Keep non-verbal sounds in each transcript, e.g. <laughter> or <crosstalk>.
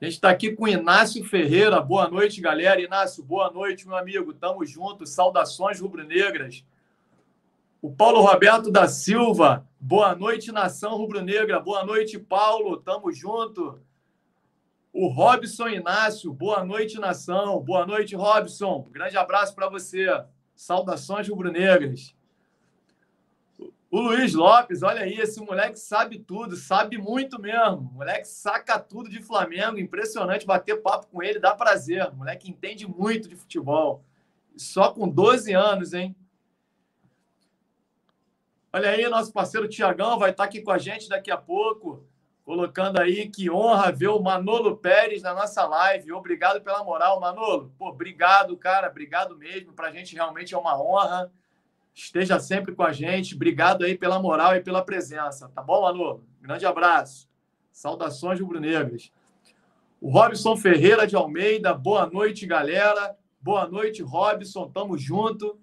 A gente está aqui com Inácio Ferreira. Boa noite, galera. Inácio, boa noite, meu amigo. Tamo junto. Saudações rubro-negras. O Paulo Roberto da Silva. Boa noite, nação rubro-negra. Boa noite, Paulo. Tamo junto. O Robson Inácio. Boa noite, nação. Boa noite, Robson. grande abraço para você. Saudações rubro-negras. O Luiz Lopes, olha aí, esse moleque sabe tudo, sabe muito mesmo. Moleque saca tudo de Flamengo, impressionante bater papo com ele, dá prazer. Moleque entende muito de futebol. Só com 12 anos, hein? Olha aí, nosso parceiro Tiagão vai estar aqui com a gente daqui a pouco, colocando aí que honra ver o Manolo Pérez na nossa live. Obrigado pela moral, Manolo. Pô, obrigado, cara, obrigado mesmo. Para a gente realmente é uma honra esteja sempre com a gente. Obrigado aí pela moral e pela presença, tá bom, Manu? Grande abraço. Saudações rubro-negras. O Robson Ferreira de Almeida, boa noite, galera. Boa noite, Robson, tamo junto.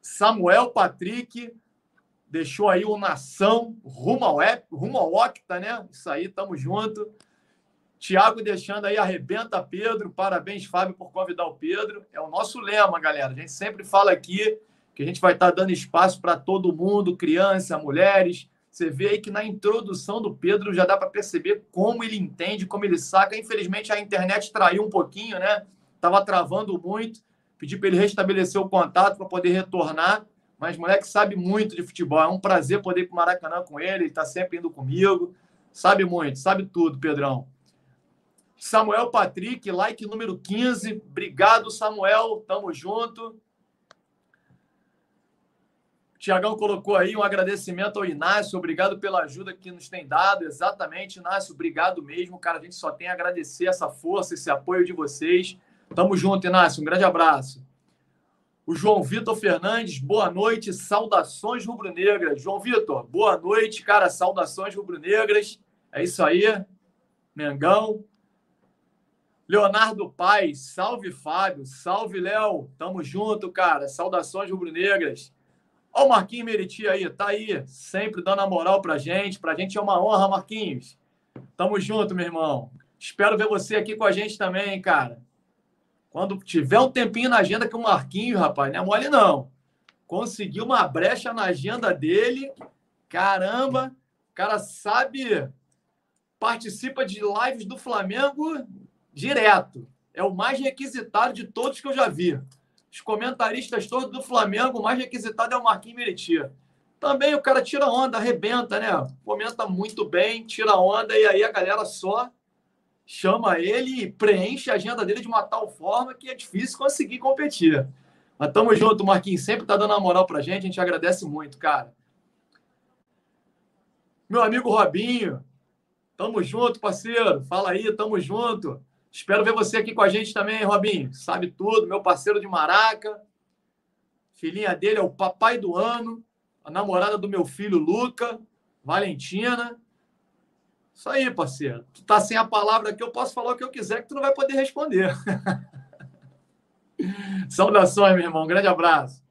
Samuel Patrick deixou aí o Nação rumo ao, rumo ao Octa, né? Isso aí, tamo junto. Tiago deixando aí, arrebenta Pedro. Parabéns, Fábio, por convidar o Pedro. É o nosso lema, galera. A gente sempre fala aqui que a gente vai estar dando espaço para todo mundo, criança, mulheres. Você vê aí que na introdução do Pedro já dá para perceber como ele entende, como ele saca. Infelizmente a internet traiu um pouquinho, né? Tava travando muito. Pedi para ele restabelecer o contato para poder retornar. Mas moleque sabe muito de futebol. É um prazer poder ir para o Maracanã com ele. Ele está sempre indo comigo. Sabe muito, sabe tudo, Pedrão. Samuel Patrick, like número 15. Obrigado, Samuel. Tamo junto. Tiagão colocou aí um agradecimento ao Inácio. Obrigado pela ajuda que nos tem dado. Exatamente, Inácio. Obrigado mesmo, cara. A gente só tem a agradecer essa força, esse apoio de vocês. Tamo junto, Inácio. Um grande abraço. O João Vitor Fernandes, boa noite, saudações rubro-negras. João Vitor, boa noite, cara, saudações rubro-negras. É isso aí, Mengão. Leonardo Paz, salve Fábio, salve Léo, tamo junto, cara. Saudações rubro-negras. Ó o Marquinhos Meriti aí, tá aí, sempre dando a moral pra gente. Pra gente é uma honra, Marquinhos. Tamo junto, meu irmão. Espero ver você aqui com a gente também, cara. Quando tiver um tempinho na agenda com o Marquinhos, rapaz, não é mole não. Conseguiu uma brecha na agenda dele. Caramba, o cara sabe, participa de lives do Flamengo direto. É o mais requisitado de todos que eu já vi. Os comentaristas todos do Flamengo, o mais requisitado é o Marquinhos Meriti. Também o cara tira onda, arrebenta, né? Comenta muito bem, tira onda, e aí a galera só chama ele e preenche a agenda dele de uma tal forma que é difícil conseguir competir. Mas tamo junto, Marquinhos. Sempre tá dando uma moral pra gente, a gente agradece muito, cara. Meu amigo Robinho, tamo junto, parceiro. Fala aí, tamo junto. Espero ver você aqui com a gente também, Robinho. Sabe tudo, meu parceiro de Maraca. Filhinha dele é o papai do ano, a namorada do meu filho Luca, Valentina. Isso aí, parceiro. Tu tá sem a palavra aqui, eu posso falar o que eu quiser que tu não vai poder responder. <laughs> Saudações, meu irmão. Grande abraço.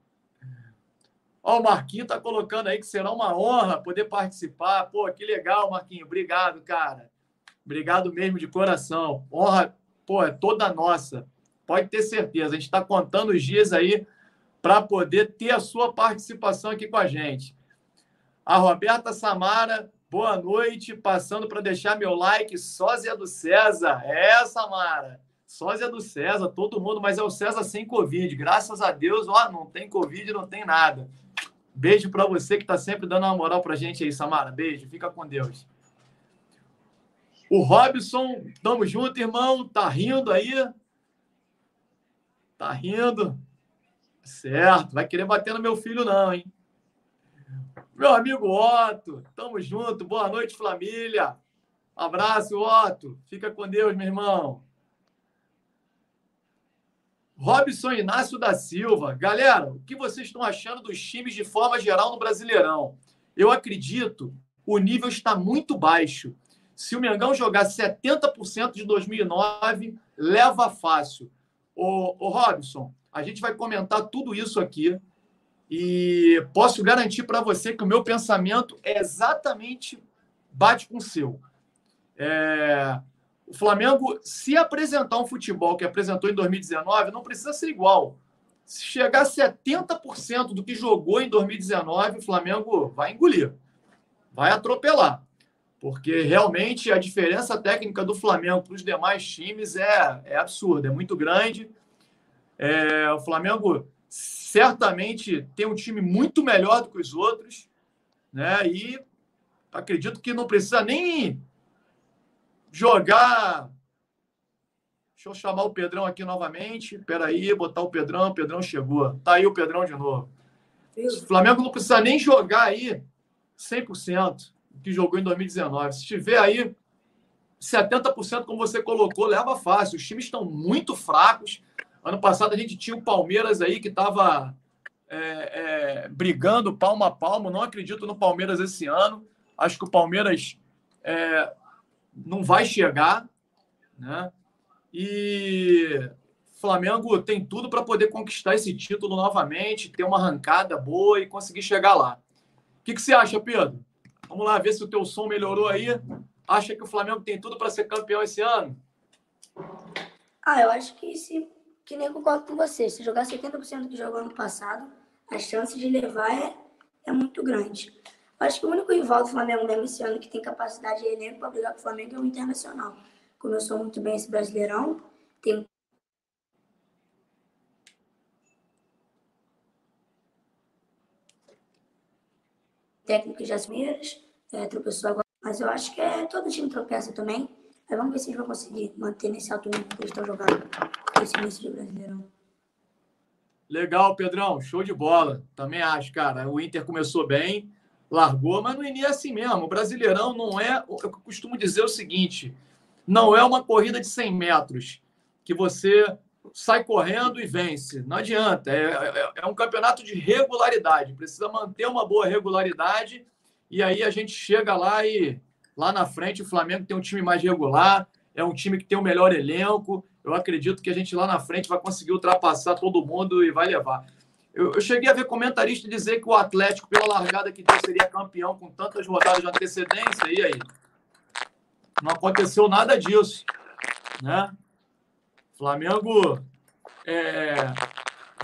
Ó, o Marquinho tá colocando aí que será uma honra poder participar. Pô, que legal, Marquinho. Obrigado, cara. Obrigado mesmo de coração. Honra, pô, é toda nossa. Pode ter certeza. A gente está contando os dias aí para poder ter a sua participação aqui com a gente. A Roberta Samara, boa noite. Passando para deixar meu like. Sósia do César. É, Samara. Sósia do César, todo mundo, mas é o César sem Covid. Graças a Deus, ó, não tem Covid, não tem nada. Beijo para você que está sempre dando uma moral para gente aí, Samara. Beijo, fica com Deus. O Robson, tamo junto, irmão. Tá rindo aí? Tá rindo? Certo. Vai querer bater no meu filho, não, hein? Meu amigo Otto, tamo junto. Boa noite, família. Abraço, Otto. Fica com Deus, meu irmão. Robson Inácio da Silva. Galera, o que vocês estão achando dos times de forma geral no Brasileirão? Eu acredito o nível está muito baixo. Se o Mengão jogar 70% de 2009, leva fácil. Ô, ô Robson, a gente vai comentar tudo isso aqui e posso garantir para você que o meu pensamento é exatamente bate com o seu. É... O Flamengo, se apresentar um futebol que apresentou em 2019, não precisa ser igual. Se chegar a 70% do que jogou em 2019, o Flamengo vai engolir, vai atropelar. Porque realmente a diferença técnica do Flamengo para os demais times é, é absurda, é muito grande. É, o Flamengo certamente tem um time muito melhor do que os outros, né? E acredito que não precisa nem jogar. Deixa eu chamar o Pedrão aqui novamente. Espera aí, botar o Pedrão. O Pedrão chegou. Tá aí o Pedrão de novo. O Flamengo não precisa nem jogar aí 100% que jogou em 2019. Se tiver aí 70%, como você colocou, leva fácil. Os times estão muito fracos. Ano passado a gente tinha o Palmeiras aí que estava é, é, brigando palmo a palmo. Não acredito no Palmeiras esse ano. Acho que o Palmeiras é, não vai chegar, né? E Flamengo tem tudo para poder conquistar esse título novamente, ter uma arrancada boa e conseguir chegar lá. O que, que você acha, Pedro? Vamos lá ver se o teu som melhorou aí. Acha que o Flamengo tem tudo para ser campeão esse ano? Ah, eu acho que se que nem concordo com você. Se jogar 70% do que jogou ano passado, a chance de levar é, é muito grande. Acho que o único rival do Flamengo mesmo esse ano que tem capacidade de elenco para brigar com o Flamengo é o Internacional. Começou muito bem esse Brasileirão, tem técnico Jasmeiras, é, tropeçou agora, mas eu acho que é, todo time tropeça também. Mas vamos ver se eles vão conseguir manter nesse alto nível que eles estão jogando esse início de Brasileirão. Legal, Pedrão, show de bola. Também acho, cara. O Inter começou bem, largou, mas no início é assim mesmo. O Brasileirão não é. Eu costumo dizer o seguinte: não é uma corrida de 100 metros que você sai correndo e vence. Não adianta. É, é, é, um campeonato de regularidade. Precisa manter uma boa regularidade e aí a gente chega lá e lá na frente o Flamengo tem um time mais regular, é um time que tem o um melhor elenco. Eu acredito que a gente lá na frente vai conseguir ultrapassar todo mundo e vai levar. Eu, eu, cheguei a ver comentarista dizer que o Atlético, pela largada que deu, seria campeão com tantas rodadas de antecedência. E aí? Não aconteceu nada disso. Né? Flamengo é,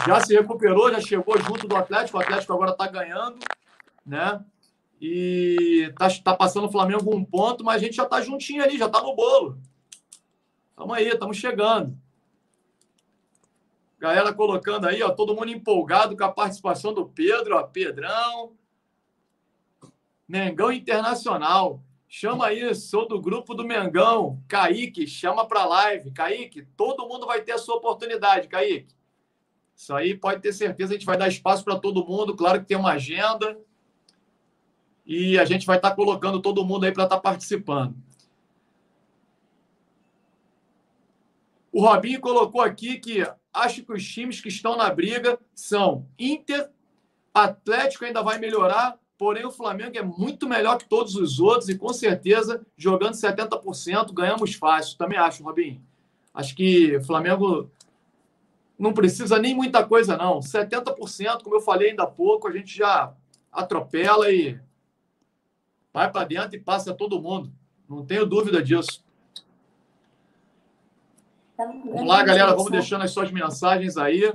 já se recuperou, já chegou junto do Atlético. O Atlético agora está ganhando. Né? E está tá passando o Flamengo um ponto, mas a gente já está juntinho ali, já está no bolo. Estamos aí, estamos chegando. Galera colocando aí, ó, todo mundo empolgado com a participação do Pedro, ó, Pedrão. Mengão Internacional. Chama aí, sou do grupo do Mengão. Kaique, chama para live. Kaique, todo mundo vai ter a sua oportunidade, Kaique. Isso aí pode ter certeza, a gente vai dar espaço para todo mundo. Claro que tem uma agenda. E a gente vai estar tá colocando todo mundo aí para estar tá participando. O Robinho colocou aqui que acho que os times que estão na briga são Inter, Atlético ainda vai melhorar, porém o Flamengo é muito melhor que todos os outros e com certeza jogando 70% ganhamos fácil. Também acho, Robinho. Acho que o Flamengo não precisa nem muita coisa não. 70%, como eu falei ainda há pouco, a gente já atropela e vai para dentro e passa todo mundo. Não tenho dúvida disso. Vamos lá, galera. Vamos deixando as suas mensagens aí.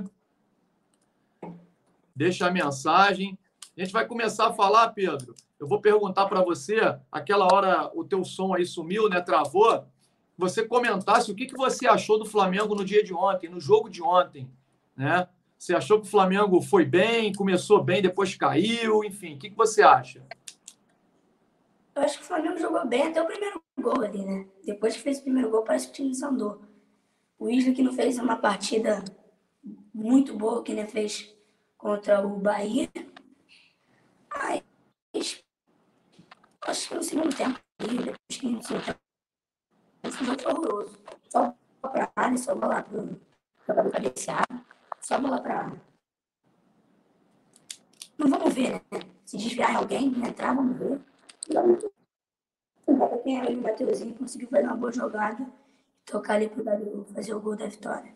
Deixa a mensagem. A gente vai começar a falar, Pedro. Eu vou perguntar para você, aquela hora o teu som aí sumiu, né? Travou. Você comentasse o que, que você achou do Flamengo no dia de ontem, no jogo de ontem, né? Você achou que o Flamengo foi bem, começou bem, depois caiu, enfim, o que, que você acha? Eu acho que o Flamengo jogou bem até o primeiro gol ali, né? Depois que fez o primeiro gol, parece que o time desandou. O Isla que não fez uma partida muito boa, que ele fez contra o Bahia. Mas acho que no segundo tempo, depois que tempo, esse jogo foi horroroso. Só bola pra área, só bola pro jogador cabeceado, só bola pra área. Não vamos ver, né? Se desviar alguém, entrar, vamos ver. Muito. Tem aí o Mateuzinho conseguiu fazer uma boa jogada tocar ali pro Gabigol fazer o gol da vitória.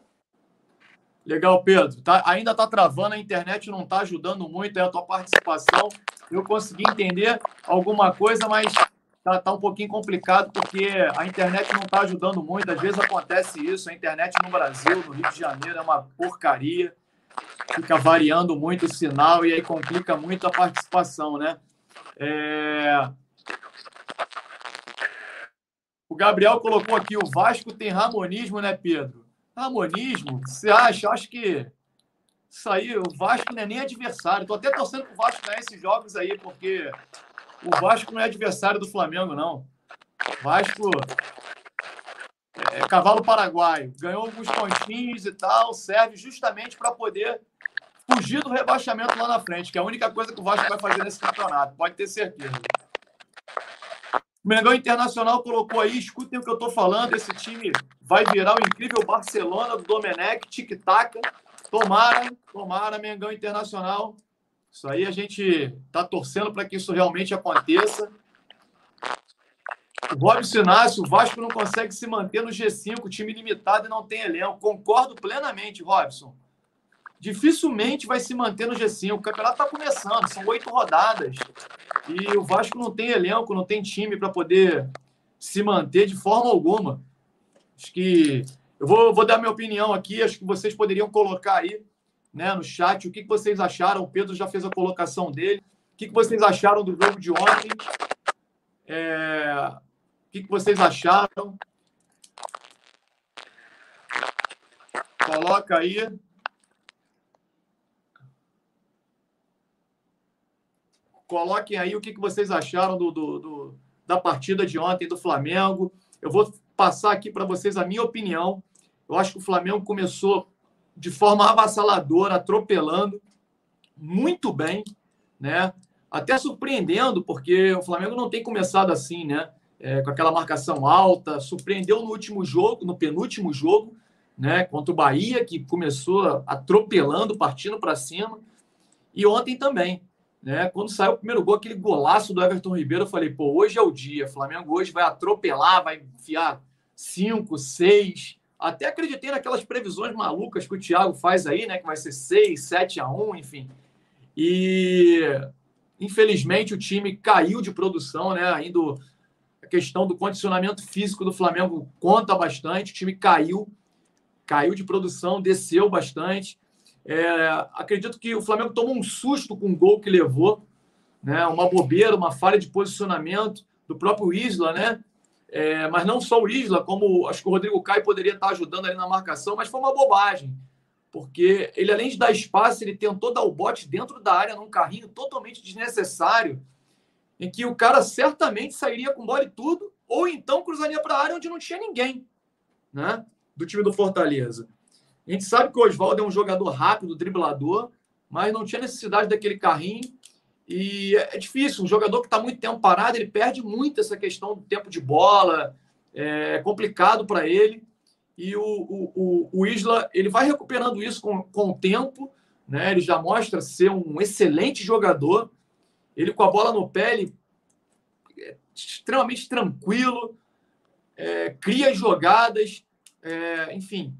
Legal, Pedro. Tá, ainda tá travando, a internet não tá ajudando muito aí a tua participação. Eu consegui entender alguma coisa, mas tá, tá um pouquinho complicado porque a internet não está ajudando muito. Às vezes acontece isso. A internet no Brasil, no Rio de Janeiro, é uma porcaria. Fica variando muito o sinal e aí complica muito a participação, né? É... O Gabriel colocou aqui: o Vasco tem ramonismo, né, Pedro? Ramonismo? Você acha? Acho que isso aí, o Vasco não é nem adversário. Estou até torcendo para o Vasco ganhar esses jogos aí, porque o Vasco não é adversário do Flamengo, não. Vasco é cavalo paraguaio. Ganhou alguns pontinhos e tal, serve justamente para poder fugir do rebaixamento lá na frente, que é a única coisa que o Vasco vai fazer nesse campeonato, pode ter certeza. O Mengão Internacional colocou aí, escutem o que eu estou falando, esse time vai virar o incrível Barcelona do Domenech, tic-tac. Tomara, tomara, Mengão Internacional. Isso aí a gente está torcendo para que isso realmente aconteça. O Robson Inácio, o Vasco não consegue se manter no G5, time limitado e não tem elenco. Concordo plenamente, Robson. Dificilmente vai se manter no G5. O campeonato está começando, são oito rodadas. E o Vasco não tem elenco, não tem time para poder se manter de forma alguma. Acho que. Eu vou, vou dar minha opinião aqui, acho que vocês poderiam colocar aí né, no chat o que, que vocês acharam. O Pedro já fez a colocação dele. O que, que vocês acharam do jogo de ontem? É... O que, que vocês acharam? Coloca aí. Coloquem aí o que, que vocês acharam do, do, do da partida de ontem do Flamengo. Eu vou passar aqui para vocês a minha opinião. Eu acho que o Flamengo começou de forma avassaladora, atropelando muito bem, né? Até surpreendendo, porque o Flamengo não tem começado assim, né? É, com aquela marcação alta, surpreendeu no último jogo, no penúltimo jogo, né? Contra o Bahia, que começou atropelando, partindo para cima. E ontem também, né? Quando saiu o primeiro gol, aquele golaço do Everton Ribeiro, eu falei, pô, hoje é o dia. Flamengo hoje vai atropelar, vai enfiar cinco, seis, até acreditei naquelas previsões malucas que o Thiago faz aí, né? Que vai ser 6, 7 a 1, enfim. E infelizmente o time caiu de produção, né? Ainda a questão do condicionamento físico do Flamengo conta bastante. O time caiu, caiu de produção, desceu bastante. É, acredito que o Flamengo tomou um susto com o gol que levou, né? Uma bobeira, uma falha de posicionamento do próprio Isla, né? É, mas não só o Isla, como acho que o Rodrigo Caio poderia estar ajudando ali na marcação, mas foi uma bobagem. Porque ele, além de dar espaço, ele tentou dar o bote dentro da área num carrinho totalmente desnecessário, em que o cara certamente sairia com bola e tudo, ou então cruzaria para a área onde não tinha ninguém, né? Do time do Fortaleza. A gente sabe que o Oswaldo é um jogador rápido, driblador, mas não tinha necessidade daquele carrinho. E é difícil, um jogador que está muito tempo parado, ele perde muito essa questão do tempo de bola, é complicado para ele. E o, o, o, Isla, ele vai recuperando isso com, com o tempo, né? ele já mostra ser um excelente jogador. Ele com a bola no pé, ele é extremamente tranquilo, é, cria jogadas, é, enfim,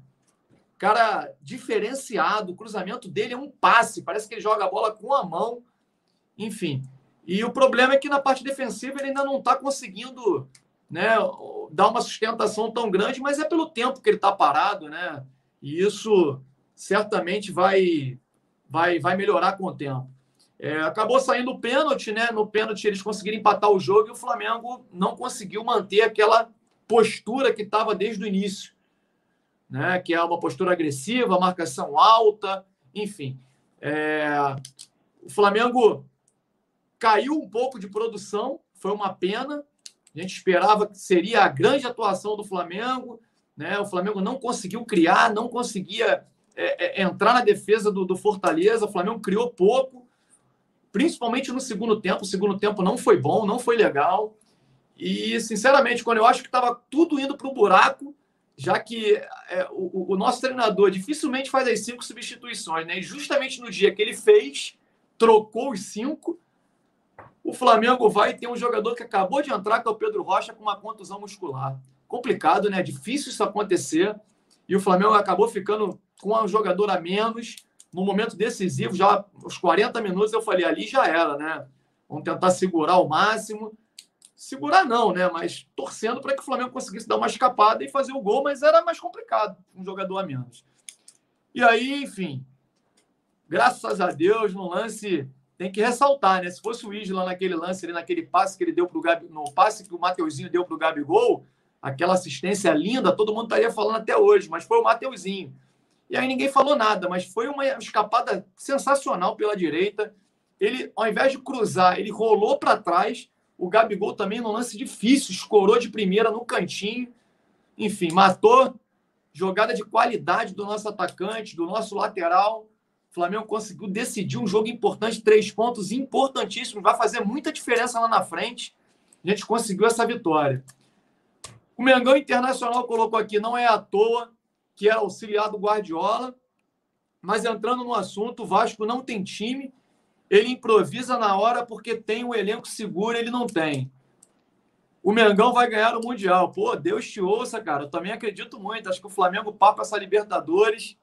cara diferenciado. O cruzamento dele é um passe, parece que ele joga a bola com a mão enfim. E o problema é que na parte defensiva ele ainda não está conseguindo né, dar uma sustentação tão grande, mas é pelo tempo que ele está parado, né? E isso certamente vai, vai, vai melhorar com o tempo. É, acabou saindo o pênalti, né? No pênalti eles conseguiram empatar o jogo e o Flamengo não conseguiu manter aquela postura que estava desde o início, né? Que é uma postura agressiva, marcação alta, enfim. É, o Flamengo caiu um pouco de produção, foi uma pena. A gente esperava que seria a grande atuação do Flamengo. Né? O Flamengo não conseguiu criar, não conseguia é, é, entrar na defesa do, do Fortaleza. O Flamengo criou pouco, principalmente no segundo tempo. O segundo tempo não foi bom, não foi legal. E, sinceramente, quando eu acho que estava tudo indo para o buraco, já que é, o, o, nosso treinador dificilmente faz as cinco substituições, né? E justamente no dia que ele fez, trocou os cinco, o Flamengo vai ter um jogador que acabou de entrar, que é o Pedro Rocha, com uma contusão muscular. Complicado, né? Difícil isso acontecer. E o Flamengo acabou ficando com um jogador a menos. No momento decisivo, já aos 40 minutos, eu falei, ali já era, né? Vamos tentar segurar ao máximo. Segurar não, né? Mas torcendo para que o Flamengo conseguisse dar uma escapada e fazer o gol, mas era mais complicado, um jogador a menos. E aí, enfim, graças a Deus, no lance tem que ressaltar, né? Se fosse o Isla naquele lance, ali, naquele passe que ele deu para o Gabi, no passe que o Mateuzinho deu para o Gabigol, aquela assistência linda, todo mundo estaria falando até hoje, mas foi o Mateuzinho. E aí ninguém falou nada, mas foi uma escapada sensacional pela direita. Ele, ao invés de cruzar, ele rolou para trás. O Gabigol também no lance difícil, escorou de primeira no cantinho. Enfim, matou. Jogada de qualidade do nosso atacante, do nosso lateral. O Flamengo conseguiu decidir um jogo importante, três pontos importantíssimos, vai fazer muita diferença lá na frente. A gente conseguiu essa vitória. O Mengão Internacional colocou aqui, não é à toa que é auxiliar do Guardiola, mas entrando no assunto, o Vasco não tem time, ele improvisa na hora porque tem um elenco seguro, ele não tem. O Mengão vai ganhar o Mundial. Pô, Deus te ouça, cara. Eu também acredito muito. Acho que o Flamengo papa essa Libertadores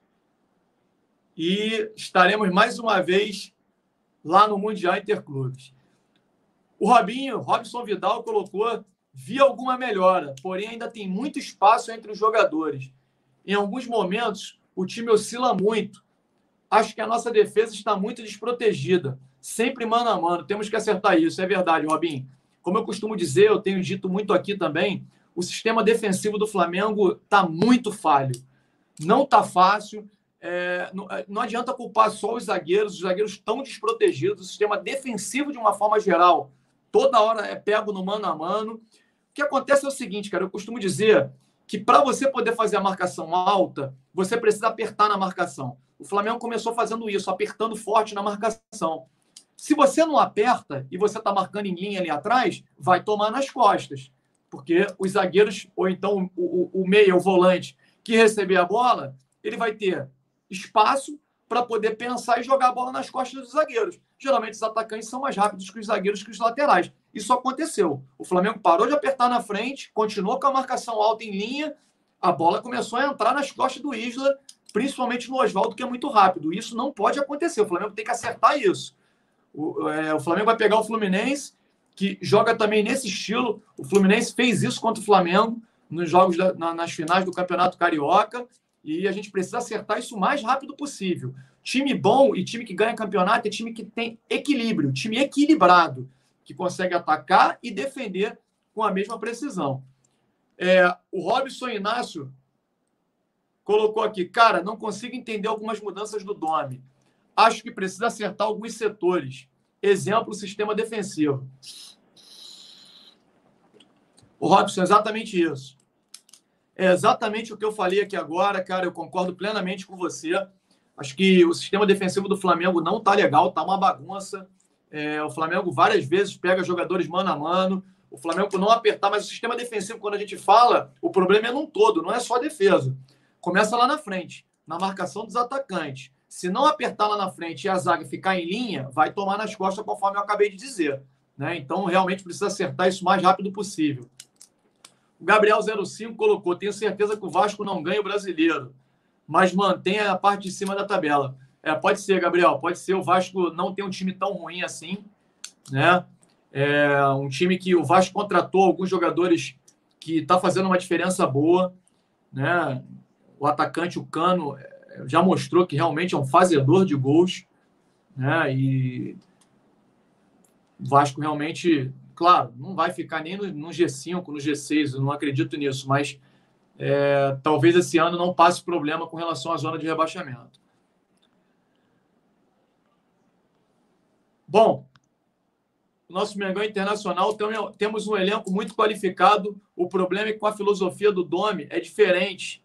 e estaremos mais uma vez lá no Mundial Interclubes. O Robinho, Robson Vidal, colocou: vi alguma melhora, porém ainda tem muito espaço entre os jogadores. Em alguns momentos, o time oscila muito. Acho que a nossa defesa está muito desprotegida, sempre mano a mano. Temos que acertar isso, é verdade, Robinho. Como eu costumo dizer, eu tenho dito muito aqui também, o sistema defensivo do Flamengo está muito falho. Não está fácil é, não, é, não, adianta culpar só os zagueiros, os zagueiros estão desprotegidos, o sistema defensivo, de uma forma geral, toda hora é pego no mano a mano. O que acontece é o seguinte, cara, eu costumo dizer que para você poder fazer a marcação alta, você precisa apertar na marcação. O Flamengo começou fazendo isso, apertando forte na marcação. Se você não aperta e você está marcando em linha ali atrás, vai tomar nas costas. Porque os zagueiros, ou então o, o, o meia, o volante, que receber a bola, ele vai ter espaço para poder pensar e jogar a bola nas costas dos zagueiros. Geralmente os atacantes são mais rápidos que os zagueiros que os laterais. Isso aconteceu. O Flamengo parou de apertar na frente, continuou com a marcação alta em linha, a bola começou a entrar nas costas do Isla, principalmente no Oswaldo, que é muito rápido. Isso não pode acontecer. O Flamengo tem que acertar isso. O, é, o Flamengo vai pegar o Fluminense, que joga também nesse estilo. O Fluminense fez isso contra o Flamengo nos jogos da, na, nas finais do Campeonato Carioca e a gente precisa acertar isso o mais rápido possível. Time bom e time que ganha campeonato é time que tem equilíbrio, time equilibrado, que consegue atacar e defender com a mesma precisão. É, o Robson Inácio colocou aqui, cara, não consigo entender algumas mudanças do Dome. Acho que precisa acertar alguns setores. Exemplo, o sistema defensivo. O Robson, exatamente isso. É exatamente o que eu falei aqui agora, cara. Eu concordo plenamente com você. Acho que o sistema defensivo do Flamengo não tá legal, tá uma bagunça. É, o Flamengo várias vezes pega jogadores mano a mano. O Flamengo não apertar, mas o sistema defensivo, quando a gente fala, o problema é num todo, não é só a defesa. Começa lá na frente, na marcação dos atacantes. Se não apertar lá na frente e a zaga ficar em linha, vai tomar nas costas, conforme eu acabei de dizer. Né? Então, realmente precisa acertar isso o mais rápido possível. O Gabriel 05 colocou: tenho certeza que o Vasco não ganha o brasileiro, mas mantém a parte de cima da tabela. É, pode ser, Gabriel, pode ser. O Vasco não tem um time tão ruim assim, né? É um time que o Vasco contratou alguns jogadores que está fazendo uma diferença boa, né? O atacante, o Cano, é, já mostrou que realmente é um fazedor de gols, né? E o Vasco realmente Claro, não vai ficar nem no, no G5, no G6, eu não acredito nisso, mas é, talvez esse ano não passe problema com relação à zona de rebaixamento. Bom, o nosso Mengão Internacional tem, temos um elenco muito qualificado. O problema é que com a filosofia do Domi é diferente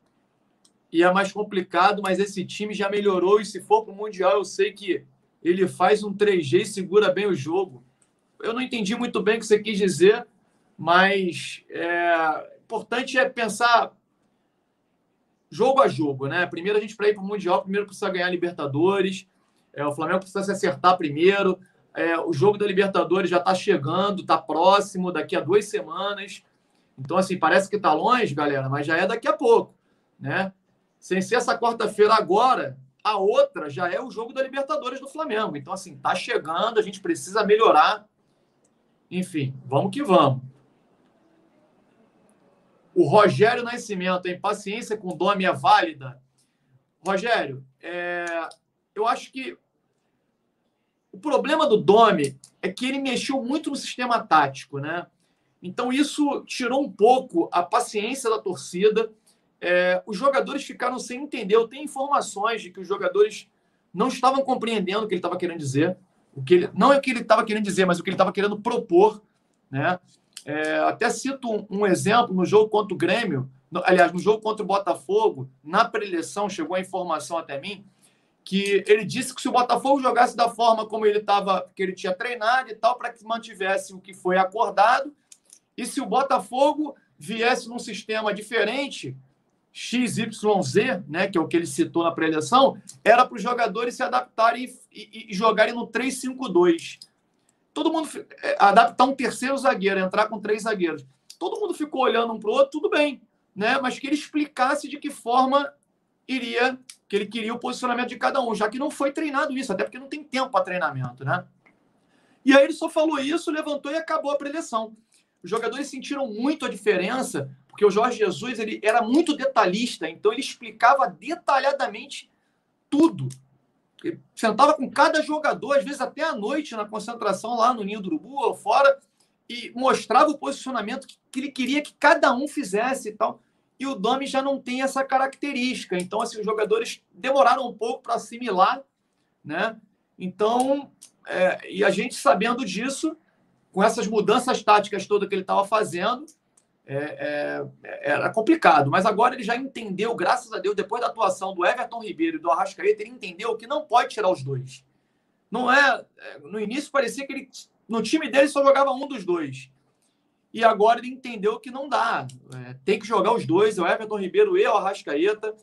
e é mais complicado, mas esse time já melhorou e se for para o Mundial, eu sei que ele faz um 3G e segura bem o jogo eu não entendi muito bem o que você quis dizer, mas é importante é pensar jogo a jogo, né? Primeiro a gente para ir para o Mundial, primeiro precisa ganhar Libertadores, é, o Flamengo precisa se acertar primeiro. É, o jogo da Libertadores já está chegando, está próximo, daqui a duas semanas. Então, assim, parece que está longe, galera, mas já é daqui a pouco, né? Sem ser essa quarta-feira agora, a outra já é o jogo da Libertadores do Flamengo. Então, assim, tá chegando, a gente precisa melhorar enfim, vamos que vamos. O Rogério Nascimento, a impaciência com o Domi é válida? Rogério, é, eu acho que o problema do Domi é que ele mexeu muito no sistema tático, né? Então isso tirou um pouco a paciência da torcida. É, os jogadores ficaram sem entender. Eu tenho informações de que os jogadores não estavam compreendendo o que ele estava querendo dizer. O que ele, não é o que ele estava querendo dizer, mas o que ele estava querendo propor. Né? É, até cito um, um, exemplo no jogo contra o Grêmio, no, aliás, no jogo contra o Botafogo, na preleção, chegou a informação até mim, que ele disse que se o Botafogo jogasse da forma como ele estava, que ele tinha treinado e tal, para que mantivesse o que foi acordado, e se o Botafogo viesse num sistema diferente, XYZ, né, que é o que ele citou na preleção, era para os jogadores se adaptarem e, e, e jogarem no 3-5-2. Todo mundo é, adaptar um terceiro zagueiro, entrar com três zagueiros. Todo mundo ficou olhando um para o outro, tudo bem, né? Mas que ele explicasse de que forma iria, que ele queria o posicionamento de cada um, já que não foi treinado isso, até porque não tem tempo para treinamento, né? E aí ele só falou isso, levantou e acabou a preleção. Os jogadores sentiram muito a diferença, porque o Jorge Jesus ele era muito detalhista, então ele explicava detalhadamente tudo. Ele sentava com cada jogador, às vezes até à noite, na concentração lá no Ninho do Urubu ou fora, e mostrava o posicionamento que ele queria que cada um fizesse e tal. E o Domi já não tem essa característica. Então, assim, os jogadores demoraram um pouco para assimilar, né? Então, é, e a gente sabendo disso, com essas mudanças táticas todas que ele estava fazendo, é, é, era complicado. Mas agora ele já entendeu, graças a Deus, depois da atuação do Everton Ribeiro e do Arrascaeta, ele entendeu que não pode tirar os dois. Não é. é no início parecia que ele, no time dele só jogava um dos dois. E agora ele entendeu que não dá. É, tem que jogar os dois, o Everton Ribeiro e o Arrascaeta.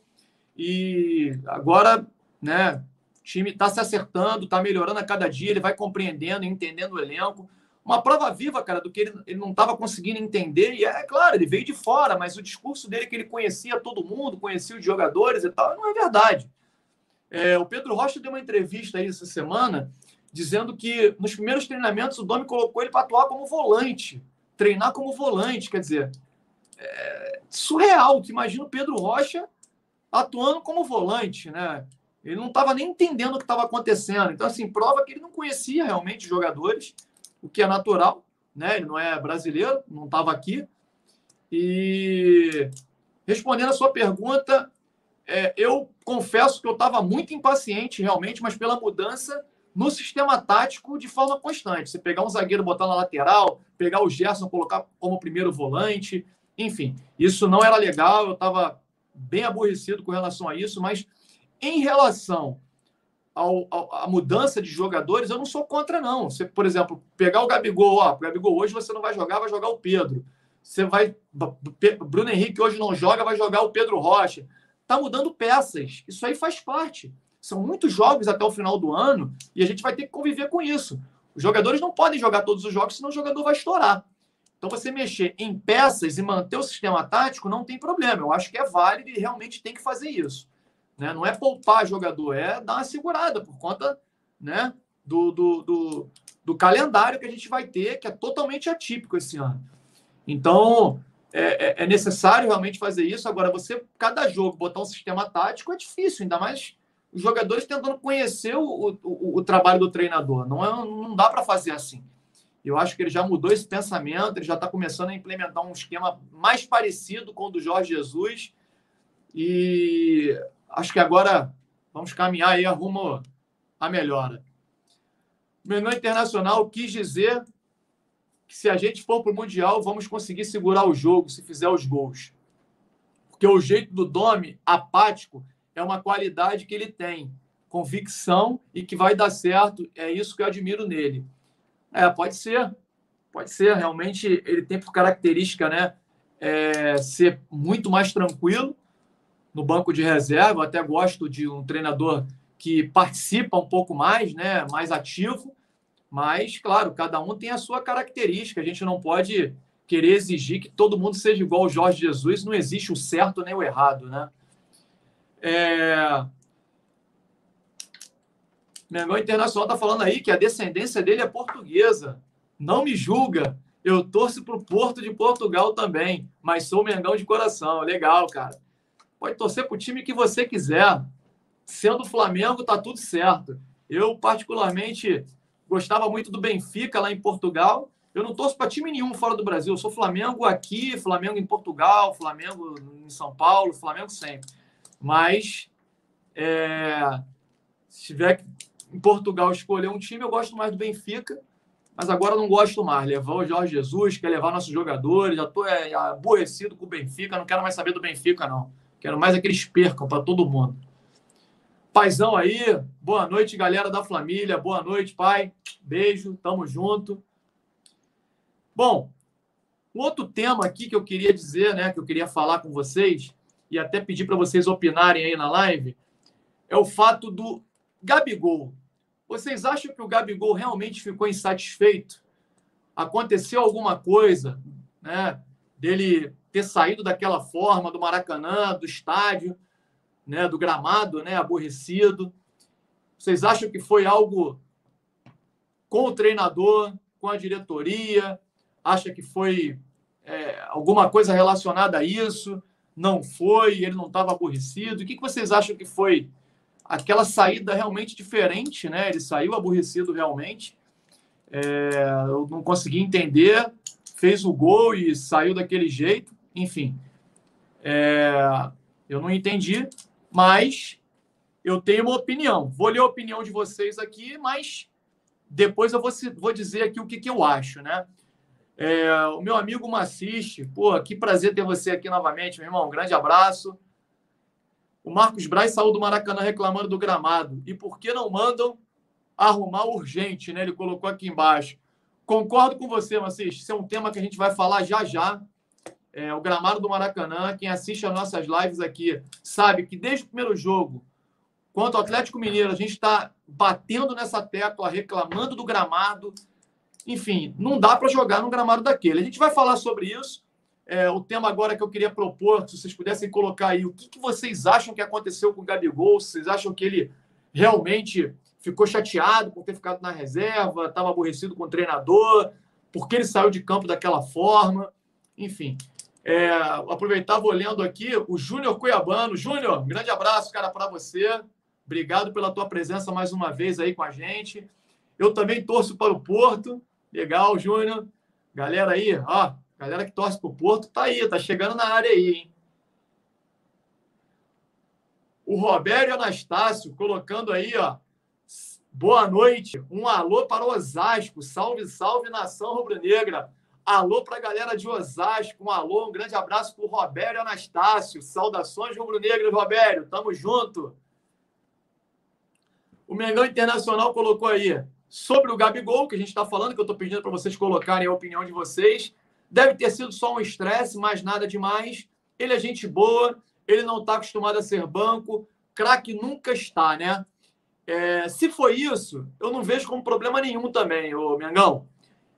E agora, né, o time está se acertando, está melhorando a cada dia, ele vai compreendendo, entendendo o elenco uma prova viva, cara, do que ele, ele não estava conseguindo entender. E é claro, ele veio de fora, mas o discurso dele é que ele conhecia todo mundo, conhecia os jogadores e tal, não é verdade. É, o Pedro Rocha deu uma entrevista aí essa semana dizendo que nos primeiros treinamentos o Domi colocou ele para atuar como volante, treinar como volante. Quer dizer, é surreal. Tu imagina o Pedro Rocha atuando como volante, né? Ele não estava nem entendendo o que estava acontecendo. Então, assim, prova que ele não conhecia realmente os jogadores o que é natural, né? Ele não é brasileiro, não estava aqui. E respondendo a sua pergunta, é, eu confesso que eu estava muito impaciente realmente, mas pela mudança no sistema tático de forma constante. Você pegar um zagueiro, botar na lateral, pegar o Gerson, colocar como primeiro volante, enfim, isso não era legal. Eu estava bem aborrecido com relação a isso, mas em relação a mudança de jogadores, eu não sou contra, não. Você, por exemplo, pegar o Gabigol, ó, o Gabigol hoje você não vai jogar, vai jogar o Pedro. Você vai. Bruno Henrique hoje não joga, vai jogar o Pedro Rocha. Tá mudando peças. Isso aí faz parte. São muitos jogos até o final do ano e a gente vai ter que conviver com isso. Os jogadores não podem jogar todos os jogos, senão o jogador vai estourar. Então, você mexer em peças e manter o sistema tático não tem problema. Eu acho que é válido e realmente tem que fazer isso. Né? Não é poupar jogador, é dar uma segurada por conta né, do, do, do, do calendário que a gente vai ter, que é totalmente atípico esse ano. Então, é, é, é necessário realmente fazer isso. Agora, você, cada jogo, botar um sistema tático é difícil, ainda mais os jogadores tentando conhecer o, o, o trabalho do treinador. Não, é, não dá para fazer assim. Eu acho que ele já mudou esse pensamento, ele já está começando a implementar um esquema mais parecido com o do Jorge Jesus. E acho que agora vamos caminhar aí rumo à melhora. O Mengão Internacional quis dizer que se a gente for para o Mundial, vamos conseguir segurar o jogo se fizer os gols. Porque o jeito do Domi, apático, é uma qualidade que ele tem. Convicção e que vai dar certo. É isso que eu admiro nele. É, pode ser. Pode ser. Realmente, ele tem por característica né, é, ser muito mais tranquilo no banco de reserva. Eu até gosto de um treinador que participa um pouco mais, né, mais ativo. Mas, claro, cada um tem a sua característica. A gente não pode querer exigir que todo mundo seja igual ao Jorge Jesus. Não existe o certo nem o errado, né? É... Mengão Internacional está falando aí que a descendência dele é portuguesa. Não me julga. Eu torço para o Porto de Portugal também, mas sou Mengão de coração. Legal, cara. Pode torcer para o time que você quiser. Sendo Flamengo, tá tudo certo. Eu, particularmente, gostava muito do Benfica lá em Portugal. Eu não torço para time nenhum fora do Brasil. Eu sou Flamengo aqui, Flamengo em Portugal, Flamengo em São Paulo, Flamengo sempre. Mas é, se tiver em Portugal escolher um time, eu gosto mais do Benfica mas agora não gosto mais. Levar o Jorge Jesus, quer levar nossos jogadores, já estou é, aborrecido com o Benfica, não quero mais saber do Benfica, não. Quero mais aqueles percam para todo mundo. Paizão aí, boa noite, galera da família, boa noite, pai. Beijo, tamo junto. Bom, um outro tema aqui que eu queria dizer, né, que eu queria falar com vocês, e até pedir para vocês opinarem aí na live, é o fato do Gabigol. Vocês acham que o Gabigol realmente ficou insatisfeito? Aconteceu alguma coisa, né? Dele ter saído daquela forma do Maracanã, do estádio, né? Do gramado, né? Aborrecido. Vocês acham que foi algo com o treinador, com a diretoria? Acha que foi é, alguma coisa relacionada a isso? Não foi? Ele não estava aborrecido? O que, que vocês acham que foi aquela saída realmente diferente, né? Ele saiu aborrecido realmente. É, eu não consegui entender, fez o gol e saiu daquele jeito. Enfim, é, eu não entendi, mas eu tenho uma opinião. Vou ler a opinião de vocês aqui, mas depois eu vou, vou dizer aqui o que, que eu acho, né? É, o meu amigo Massiste, pô, que prazer ter você aqui novamente, meu irmão. Um grande abraço. O Marcos Braz saiu do Maracanã reclamando do gramado. E por que não mandam arrumar urgente, né? Ele colocou aqui embaixo. Concordo com você, Macis. Isso é um tema que a gente vai falar já já. É, o gramado do Maracanã, quem assiste as nossas lives aqui, sabe que desde o primeiro jogo, quanto ao Atlético Mineiro, a gente está batendo nessa tecla, reclamando do gramado. Enfim, não dá para jogar no gramado daquele. A gente vai falar sobre isso. É, o tema agora que eu queria propor, se vocês pudessem colocar aí, o que, que vocês acham que aconteceu com o Gabigol? Vocês acham que ele realmente ficou chateado por ter ficado na reserva, estava aborrecido com o treinador, porque ele saiu de campo daquela forma? Enfim, é, lendo aqui o Júnior Cuiabano. Júnior, grande abraço, cara, para você. Obrigado pela tua presença mais uma vez aí com a gente. Eu também torço para o Porto. Legal, Júnior. Galera aí, ó, Galera que torce pro Porto tá aí, tá chegando na área aí, hein? O Roberto Anastácio colocando aí, ó. Boa noite. Um alô para Osasco. Salve, salve, nação rubro-negra. Alô para a galera de Osasco. Um alô, um grande abraço para o Roberto Anastácio. Saudações rubro-negras, Roberto. Tamo junto. O Mengão Internacional colocou aí sobre o Gabigol, que a gente está falando, que eu estou pedindo para vocês colocarem a opinião de vocês. Deve ter sido só um estresse, mais nada demais. Ele é gente boa, ele não está acostumado a ser banco. Craque nunca está, né? É, se foi isso, eu não vejo como problema nenhum também, ô Mengão.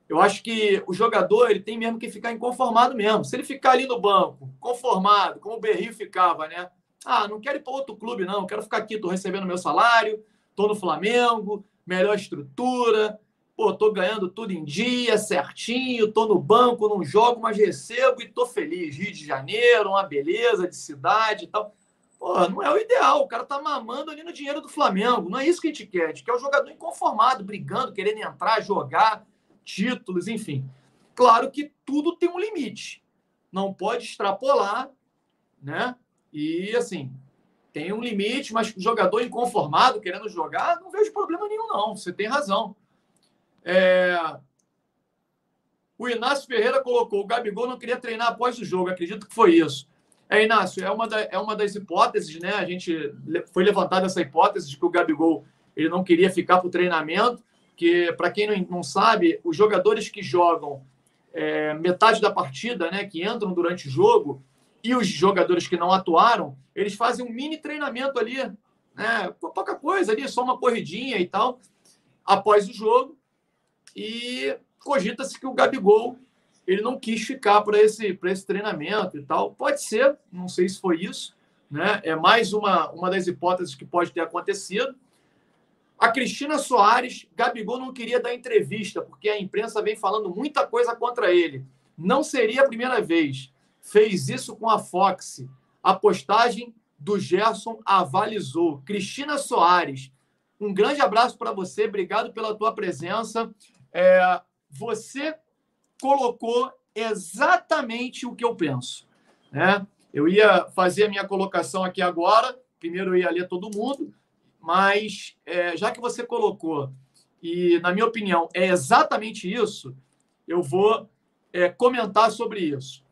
Eu acho que o jogador ele tem mesmo que ficar inconformado mesmo. Se ele ficar ali no banco, conformado, como o Berrio ficava, né? Ah, não quero ir para outro clube, não. Quero ficar aqui, estou recebendo meu salário, estou no Flamengo, melhor estrutura, Pô, tô ganhando tudo em dia, certinho, tô no banco, não jogo, mas recebo e tô feliz. Rio de Janeiro, uma beleza de cidade e tal. Pô, não é o ideal. O cara tá mamando ali no dinheiro do Flamengo. Não é isso que a gente quer. A gente quer o jogador inconformado, brigando, querendo entrar, jogar, títulos, enfim. Claro que tudo tem um limite. Não pode extrapolar, né? E assim, tem um limite, mas jogador inconformado, querendo jogar, não vejo problema nenhum, não. Você tem razão. É... O Inácio Ferreira colocou: o Gabigol não queria treinar após o jogo, acredito que foi isso. É, Inácio, é uma, da, é uma das hipóteses, né? A gente foi levantada essa hipótese de que o Gabigol ele não queria ficar para o treinamento, que, para quem não, não sabe, os jogadores que jogam é, metade da partida, né, que entram durante o jogo, e os jogadores que não atuaram, eles fazem um mini treinamento ali, né, pouca coisa ali, só uma corridinha e tal, após o jogo, e cogita-se que o Gabigol ele não quis ficar para esse, esse treinamento e tal. Pode ser, não sei se foi isso, né? É mais uma, uma das hipóteses que pode ter acontecido. A Cristina Soares, Gabigol não queria dar entrevista, porque a imprensa vem falando muita coisa contra ele. Não seria a primeira vez. Fez isso com a Fox. A postagem do Gerson avalizou. Cristina Soares, um grande abraço para você. Obrigado pela tua presença. É, você colocou exatamente o que eu penso. Né? Eu ia fazer a minha colocação aqui agora. Primeiro eu ia ler todo mundo mas é, já que você colocou, e na minha opinião é exatamente isso, eu vou é, comentar sobre isso.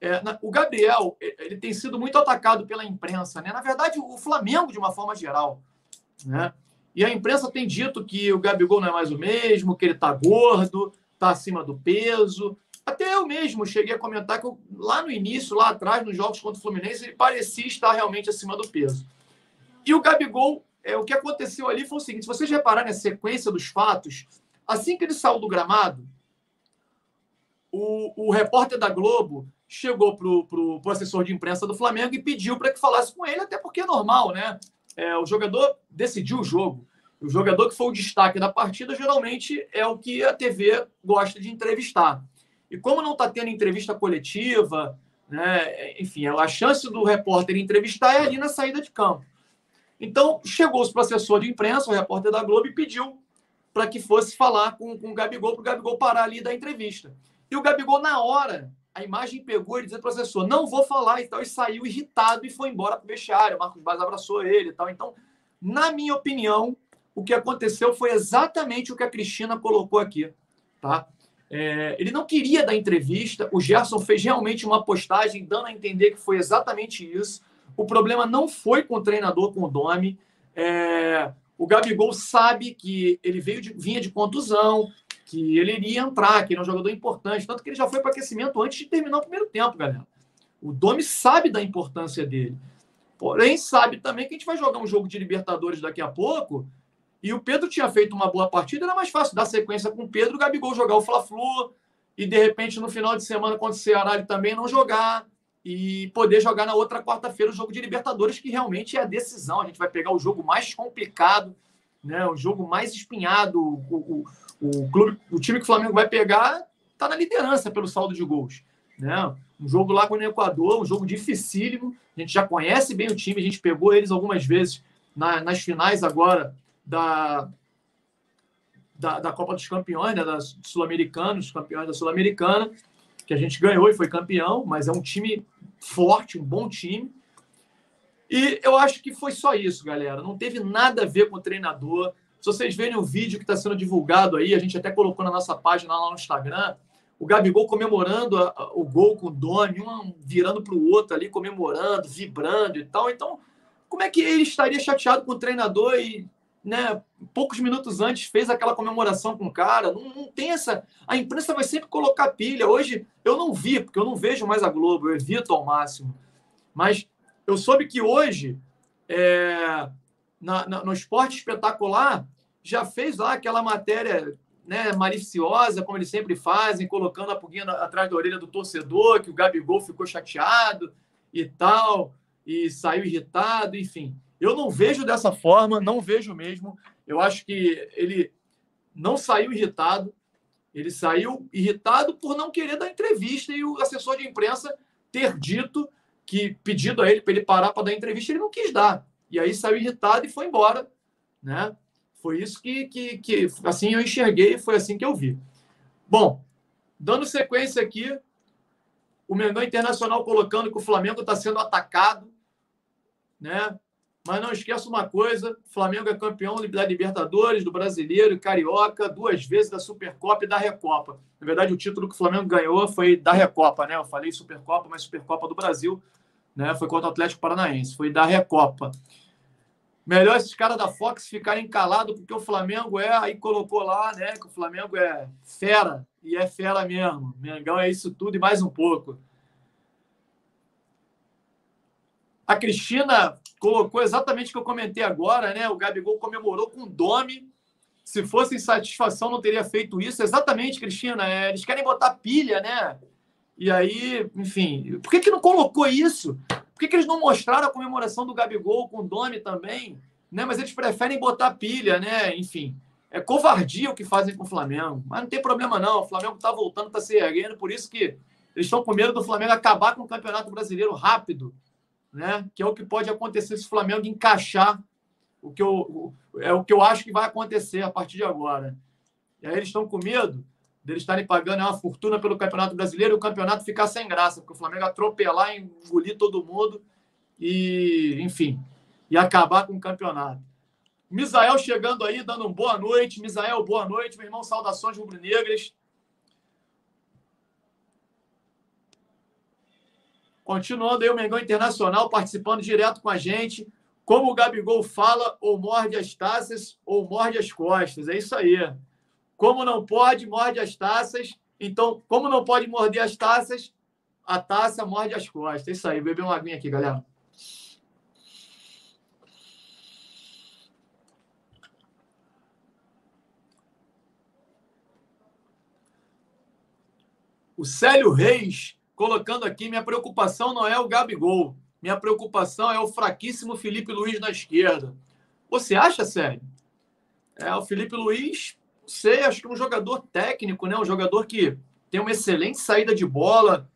É, na, o Gabriel ele tem sido muito atacado pela imprensa, né? Na verdade, o Flamengo de uma forma geral, né? E a imprensa tem dito que o Gabigol não é mais o mesmo, que ele está gordo, está acima do peso. Até eu mesmo cheguei a comentar que eu, lá no início, lá atrás, nos jogos contra o Fluminense, ele parecia estar realmente acima do peso. E o Gabigol é, o que aconteceu ali foi o seguinte: se vocês repararem na sequência dos fatos, assim que ele saiu do gramado, o, o repórter da Globo chegou para o assessor de imprensa do Flamengo e pediu para que falasse com ele, até porque é normal, né? É, o jogador decidiu o jogo. O jogador que foi o destaque da partida geralmente é o que a TV gosta de entrevistar. E como não está tendo entrevista coletiva, né, enfim, a chance do repórter entrevistar é ali na saída de campo. Então, chegou o assessor de imprensa, o repórter da Globo, e pediu para que fosse falar com, com o Gabigol, para o Gabigol parar ali da entrevista. E o Gabigol, na hora, a imagem pegou e disse para o assessor: não vou falar e tal, e saiu irritado e foi embora para o vestiário. O Marcos Braz abraçou ele e tal. Então, na minha opinião, o que aconteceu foi exatamente o que a Cristina colocou aqui. Tá? É, ele não queria dar entrevista, o Gerson fez realmente uma postagem dando a entender que foi exatamente isso. O problema não foi com o treinador, com o Domi. É, o Gabigol sabe que ele veio de, vinha de contusão, que ele iria entrar, que ele é um jogador importante. Tanto que ele já foi para aquecimento antes de terminar o primeiro tempo, galera. O Domi sabe da importância dele. Porém, sabe também que a gente vai jogar um jogo de Libertadores daqui a pouco. E o Pedro tinha feito uma boa partida, era mais fácil dar sequência com o Pedro, o Gabigol jogar o Fla-Flu e de repente no final de semana contra o Ceará ele também não jogar e poder jogar na outra quarta-feira o jogo de Libertadores, que realmente é a decisão. A gente vai pegar o jogo mais complicado, né? o jogo mais espinhado. O, o, o, clube, o time que o Flamengo vai pegar está na liderança pelo saldo de gols. Né? Um jogo lá com o Equador, um jogo dificílimo. A gente já conhece bem o time, a gente pegou eles algumas vezes na, nas finais agora da, da, da Copa dos Campeões, né? Sul-Americanos, campeões da Sul-Americana que a gente ganhou e foi campeão, mas é um time forte, um bom time. E eu acho que foi só isso, galera. Não teve nada a ver com o treinador. Se vocês verem o vídeo que está sendo divulgado aí, a gente até colocou na nossa página lá no Instagram, o Gabigol comemorando a, a, o gol com o Domi, um virando para o outro ali, comemorando, vibrando e tal. Então, como é que ele estaria chateado com o treinador e né, poucos minutos antes fez aquela comemoração com o cara. Não, não, tem essa. A imprensa vai sempre colocar pilha. Hoje eu não vi, porque eu não vejo mais a Globo, eu evito ao máximo. Mas eu soube que hoje, é, na, na, no esporte espetacular, já fez lá aquela matéria né, maliciosa, como eles sempre fazem, colocando a pulguinha atrás da orelha do torcedor, que o Gabigol ficou chateado e tal, e saiu irritado, enfim. Eu não vejo dessa forma, não vejo mesmo. Eu acho que ele não saiu irritado. Ele saiu irritado por não querer dar entrevista e o assessor de imprensa ter dito que pedido a ele para ele parar para dar entrevista, ele não quis dar. E aí saiu irritado e foi embora, né? Foi isso que, que, que assim eu enxerguei, foi assim que eu vi. Bom, dando sequência aqui, o Mengão Internacional colocando que o Flamengo está sendo atacado, né? Mas não esqueça uma coisa: Flamengo é campeão da Libertadores, do Brasileiro Carioca, duas vezes da Supercopa e da Recopa. Na verdade, o título que o Flamengo ganhou foi da Recopa, né? Eu falei Supercopa, mas Supercopa do Brasil, né? Foi contra o Atlético Paranaense, foi da Recopa. Melhor esses caras da Fox ficarem calados, porque o Flamengo é, aí colocou lá, né? Que o Flamengo é fera, e é fera mesmo. Mengão é isso tudo e mais um pouco. A Cristina colocou exatamente o que eu comentei agora, né? O Gabigol comemorou com Domi. Se fosse insatisfação, não teria feito isso. Exatamente, Cristina. É, eles querem botar pilha, né? E aí, enfim, por que, que não colocou isso? Por que, que eles não mostraram a comemoração do Gabigol com o Domi também? né? Mas eles preferem botar pilha, né? Enfim, é covardia o que fazem com o Flamengo. Mas não tem problema, não. O Flamengo está voltando, está se erguendo, por isso que eles estão com medo do Flamengo acabar com o Campeonato Brasileiro rápido, né? Que é o que pode acontecer se o Flamengo encaixar o que eu, é o que eu acho que vai acontecer a partir de agora. E aí eles estão com medo deles estarem pagando uma fortuna pelo Campeonato Brasileiro e o campeonato ficar sem graça, porque o Flamengo atropelar, engolir todo mundo e, enfim, e acabar com o campeonato. Misael chegando aí, dando um boa noite. Misael, boa noite, meu irmão. Saudações rubro-negras. Continuando aí o Mengão Internacional participando direto com a gente. Como o Gabigol fala, ou morde as taças ou morde as costas. É isso aí. Como não pode, morde as taças. Então, como não pode morder as taças, a taça morde as costas. Isso aí. Beber uma aguinha aqui, galera. O Célio Reis colocando aqui: minha preocupação não é o Gabigol, minha preocupação é o fraquíssimo Felipe Luiz na esquerda. Você acha, Célio? É, o Felipe Luiz, sei, acho que um jogador técnico, né? Um jogador que tem uma excelente saída de bola.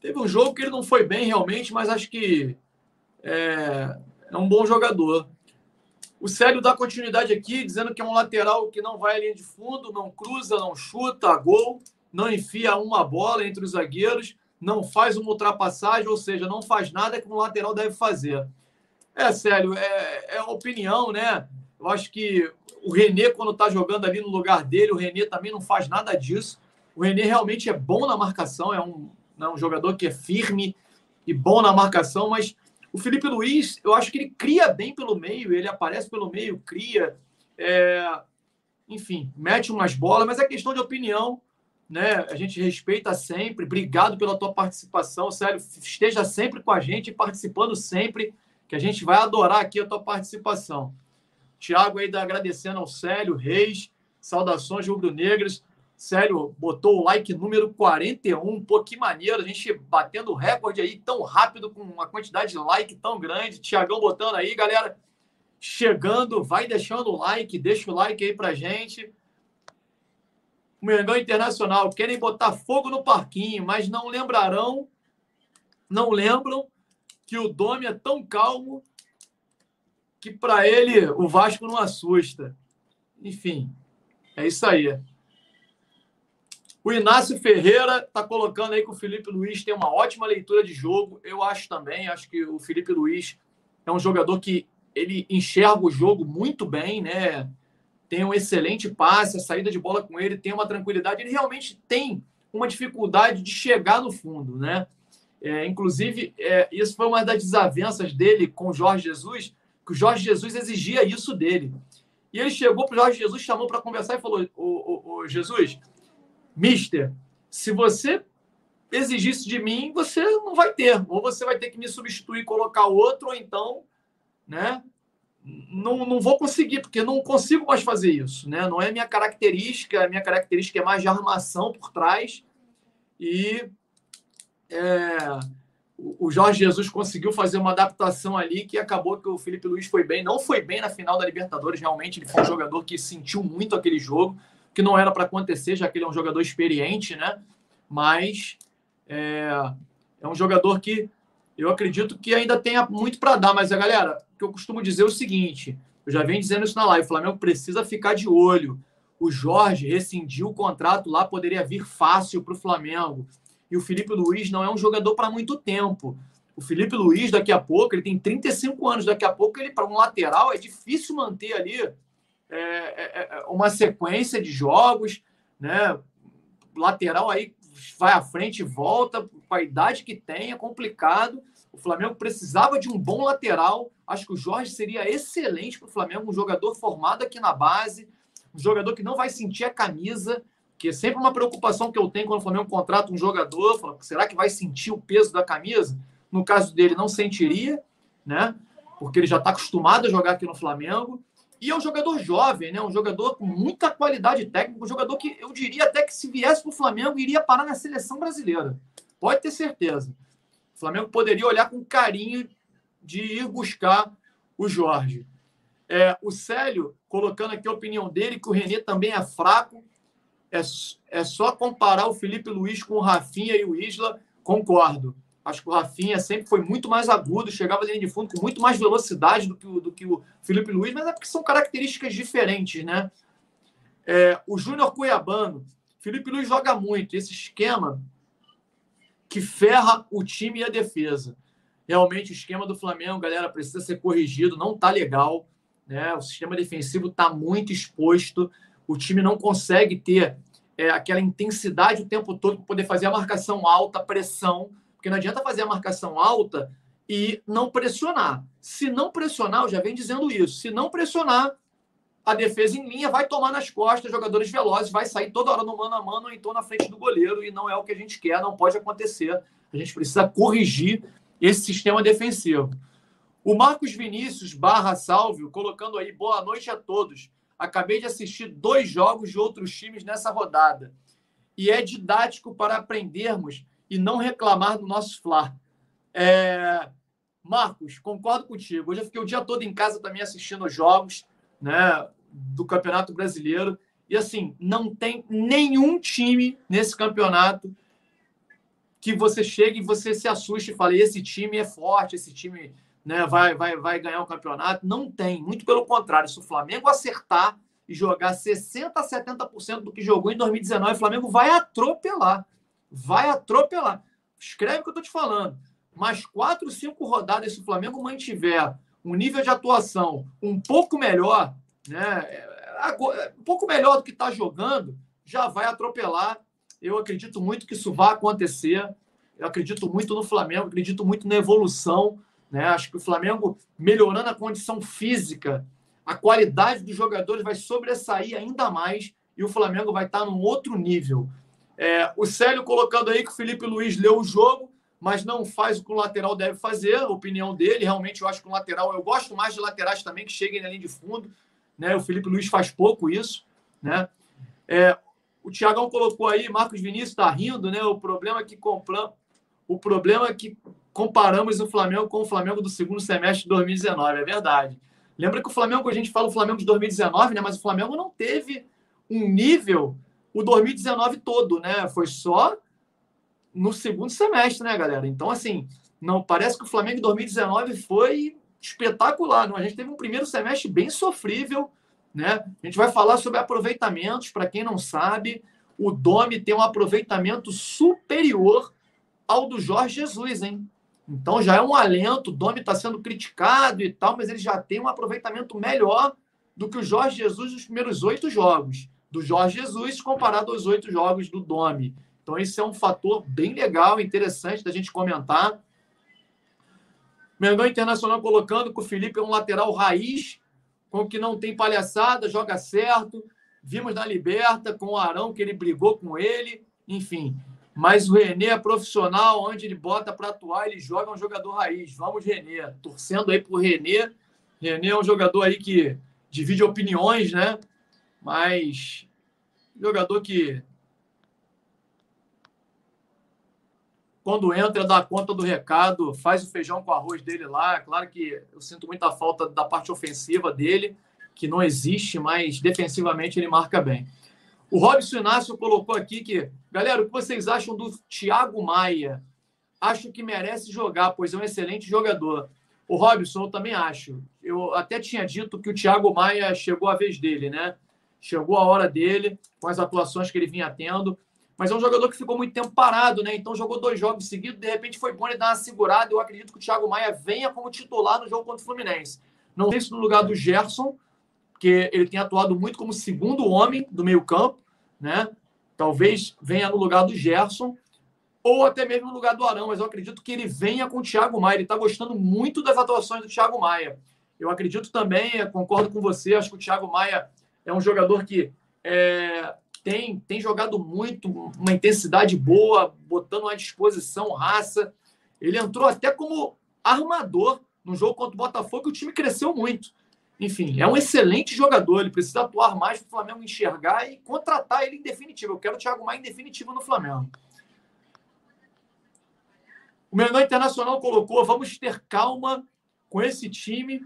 Teve um jogo que ele não foi bem realmente, mas acho que é, é um bom jogador. O Célio dá continuidade aqui, dizendo que é um lateral que não vai à linha de fundo, não cruza, não chuta, gol, não enfia uma bola entre os zagueiros, não faz uma ultrapassagem, ou seja, não faz nada que um lateral deve fazer. É, Célio, é, é opinião, né? Eu acho que o René, quando está jogando ali no lugar dele, o René também não faz nada disso. O René realmente é bom na marcação, é um, é um jogador que é firme e bom na marcação, mas o Felipe Luiz, eu acho que ele cria bem pelo meio, ele aparece pelo meio, cria, é, enfim, mete umas bolas, mas é questão de opinião, né? A gente respeita sempre. Obrigado pela tua participação, sério. Esteja sempre com a gente, participando sempre, que a gente vai adorar aqui a tua participação. Tiago aí agradecendo ao Célio Reis, saudações rubro-negras. Sério, botou o like número 41. Pô, que maneiro. A gente batendo recorde aí tão rápido, com uma quantidade de like tão grande. Tiagão botando aí, galera. Chegando, vai deixando o like, deixa o like aí pra gente. O Mengão Internacional querem botar fogo no parquinho, mas não lembrarão, não lembram que o Dome é tão calmo que para ele o Vasco não assusta. Enfim, é isso aí. O Inácio Ferreira está colocando aí que o Felipe Luiz tem uma ótima leitura de jogo. Eu acho também, acho que o Felipe Luiz é um jogador que ele enxerga o jogo muito bem, né? Tem um excelente passe, a saída de bola com ele tem uma tranquilidade. Ele realmente tem uma dificuldade de chegar no fundo, né? É, inclusive, é, isso foi uma das desavenças dele com o Jorge Jesus, que o Jorge Jesus exigia isso dele. E ele chegou para o Jorge Jesus, chamou para conversar e falou: o, Jesus, Mister, se você exigisse de mim, você não vai ter. Ou você vai ter que me substituir, colocar outro, ou então, né? Não, não vou conseguir, porque não consigo mais fazer isso, né? Não é minha característica, a minha característica é mais de armação por trás. E é, o Jorge Jesus conseguiu fazer uma adaptação ali que acabou que o Felipe Luiz foi bem. Não foi bem na final da Libertadores, realmente. Ele foi um jogador que sentiu muito aquele jogo que não era para acontecer, já que ele é um jogador experiente, né? Mas é, é um jogador que eu acredito que ainda tenha muito para dar. Mas, galera, o que eu costumo dizer é o seguinte: eu já venho dizendo isso na live, o Flamengo precisa ficar de olho. O Jorge rescindiu o contrato lá, poderia vir fácil para o Flamengo. E o Felipe Luiz não é um jogador para muito tempo. O Felipe Luiz, daqui a pouco, ele tem 35 anos, daqui a pouco, ele para um lateral é difícil manter ali é, é, é, uma sequência de jogos, né? Lateral aí vai à frente e volta, com a idade que tem, é complicado. O Flamengo precisava de um bom lateral. Acho que o Jorge seria excelente para o Flamengo, um jogador formado aqui na base, um jogador que não vai sentir a camisa, que é sempre uma preocupação que eu tenho quando o Flamengo contrata um jogador. Falo, será que vai sentir o peso da camisa? No caso dele, não sentiria, né? Porque ele já está acostumado a jogar aqui no Flamengo. E é um jogador jovem, né? Um jogador com muita qualidade técnica, um jogador que eu diria até que se viesse para o Flamengo iria parar na seleção brasileira. Pode ter certeza. O Flamengo poderia olhar com carinho de ir buscar o Jorge. É, o Célio, colocando aqui a opinião dele, que o Renê também é fraco. É, é só comparar o Felipe Luiz com o Rafinha e o Isla. Concordo. Acho que o Rafinha sempre foi muito mais agudo, chegava ali de fundo com muito mais velocidade do que, o, do que o Felipe Luiz, mas é porque são características diferentes, né? É, o Júnior Cuiabano. Felipe Luiz joga muito. Esse esquema que ferra o time e a defesa. Realmente, o esquema do Flamengo, galera, precisa ser corrigido. Não tá legal. Né? O sistema defensivo está muito exposto. O time não consegue ter é, aquela intensidade o tempo todo para poder fazer a marcação alta, pressão. Porque não adianta fazer a marcação alta e não pressionar. Se não pressionar, eu já venho dizendo isso. Se não pressionar, a defesa em linha vai tomar nas costas jogadores velozes, vai sair toda hora no mano a mano ou então na frente do goleiro, e não é o que a gente quer, não pode acontecer. A gente precisa corrigir esse sistema defensivo. O Marcos Vinícius barra Salvio, colocando aí boa noite a todos. Acabei de assistir dois jogos de outros times nessa rodada. E é didático para aprendermos e não reclamar do nosso Fla. É... Marcos, concordo contigo. Hoje eu fiquei o dia todo em casa também assistindo jogos né, do Campeonato Brasileiro. E assim, não tem nenhum time nesse campeonato que você chegue e você se assuste e fale: esse time é forte, esse time né, vai, vai, vai ganhar o campeonato. Não tem. Muito pelo contrário. Se o Flamengo acertar e jogar 60% a 70% do que jogou em 2019, o Flamengo vai atropelar. Vai atropelar. Escreve o que eu estou te falando. Mais quatro, cinco rodadas, se o Flamengo mantiver um nível de atuação um pouco melhor, né? um pouco melhor do que está jogando, já vai atropelar. Eu acredito muito que isso vai acontecer. Eu acredito muito no Flamengo, acredito muito na evolução. Né? Acho que o Flamengo, melhorando a condição física, a qualidade dos jogadores vai sobressair ainda mais e o Flamengo vai estar num outro nível. É, o Célio colocando aí que o Felipe Luiz leu o jogo mas não faz o que o lateral deve fazer, a opinião dele. Realmente, eu acho que o lateral, eu gosto mais de laterais também que cheguem na linha de fundo. Né? O Felipe Luiz faz pouco isso. Né? É, o Tiagão colocou aí, Marcos Vinícius está rindo, né? O problema é que compram, o problema é que comparamos o Flamengo com o Flamengo do segundo semestre de 2019, é verdade. Lembra que o Flamengo, a gente fala o Flamengo de 2019, né? Mas o Flamengo não teve um nível o 2019 todo, né? Foi só no segundo semestre, né, galera? Então, assim, não parece que o Flamengo em 2019 foi espetacular. Não? A gente teve um primeiro semestre bem sofrível, né? A gente vai falar sobre aproveitamentos, para quem não sabe, o Domi tem um aproveitamento superior ao do Jorge Jesus, hein? Então já é um alento, o Domi está sendo criticado e tal, mas ele já tem um aproveitamento melhor do que o Jorge Jesus nos primeiros oito jogos. Do Jorge Jesus comparado aos oito jogos do Domi. Então, esse é um fator bem legal, interessante da gente comentar. Mengão Internacional colocando que o Felipe é um lateral raiz, com que não tem palhaçada, joga certo. Vimos na Liberta com o Arão que ele brigou com ele, enfim. Mas o Renê é profissional, onde ele bota para atuar, ele joga um jogador raiz. Vamos, Renê. Torcendo aí pro Renê. Renê é um jogador aí que divide opiniões, né? Mas jogador que quando entra, dá conta do recado, faz o feijão com arroz dele lá. Claro que eu sinto muita falta da parte ofensiva dele, que não existe, mas defensivamente ele marca bem. O Robson Inácio colocou aqui que, galera, o que vocês acham do Thiago Maia? Acho que merece jogar, pois é um excelente jogador. O Robson, eu também acho. Eu até tinha dito que o Thiago Maia chegou a vez dele, né? Chegou a hora dele, com as atuações que ele vinha tendo mas é um jogador que ficou muito tempo parado, né? Então jogou dois jogos seguidos, de repente foi bom ele dar uma segurada. Eu acredito que o Thiago Maia venha como titular no jogo contra o Fluminense. Não sei se no lugar do Gerson, que ele tem atuado muito como segundo homem do meio-campo, né? Talvez venha no lugar do Gerson, ou até mesmo no lugar do Arão, mas eu acredito que ele venha com o Thiago Maia. Ele está gostando muito das atuações do Thiago Maia. Eu acredito também, concordo com você, acho que o Thiago Maia é um jogador que é, tem, tem jogado muito, uma intensidade boa, botando uma disposição, raça. Ele entrou até como armador no jogo contra o Botafogo, e o time cresceu muito. Enfim, é um excelente jogador. Ele precisa atuar mais para o Flamengo enxergar e contratar ele em definitivo. Eu quero o Thiago Maia em definitivo no Flamengo. O Mengão Internacional colocou: vamos ter calma com esse time.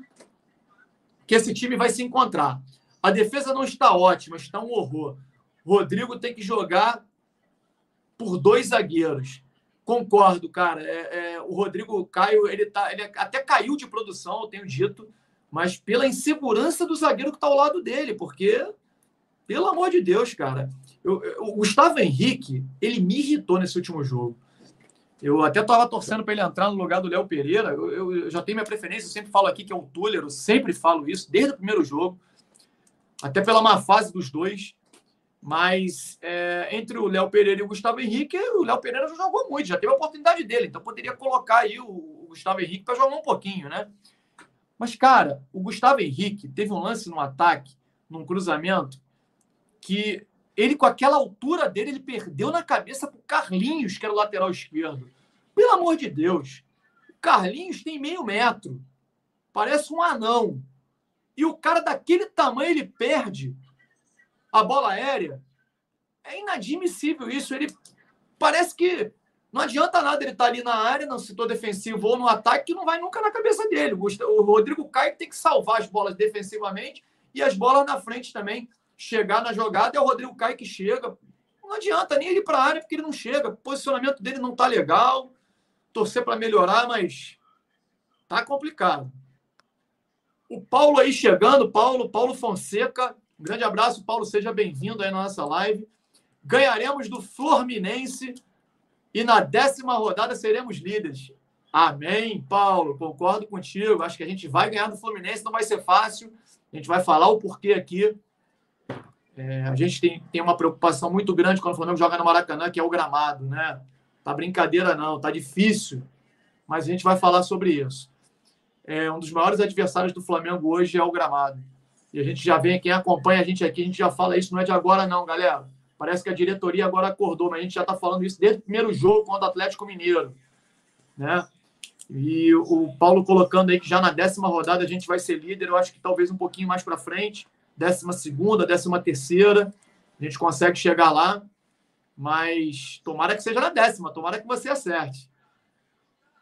que esse time vai se encontrar. A defesa não está ótima, está um horror. Rodrigo tem que jogar por dois zagueiros. Concordo, cara. É, é, o Rodrigo Caio, ele, tá, ele até caiu de produção, eu tenho dito, mas pela insegurança do zagueiro que está ao lado dele, porque, pelo amor de Deus, cara, eu, eu, o Gustavo Henrique, ele me irritou nesse último jogo. Eu até estava torcendo para ele entrar no lugar do Léo Pereira. Eu, eu, já tenho minha preferência, eu sempre falo aqui que é o Tuller, eu sempre falo isso, desde o primeiro jogo, até pela má fase dos dois. Mas é, entre o Léo Pereira e o Gustavo Henrique, o Léo Pereira já jogou muito, já teve a oportunidade dele, então poderia colocar aí o, o Gustavo Henrique para jogar um pouquinho, né? Mas, cara, o Gustavo Henrique teve um lance no ataque, num cruzamento, que ele, com aquela altura dele, ele perdeu na cabeça pro Carlinhos, que era o lateral esquerdo. Pelo amor de Deus. O Carlinhos tem meio metro. Parece um anão. E o cara daquele tamanho, ele perde a bola aérea. É inadmissível isso. Ele parece que não adianta nada ele estar tá ali na área, no setor defensivo ou no ataque, que não vai nunca na cabeça dele. O Rodrigo Caio tem que salvar as bolas defensivamente e as bolas na frente também chegar na jogada é o Rodrigo Caio que chega. Não adianta nem ele para a área porque ele não chega. O posicionamento dele não tá legal. Torcer para melhorar, mas tá complicado. O Paulo aí chegando, Paulo, Paulo Fonseca. Um grande abraço, Paulo, seja bem-vindo aí na nossa live. Ganharemos do Fluminense e na décima rodada seremos líderes. Amém, Paulo. Concordo contigo. Acho que a gente vai ganhar do Fluminense, não vai ser fácil. A gente vai falar o porquê aqui. É, a gente tem, tem uma preocupação muito grande quando o Flamengo joga no Maracanã, que é o gramado, né? Tá brincadeira não, tá difícil, mas a gente vai falar sobre isso. É, um dos maiores adversários do Flamengo hoje é o gramado. E a gente já vem, quem acompanha a gente aqui, a gente já fala isso, não é de agora não, galera. Parece que a diretoria agora acordou, mas a gente já está falando isso desde o primeiro jogo contra o Atlético Mineiro, né? E o Paulo colocando aí que já na décima rodada a gente vai ser líder, eu acho que talvez um pouquinho mais para frente décima segunda, décima terceira, a gente consegue chegar lá, mas tomara que seja na décima, tomara que você acerte.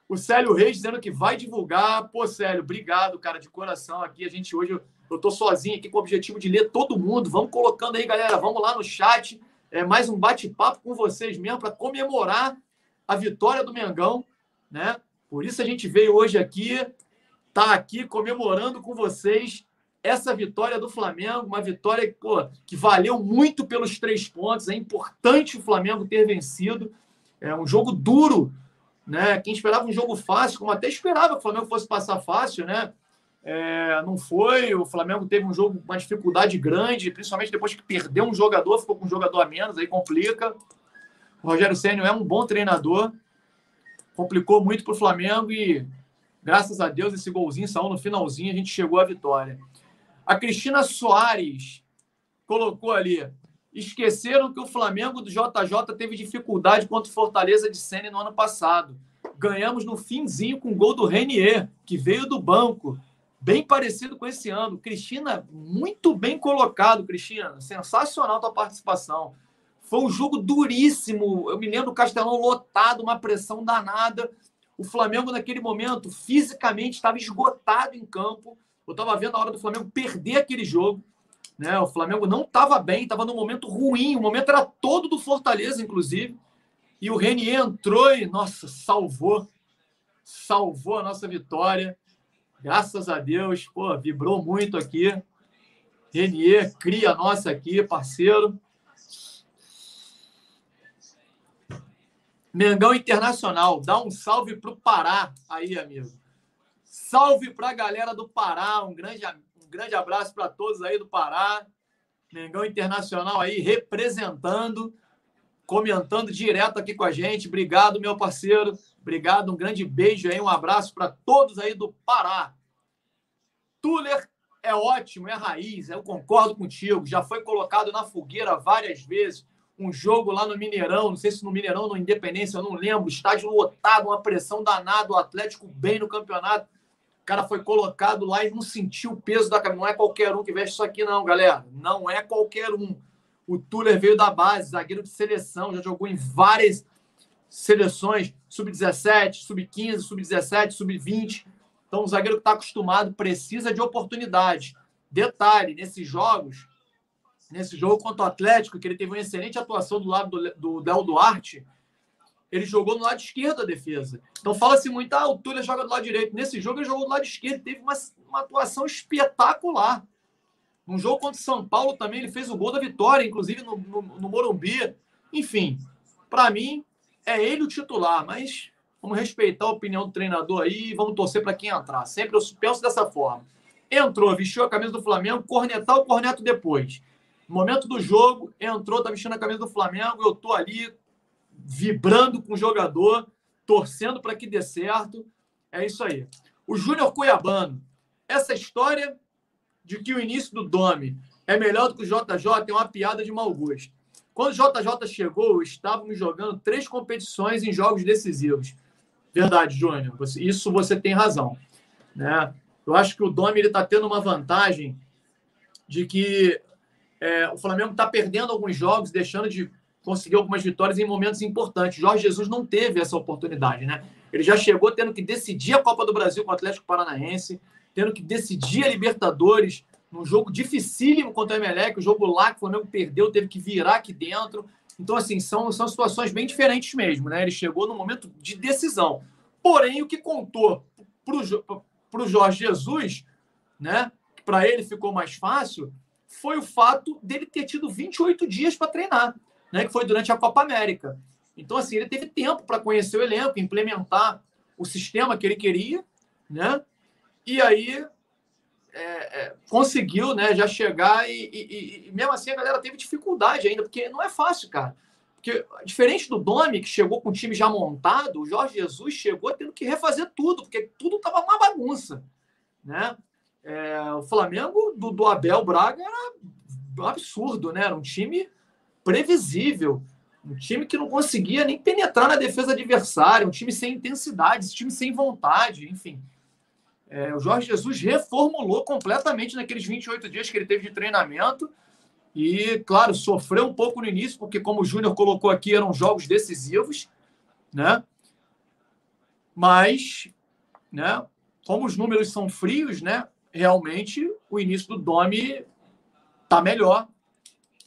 O Célio Reis dizendo que vai divulgar. Pô, Célio, obrigado, cara, de coração aqui. A gente hoje, eu tô sozinho aqui com o objetivo de ler todo mundo. Vamos colocando aí, galera. Vamos lá no chat. É mais um bate-papo com vocês mesmo para comemorar a vitória do Mengão, né? Por isso a gente veio hoje aqui, tá aqui comemorando com vocês essa vitória do Flamengo, uma vitória pô, que valeu muito pelos três pontos. É importante o Flamengo ter vencido. É um jogo duro, né? Quem esperava um jogo fácil, como até esperava que o Flamengo fosse passar fácil, né? É, não foi. O Flamengo teve um jogo com uma dificuldade grande, principalmente depois que perdeu um jogador, ficou com um jogador a menos, aí complica. O Rogério Senna é um bom treinador, complicou muito para o Flamengo e, graças a Deus, esse golzinho saiu no finalzinho, a gente chegou à vitória. A Cristina Soares colocou ali. Esqueceram que o Flamengo do JJ teve dificuldade contra o Fortaleza de Sene no ano passado. Ganhamos no finzinho com o gol do Renier, que veio do banco. Bem parecido com esse ano. Cristina, muito bem colocado, Cristina. Sensacional tua participação. Foi um jogo duríssimo. Eu me lembro do Castelão lotado, uma pressão danada. O Flamengo, naquele momento, fisicamente estava esgotado em campo. Eu estava vendo a hora do Flamengo perder aquele jogo. Né? O Flamengo não estava bem, estava num momento ruim. O momento era todo do Fortaleza, inclusive. E o Renier entrou e, nossa, salvou. Salvou a nossa vitória. Graças a Deus. Pô, vibrou muito aqui. Renier, cria nossa aqui, parceiro. Mengão Internacional, dá um salve pro Pará aí, amigo. Salve para a galera do Pará, um grande, um grande abraço para todos aí do Pará. Mengão Internacional aí representando, comentando direto aqui com a gente. Obrigado, meu parceiro. Obrigado, um grande beijo aí, um abraço para todos aí do Pará. Tuller é ótimo, é raiz, eu concordo contigo. Já foi colocado na fogueira várias vezes. Um jogo lá no Mineirão, não sei se no Mineirão ou no Independência, eu não lembro. Estádio lotado, uma pressão danada, o Atlético bem no campeonato cara foi colocado lá e não sentiu o peso da camisa. Não é qualquer um que veste isso aqui, não, galera. Não é qualquer um. O Tuller veio da base, zagueiro de seleção, já jogou em várias seleções, sub-17, sub-15, sub-17, sub-20. Então, o zagueiro que está acostumado precisa de oportunidade. Detalhe, nesses jogos, nesse jogo contra o Atlético, que ele teve uma excelente atuação do lado do, Del Duarte, ele jogou no lado esquerdo da defesa. Então fala-se muito, ah, o Túlio joga do lado direito. Nesse jogo ele jogou do lado esquerdo, teve uma, uma atuação espetacular. No jogo contra o São Paulo também ele fez o gol da vitória, inclusive no, no, no Morumbi. Enfim, para mim, é ele o titular, mas vamos respeitar a opinião do treinador aí e vamos torcer para quem entrar. Sempre eu penso dessa forma. Entrou, vestiu a camisa do Flamengo, cornetar o corneto depois. Momento do jogo, entrou, tá vestindo a camisa do Flamengo, eu tô ali vibrando com o jogador, torcendo para que dê certo. É isso aí. O Júnior Cuiabano. Essa história de que o início do Domi é melhor do que o JJ é uma piada de mau gosto. Quando o JJ chegou, estávamos jogando três competições em jogos decisivos. Verdade, Júnior. Isso você tem razão. Né? Eu acho que o Domi está tendo uma vantagem de que é, o Flamengo está perdendo alguns jogos, deixando de conseguir algumas vitórias em momentos importantes. Jorge Jesus não teve essa oportunidade, né? Ele já chegou tendo que decidir a Copa do Brasil com o Atlético Paranaense, tendo que decidir a Libertadores num jogo dificílimo contra o Emelec, o jogo lá que o Flamengo perdeu, teve que virar aqui dentro. Então, assim, são, são situações bem diferentes mesmo, né? Ele chegou no momento de decisão. Porém, o que contou para o Jorge Jesus, né? Para ele ficou mais fácil, foi o fato dele ter tido 28 dias para treinar, né, que foi durante a Copa América. Então, assim, ele teve tempo para conhecer o elenco, implementar o sistema que ele queria, né? E aí é, é, conseguiu, né, já chegar e, e, e, mesmo assim a galera teve dificuldade ainda, porque não é fácil, cara. Porque, diferente do Domi, que chegou com o time já montado, o Jorge Jesus chegou tendo que refazer tudo, porque tudo estava uma bagunça, né? É, o Flamengo do, do, Abel Braga era um absurdo, né? Era um time previsível, um time que não conseguia nem penetrar na defesa adversária, um time sem intensidade, um time sem vontade, enfim. É, o Jorge Jesus reformulou completamente naqueles 28 dias que ele teve de treinamento. E, claro, sofreu um pouco no início, porque, como o Júnior colocou aqui, eram jogos decisivos, né? Mas, né, como os números são frios, né? realmente o início do Domi tá melhor,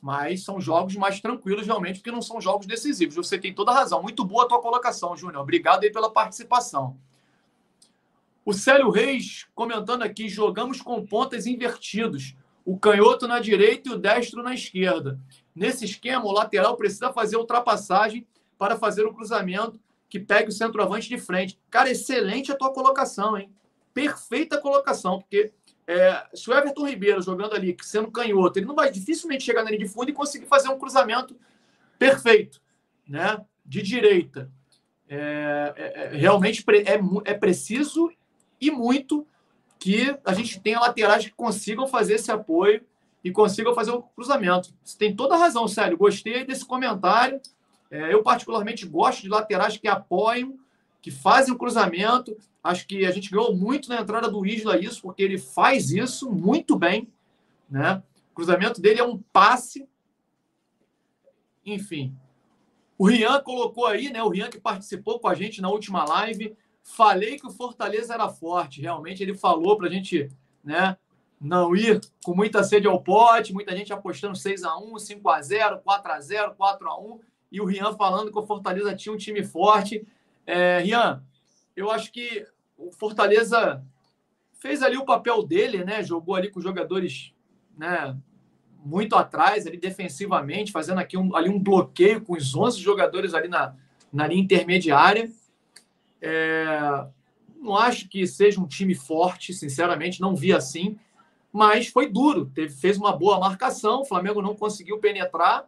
mas são jogos mais tranquilos realmente, porque não são jogos decisivos. Você tem toda a razão. Muito boa a tua colocação, Júnior. Obrigado aí pela participação. O Célio Reis comentando aqui: jogamos com pontas invertidos. O canhoto na direita e o destro na esquerda. Nesse esquema, o lateral precisa fazer ultrapassagem para fazer o cruzamento que pegue o centroavante de frente. Cara, excelente a tua colocação, hein? Perfeita colocação, porque é, se o Everton Ribeiro jogando ali, sendo canhoto, ele não vai dificilmente chegar na linha de fundo e conseguir fazer um cruzamento perfeito, né? De direita. É, é, é realmente é, é preciso e muito que a gente tenha laterais que consigam fazer esse apoio e consigam fazer o cruzamento. Você tem toda a razão, Sérgio. Gostei desse comentário. É, eu, particularmente, gosto de laterais que apoiam, que fazem o cruzamento. Acho que a gente ganhou muito na entrada do Isla isso, porque ele faz isso muito bem. Né? O cruzamento dele é um passe. Enfim. O Rian colocou aí, né? O Rian que participou com a gente na última live. Falei que o Fortaleza era forte. Realmente ele falou para a gente né, não ir com muita sede ao pote, muita gente apostando 6x1, 5x0, 4x0, 4x1. E o Rian falando que o Fortaleza tinha um time forte. É, Rian, eu acho que o Fortaleza fez ali o papel dele, né? Jogou ali com jogadores, né? Muito atrás, ali defensivamente, fazendo aqui um, ali um bloqueio com os 11 jogadores ali na, na linha intermediária. É, não acho que seja um time forte, sinceramente, não vi assim, mas foi duro. Teve, fez uma boa marcação, o Flamengo não conseguiu penetrar.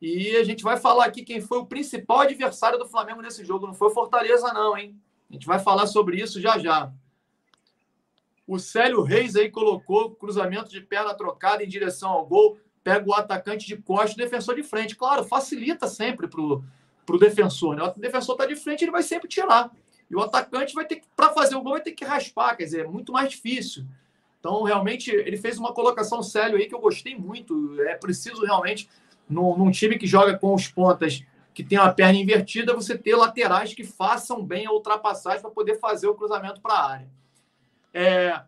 E a gente vai falar aqui quem foi o principal adversário do Flamengo nesse jogo. Não foi o Fortaleza, não, hein? A gente vai falar sobre isso já já. O Célio Reis aí colocou cruzamento de perna trocada em direção ao gol, pega o atacante de costas, o defensor de frente. Claro, facilita sempre para o defensor. Né? O defensor está de frente, ele vai sempre tirar. E o atacante vai ter que, para fazer o gol, vai ter que raspar, quer dizer, é muito mais difícil. Então, realmente, ele fez uma colocação Célio aí que eu gostei muito. É preciso realmente, num, num time que joga com os pontas que tem uma perna invertida, você ter laterais que façam bem a ultrapassagem para poder fazer o cruzamento para a área. É,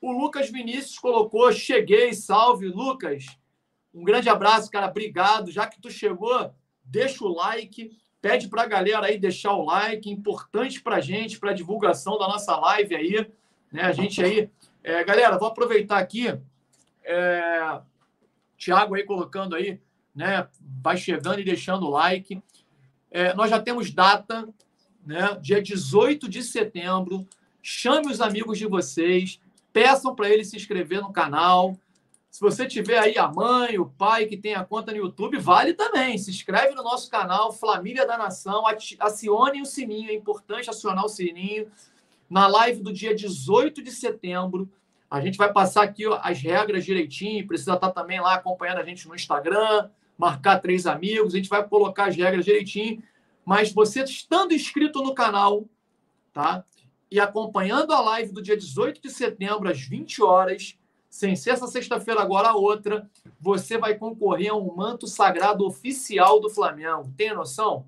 o Lucas Vinícius colocou, cheguei, salve, Lucas. Um grande abraço, cara, obrigado. Já que tu chegou, deixa o like, pede para a galera aí deixar o like, importante para a gente, para a divulgação da nossa live aí, né? A gente aí, é, galera, vou aproveitar aqui, é, Tiago aí colocando aí, né? Vai chegando e deixando o like. É, nós já temos data, né? Dia 18 de setembro. Chame os amigos de vocês, peçam para eles se inscrever no canal. Se você tiver aí a mãe, o pai que tem a conta no YouTube, vale também. Se inscreve no nosso canal, Família da Nação, acione o sininho, é importante acionar o sininho. Na live do dia 18 de setembro, a gente vai passar aqui as regras direitinho, precisa estar também lá acompanhando a gente no Instagram, marcar três amigos, a gente vai colocar as regras direitinho. Mas você estando inscrito no canal, tá? e acompanhando a live do dia 18 de setembro, às 20 horas, sem ser essa sexta-feira, agora a outra, você vai concorrer a um manto sagrado oficial do Flamengo. Tem noção?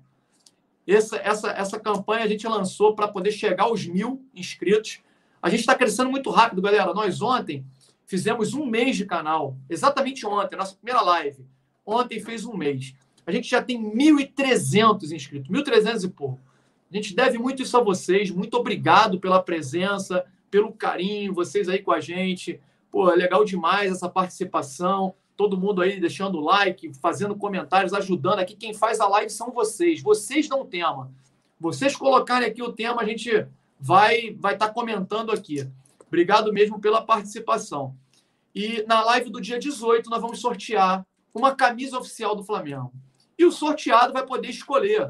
Essa, essa, essa campanha a gente lançou para poder chegar aos mil inscritos. A gente está crescendo muito rápido, galera. Nós ontem fizemos um mês de canal. Exatamente ontem, nossa primeira live. Ontem fez um mês. A gente já tem 1.300 inscritos, 1.300 e pouco. A gente deve muito isso a vocês. Muito obrigado pela presença, pelo carinho, vocês aí com a gente. Pô, é legal demais essa participação. Todo mundo aí deixando like, fazendo comentários, ajudando. Aqui quem faz a live são vocês. Vocês dão tema. Vocês colocarem aqui o tema, a gente vai vai estar tá comentando aqui. Obrigado mesmo pela participação. E na live do dia 18, nós vamos sortear uma camisa oficial do Flamengo. E o sorteado vai poder escolher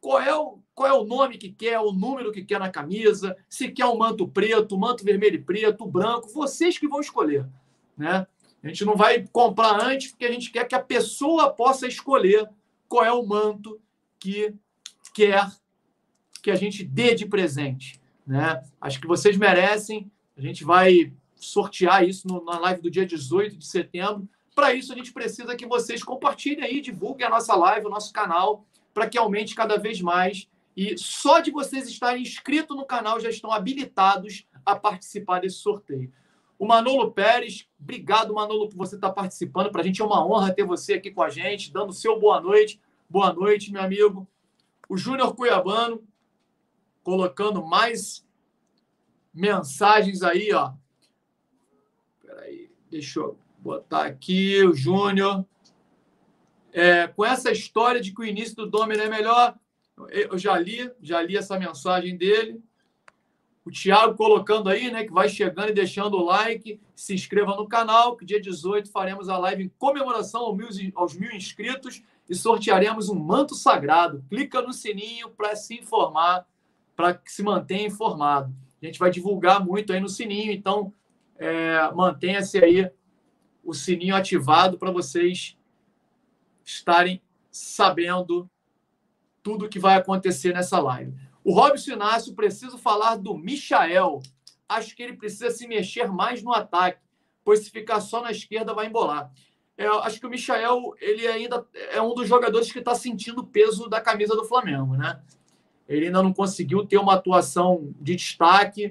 qual é o, qual é o nome que quer, o número que quer na camisa, se quer o manto preto, manto vermelho e preto, branco, vocês que vão escolher, né? A gente não vai comprar antes porque a gente quer que a pessoa possa escolher qual é o manto que quer que a gente dê de presente, né? Acho que vocês merecem. A gente vai sortear isso no, na live do dia 18 de setembro. Para isso, a gente precisa que vocês compartilhem aí, divulguem a nossa live, o nosso canal, para que aumente cada vez mais. E só de vocês estarem inscritos no canal já estão habilitados a participar desse sorteio. O Manolo Pérez, obrigado, Manolo, por você estar participando. Para a gente é uma honra ter você aqui com a gente, dando seu boa noite. Boa noite, meu amigo. O Júnior Cuiabano, colocando mais mensagens aí, ó. Peraí, deixa eu botar aqui o Júnior. É, com essa história de que o início do Domino é melhor, eu já li, já li essa mensagem dele. O Thiago colocando aí, né, que vai chegando e deixando o like, se inscreva no canal, que dia 18 faremos a live em comemoração aos mil, aos mil inscritos e sortearemos um manto sagrado. Clica no sininho para se informar, para que se mantenha informado. A gente vai divulgar muito aí no sininho, então é, mantenha-se aí o sininho ativado para vocês estarem sabendo tudo o que vai acontecer nessa live. O Robson Inácio, preciso falar do Michael. Acho que ele precisa se mexer mais no ataque, pois se ficar só na esquerda vai embolar. É, acho que o Michael ele ainda é um dos jogadores que está sentindo o peso da camisa do Flamengo, né? Ele ainda não conseguiu ter uma atuação de destaque.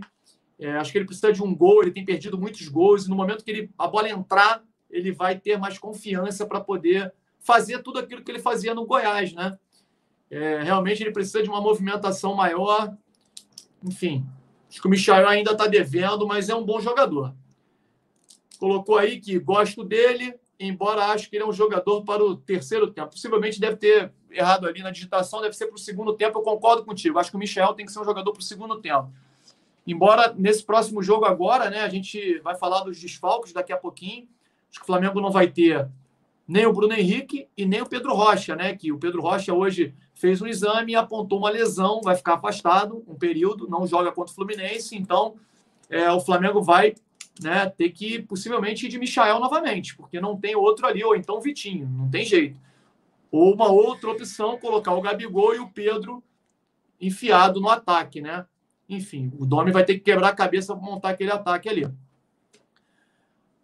É, acho que ele precisa de um gol. Ele tem perdido muitos gols. E no momento que ele, a bola entrar, ele vai ter mais confiança para poder fazer tudo aquilo que ele fazia no Goiás, né? É, realmente ele precisa de uma movimentação maior. Enfim, acho que o Michael ainda está devendo, mas é um bom jogador. Colocou aí que gosto dele, embora acho que ele é um jogador para o terceiro tempo. Possivelmente deve ter errado ali na digitação, deve ser para o segundo tempo. Eu concordo contigo. Acho que o Michel tem que ser um jogador para o segundo tempo. Embora nesse próximo jogo agora, né, a gente vai falar dos desfalques daqui a pouquinho. Acho que o Flamengo não vai ter nem o Bruno Henrique e nem o Pedro Rocha, né? Que o Pedro Rocha hoje fez um exame e apontou uma lesão, vai ficar afastado um período, não joga contra o Fluminense, então é, o Flamengo vai né, ter que possivelmente ir de Michael novamente, porque não tem outro ali, ou então Vitinho, não tem jeito. Ou uma outra opção, colocar o Gabigol e o Pedro enfiado no ataque, né? Enfim, o Domi vai ter que quebrar a cabeça para montar aquele ataque ali.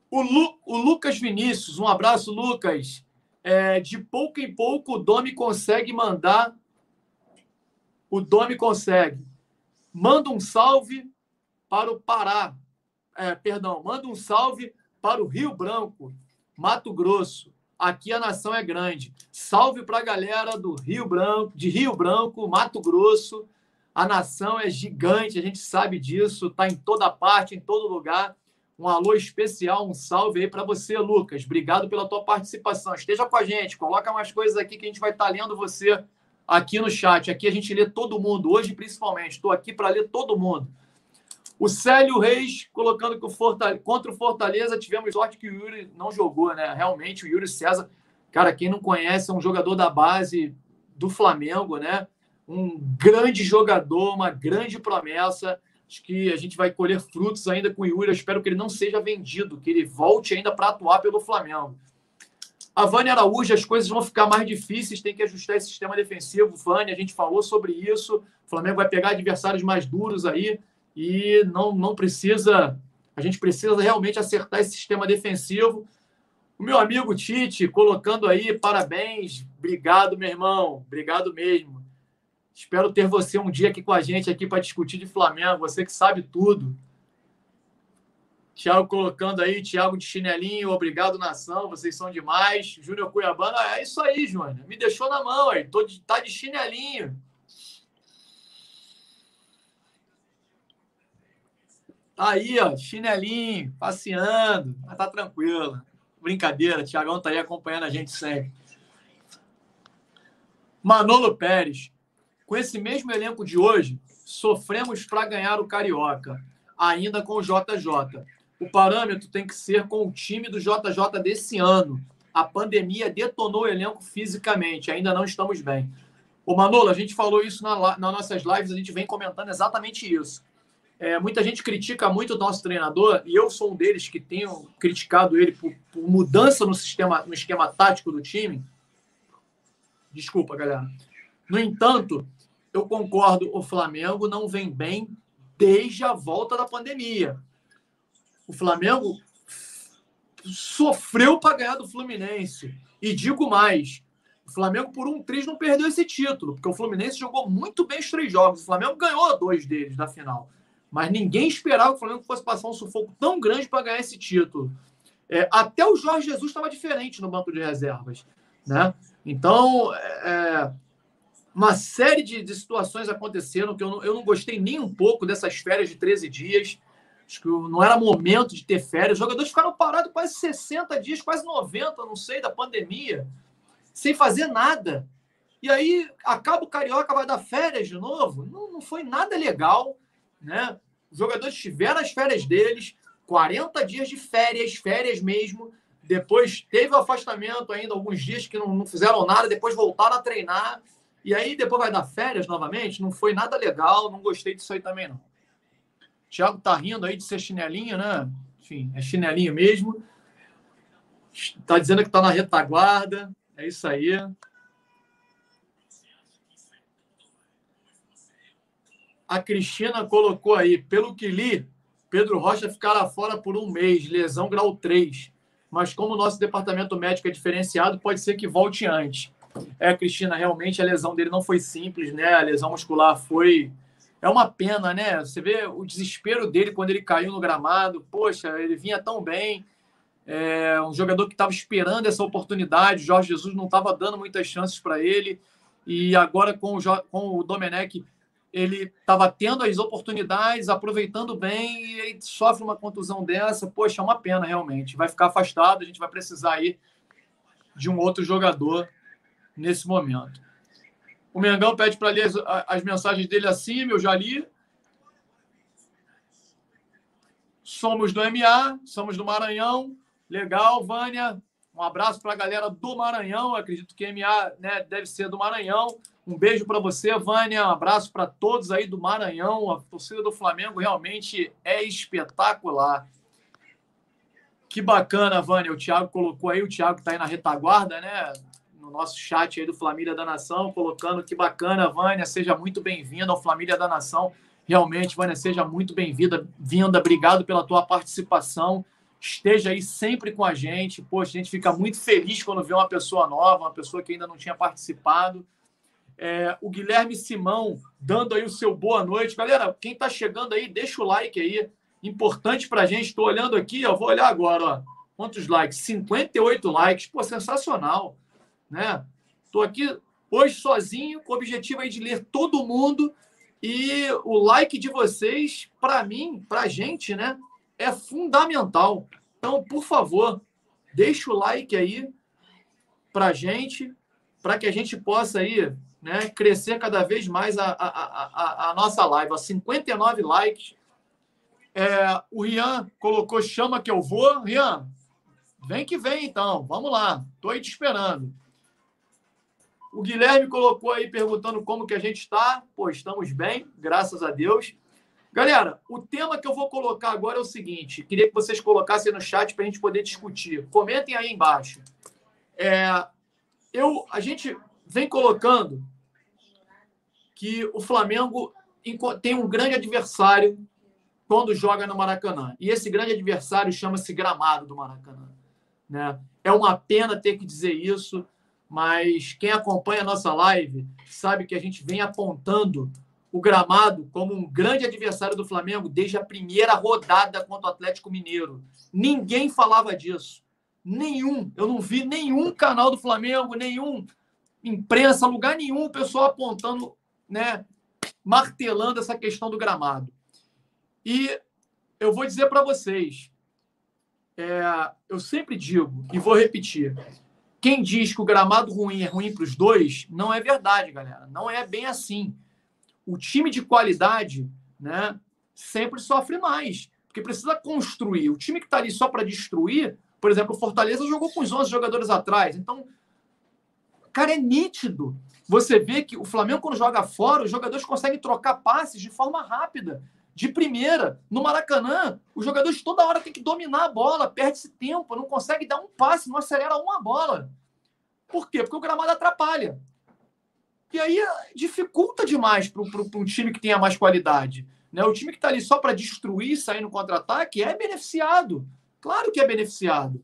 O, Lu, o Lucas Vinícius, um abraço, Lucas. É, de pouco em pouco o Domi consegue mandar. O Domi consegue. Manda um salve para o Pará. É, perdão, manda um salve para o Rio Branco, Mato Grosso. Aqui a nação é grande. Salve para a galera do Rio Branco, de Rio Branco, Mato Grosso. A nação é gigante, a gente sabe disso, está em toda parte, em todo lugar. Um alô especial, um salve aí para você, Lucas. Obrigado pela tua participação. Esteja com a gente, coloca mais coisas aqui que a gente vai estar tá lendo você aqui no chat. Aqui a gente lê todo mundo, hoje principalmente. Estou aqui para ler todo mundo. O Célio Reis colocando que o contra o Fortaleza tivemos sorte que o Yuri não jogou, né? Realmente, o Yuri César, cara, quem não conhece, é um jogador da base do Flamengo, né? Um grande jogador, uma grande promessa. Acho que a gente vai colher frutos ainda com o Yuri. Eu espero que ele não seja vendido, que ele volte ainda para atuar pelo Flamengo. A Vânia Araújo, as coisas vão ficar mais difíceis, tem que ajustar esse sistema defensivo. Vânia, a gente falou sobre isso. O Flamengo vai pegar adversários mais duros aí e não, não precisa. A gente precisa realmente acertar esse sistema defensivo. O meu amigo Tite colocando aí, parabéns, obrigado, meu irmão, obrigado mesmo. Espero ter você um dia aqui com a gente aqui para discutir de Flamengo, você que sabe tudo. Thiago colocando aí, Thiago de chinelinho, obrigado, nação, vocês são demais. Júnior Cuiabana, é isso aí, Júnior. Me deixou na mão aí, tô de, tá de chinelinho. Tá aí, ó, chinelinho, passeando, mas tá tranquilo. Brincadeira, Tiagão tá aí acompanhando a gente sempre. Manolo Pérez. Com esse mesmo elenco de hoje, sofremos para ganhar o Carioca, ainda com o JJ. O parâmetro tem que ser com o time do JJ desse ano. A pandemia detonou o elenco fisicamente, ainda não estamos bem. O Manolo, a gente falou isso na, nas nossas lives, a gente vem comentando exatamente isso. É, muita gente critica muito o nosso treinador, e eu sou um deles que tenho criticado ele por, por, mudança no sistema, no esquema tático do time. Desculpa, galera. No entanto, eu concordo, o Flamengo não vem bem desde a volta da pandemia. O Flamengo sofreu para ganhar do Fluminense. E digo mais, o Flamengo, por um triz, não perdeu esse título, porque o Fluminense jogou muito bem os três jogos. O Flamengo ganhou dois deles na final. Mas ninguém esperava que o Flamengo fosse passar um sufoco tão grande para ganhar esse título. É, até o Jorge Jesus estava diferente no banco de reservas. Né? Então, é, uma série de, de, situações aconteceram que eu não, eu não gostei nem um pouco dessas férias de 13 dias. Acho que não era momento de ter férias. Os jogadores ficaram parados quase 60 dias, quase 90, não sei, da pandemia, sem fazer nada. E aí acaba o Carioca, vai dar férias de novo. Não, não foi nada legal né? Os jogadores tiveram as férias deles, 40 dias de férias, férias mesmo. Depois teve o afastamento ainda, alguns dias que não, não fizeram nada, depois voltaram a treinar. E aí depois vai dar férias novamente. Não foi nada legal, não gostei disso aí também, não. O Thiago tá rindo aí de ser chinelinho, né? Enfim, é chinelinho mesmo. Tá dizendo que tá na retaguarda. É isso aí. a Cristina colocou aí, pelo que li, Pedro Rocha ficará fora por um mês, lesão grau 3. Mas como o nosso departamento médico é diferenciado, pode ser que volte antes. É, Cristina, realmente a lesão dele não foi simples, né? A lesão muscular foi. É uma pena, né? Você vê o desespero dele quando ele caiu no gramado. Poxa, ele vinha tão bem. É um jogador que estava esperando essa oportunidade. Jorge Jesus não estava dando muitas chances para ele. E agora com o, com o Domenech ele estava tendo as oportunidades, aproveitando bem e aí sofre uma contusão dessa. Poxa, é uma pena realmente. Vai ficar afastado, a gente vai precisar aí de um outro jogador nesse momento. O Mengão pede para ler as, as, mensagens dele acima, eu já li. Somos do MA, somos do Maranhão. Legal, Vânia. Um abraço para a galera do Maranhão. Eu acredito que MA né, deve ser do Maranhão. Um beijo para você, Vânia. Um abraço para todos aí do Maranhão. A torcida do Flamengo realmente é espetacular. Que bacana, Vânia. O Thiago colocou aí, o Thiago está aí na retaguarda, né? No nosso chat aí do Família da Nação, colocando que bacana, Vânia. Seja muito bem-vinda ao Família da Nação. Realmente, Vânia, seja muito bem-vinda. Vinda, obrigado pela tua participação. Esteja aí sempre com a gente. Poxa, a gente fica muito feliz quando vê uma pessoa nova, uma pessoa que ainda não tinha participado. É, o Guilherme Simão dando aí o seu boa noite. Galera, quem está chegando aí, deixa o like aí. Importante para a gente. Estou olhando aqui, eu vou olhar agora. Ó. Quantos likes? 58 likes. Pô, sensacional. Né? Estou aqui hoje sozinho, com o objetivo aí de ler todo mundo. E o like de vocês, para mim, para a gente, né, é fundamental. Então, por favor, deixa o like aí para a gente, para que a gente possa aí, né, crescer cada vez mais a, a, a, a nossa live. A 59 likes. É, o Rian colocou chama que eu vou. Rian, vem que vem então. Vamos lá. Estou aí te esperando. O Guilherme colocou aí perguntando como que a gente está. Pô, estamos bem, graças a Deus. Galera, o tema que eu vou colocar agora é o seguinte: queria que vocês colocassem no chat para a gente poder discutir. Comentem aí embaixo. É, eu, a gente vem colocando que o Flamengo tem um grande adversário quando joga no Maracanã. E esse grande adversário chama-se Gramado do Maracanã. Né? É uma pena ter que dizer isso mas quem acompanha a nossa live sabe que a gente vem apontando o gramado como um grande adversário do Flamengo desde a primeira rodada contra o Atlético Mineiro. Ninguém falava disso. Nenhum. Eu não vi nenhum canal do Flamengo, nenhum imprensa, lugar nenhum, o pessoal apontando, né, martelando essa questão do gramado. E eu vou dizer para vocês, é, eu sempre digo e vou repetir, quem diz que o gramado ruim é ruim para os dois, não é verdade, galera. Não é bem assim. O time de qualidade, né, sempre sofre mais, porque precisa construir. O time que está ali só para destruir, por exemplo, o Fortaleza jogou com os 11 jogadores atrás. Então, cara, é nítido. Você vê que o Flamengo, quando joga fora, os jogadores conseguem trocar passes de forma rápida, de primeira. No Maracanã, os jogadores toda hora têm que dominar a bola, perde-se tempo, não consegue dar um passe, não acelera uma bola. Por quê? Porque o gramado atrapalha. E aí dificulta demais para um time que tenha mais qualidade. Né? O time que está ali só para destruir, sair no contra-ataque, é beneficiado. Claro que é beneficiado.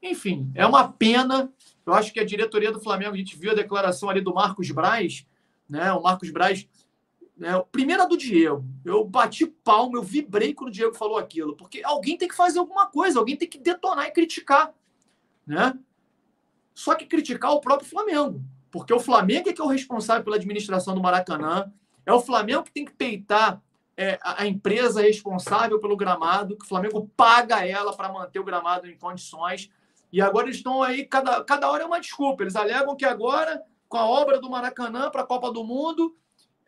Enfim, é uma pena. Eu acho que a diretoria do Flamengo, a gente viu a declaração ali do Marcos Braz, né? O Marcos Braz né? Primeira do Diego. Eu bati palma, eu vibrei quando o Diego falou aquilo, porque alguém tem que fazer alguma coisa, alguém tem que detonar e criticar. Né? Só que criticar o próprio Flamengo, porque o Flamengo é que é o responsável pela administração do Maracanã, é o Flamengo que tem que peitar é, a empresa responsável pelo gramado, que o Flamengo paga ela para manter o gramado em condições. E agora eles estão aí, cada, cada hora é uma desculpa. Eles alegam que agora, com a obra do Maracanã para a Copa do Mundo,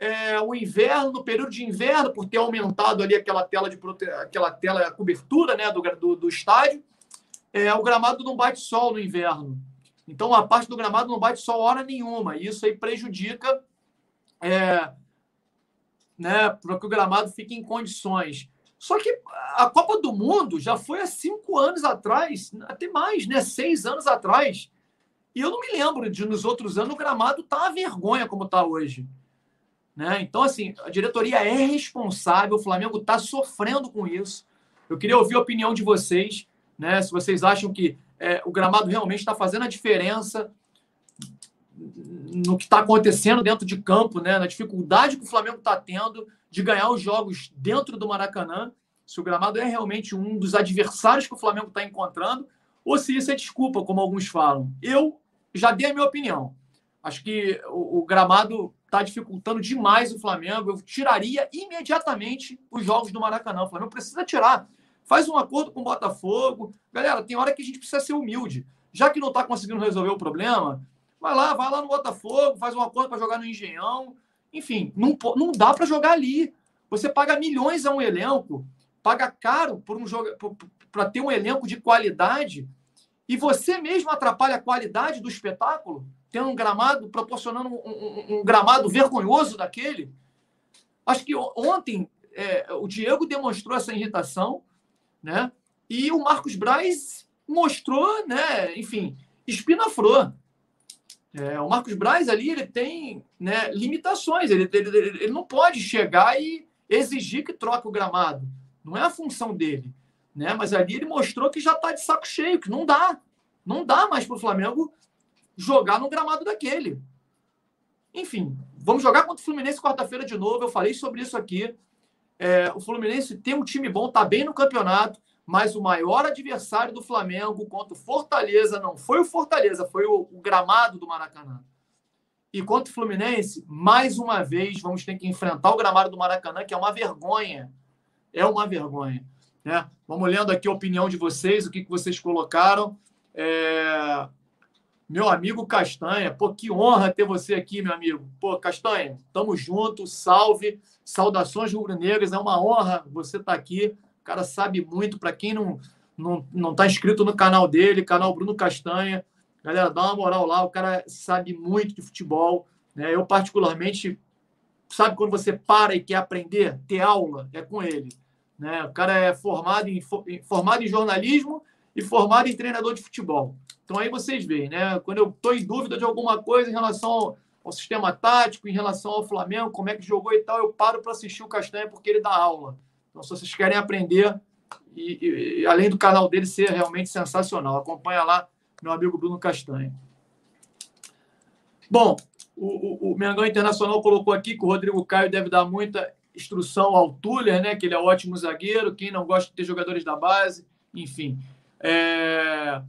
é, o inverno, no período de inverno, por ter aumentado ali aquela tela de prote... aquela tela, cobertura né, do, do, do estádio, é, o gramado não bate sol no inverno. Então a parte do gramado não bate sol hora nenhuma. E isso aí prejudica é, né, para que o gramado fique em condições. Só que a Copa do Mundo já foi há cinco anos atrás, até mais, né? Seis anos atrás. E eu não me lembro de nos outros anos o gramado tá a vergonha como está hoje. Né? Então, assim, a diretoria é responsável, o Flamengo está sofrendo com isso. Eu queria ouvir a opinião de vocês, né? Se vocês acham que é, o gramado realmente está fazendo a diferença no que está acontecendo dentro de campo, né? Na dificuldade que o Flamengo está tendo de ganhar os jogos dentro do Maracanã. Se o gramado é realmente um dos adversários que o Flamengo está encontrando, ou se isso é desculpa, como alguns falam. Eu já dei a minha opinião. Acho que o, o gramado está dificultando demais o Flamengo. Eu tiraria imediatamente os jogos do Maracanã. O Flamengo precisa tirar. Faz um acordo com o Botafogo. Galera, tem hora que a gente precisa ser humilde. Já que não está conseguindo resolver o problema, vai lá, vai lá no Botafogo, faz um acordo para jogar no Engenhão. Enfim, não, não dá para jogar ali. Você paga milhões a um elenco, paga caro por um jogo para ter um elenco de qualidade e você mesmo atrapalha a qualidade do espetáculo tem um gramado, proporcionando um, um, um, gramado vergonhoso daquele. Acho que ontem é, o Diego demonstrou essa irritação, né? E o Marcos Braz mostrou, né? Enfim, espinafrou. É, o Marcos Braz ali ele tem né, limitações. Ele, ele, ele não pode chegar e exigir que troque o gramado. Não é a função dele. Né? Mas ali ele mostrou que já está de saco cheio, que não dá. Não dá mais para o Flamengo jogar no gramado daquele. Enfim, vamos jogar contra o Fluminense quarta-feira de novo. Eu falei sobre isso aqui. É, o Fluminense tem um time bom, está bem no campeonato, mas o maior adversário do Flamengo contra o Fortaleza não foi o Fortaleza, foi o, o gramado do Maracanã. E contra o Fluminense, mais uma vez, vamos ter que enfrentar o gramado do Maracanã, que é uma vergonha. É uma vergonha. Né? Vamos lendo aqui a opinião de vocês, o que, que vocês colocaram. É... Meu amigo Castanha, pô, que honra ter você aqui, meu amigo. Pô, Castanha, tamo junto, salve, saudações rubro-negras, é uma honra você estar tá aqui. O cara sabe muito, para quem não, não, não tá inscrito no canal dele, canal Bruno Castanha, Galera, dá uma moral lá, o cara sabe muito de futebol. Né? Eu, particularmente, sabe quando você para e quer aprender, ter aula, é com ele. Né? O cara é formado em, formado em jornalismo e formado em treinador de futebol. Então aí vocês veem, né? Quando eu estou em dúvida de alguma coisa em relação ao, ao, sistema tático, em relação ao Flamengo, como é que jogou e tal, eu paro para assistir o Castanha porque ele dá aula. Então, se vocês querem aprender, e, e, e além do canal dele ser realmente sensacional, acompanha lá meu amigo Bruno Castanho. Bom, o, o, o Mengão Internacional colocou aqui que o Rodrigo Caio deve dar muita instrução ao Tuller, né? Que ele é ótimo zagueiro. Quem não gosta de ter jogadores da base, enfim. É...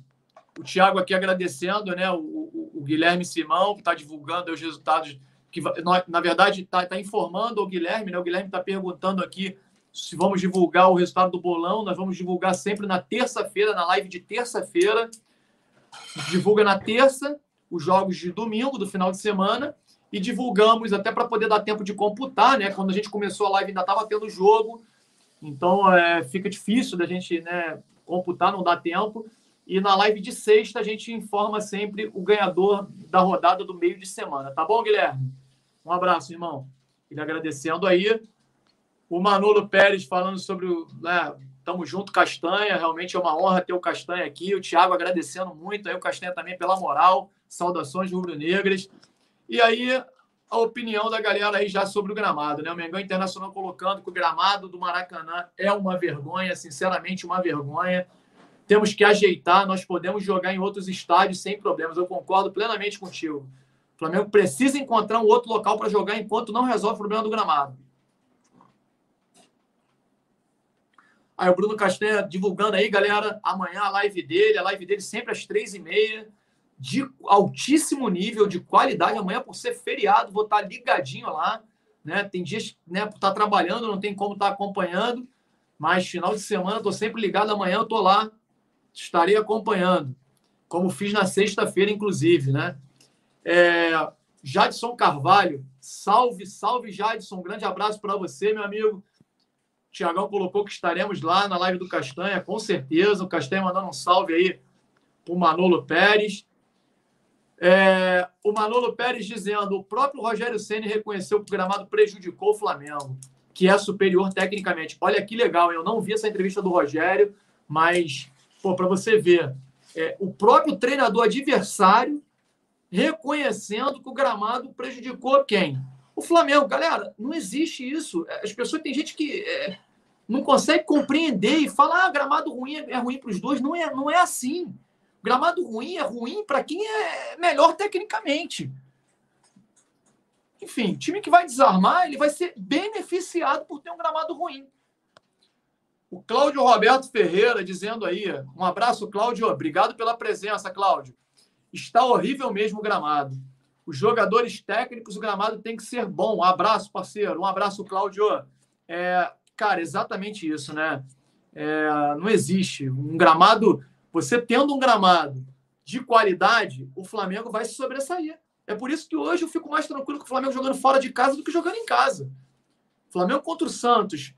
O Thiago aqui agradecendo, né? O, o, o Guilherme Simão, que está divulgando os resultados, que na verdade está tá informando o Guilherme, né? O Guilherme está perguntando aqui se vamos divulgar o resultado do bolão. Nós vamos divulgar sempre na terça-feira, na live de terça-feira divulga na terça os jogos de domingo, do final de semana, e divulgamos até para poder dar tempo de computar, né? Quando a gente começou a live ainda estava tendo jogo, então é, fica difícil da gente né, computar, não dá tempo. E na live de sexta a gente informa sempre o ganhador da rodada do meio de semana. Tá bom, Guilherme? Um abraço, irmão. Ele agradecendo aí. O Manolo Pérez falando sobre o. Né, Tamo junto, Castanha. Realmente é uma honra ter o Castanha aqui. O Thiago agradecendo muito aí o Castanha também pela moral. Saudações rubro-negras. E aí, a opinião da galera aí já sobre o gramado, né? O Mengão Internacional colocando que o gramado do Maracanã é uma vergonha, sinceramente, uma vergonha. Temos que ajeitar, nós podemos jogar em outros estádios sem problemas. Eu concordo plenamente contigo. O Flamengo precisa encontrar um outro local para jogar enquanto não resolve o problema do gramado. Aí o Bruno Castanha divulgando aí, galera, amanhã a live dele, a live dele sempre às três e meia, de altíssimo nível, de qualidade. Amanhã, por ser feriado, vou estar ligadinho lá. Né? Tem dias, né, por estar trabalhando, não tem como estar acompanhando, mas final de semana estou sempre ligado. Amanhã eu estou lá, estarei acompanhando, como fiz na sexta-feira, inclusive, né? É, Jadson Carvalho, salve, salve, Jadson. Um grande abraço para você, meu amigo. Tiagão colocou que estaremos lá na live do Castanha, com certeza. O Castanha mandando um salve aí para o Manolo Pérez. É, o Manolo Pérez dizendo: o próprio Rogério Senna reconheceu que o gramado prejudicou o Flamengo, que é superior tecnicamente. Olha que legal, eu não vi essa entrevista do Rogério, mas para você ver, é, o próprio treinador adversário reconhecendo que o gramado prejudicou quem? O Flamengo, galera, não existe isso. As pessoas, tem gente que é, não consegue compreender e fala, ah, gramado ruim é, é ruim para os dois. Não é, não é assim. Gramado ruim é ruim para quem é melhor tecnicamente. Enfim, time que vai desarmar, ele vai ser beneficiado por ter um gramado ruim. O Cláudio Roberto Ferreira dizendo aí, um abraço, Cláudio, obrigado pela presença, Cláudio. Está horrível mesmo o gramado. Os jogadores técnicos, o gramado tem que ser bom. Um abraço, parceiro. Um abraço, Cláudio. É, cara, exatamente isso, né? É, não existe um gramado. Você tendo um gramado de qualidade, o Flamengo vai se sobressair. É por isso que hoje eu fico mais tranquilo com o Flamengo jogando fora de casa do que jogando em casa. Flamengo contra o Santos,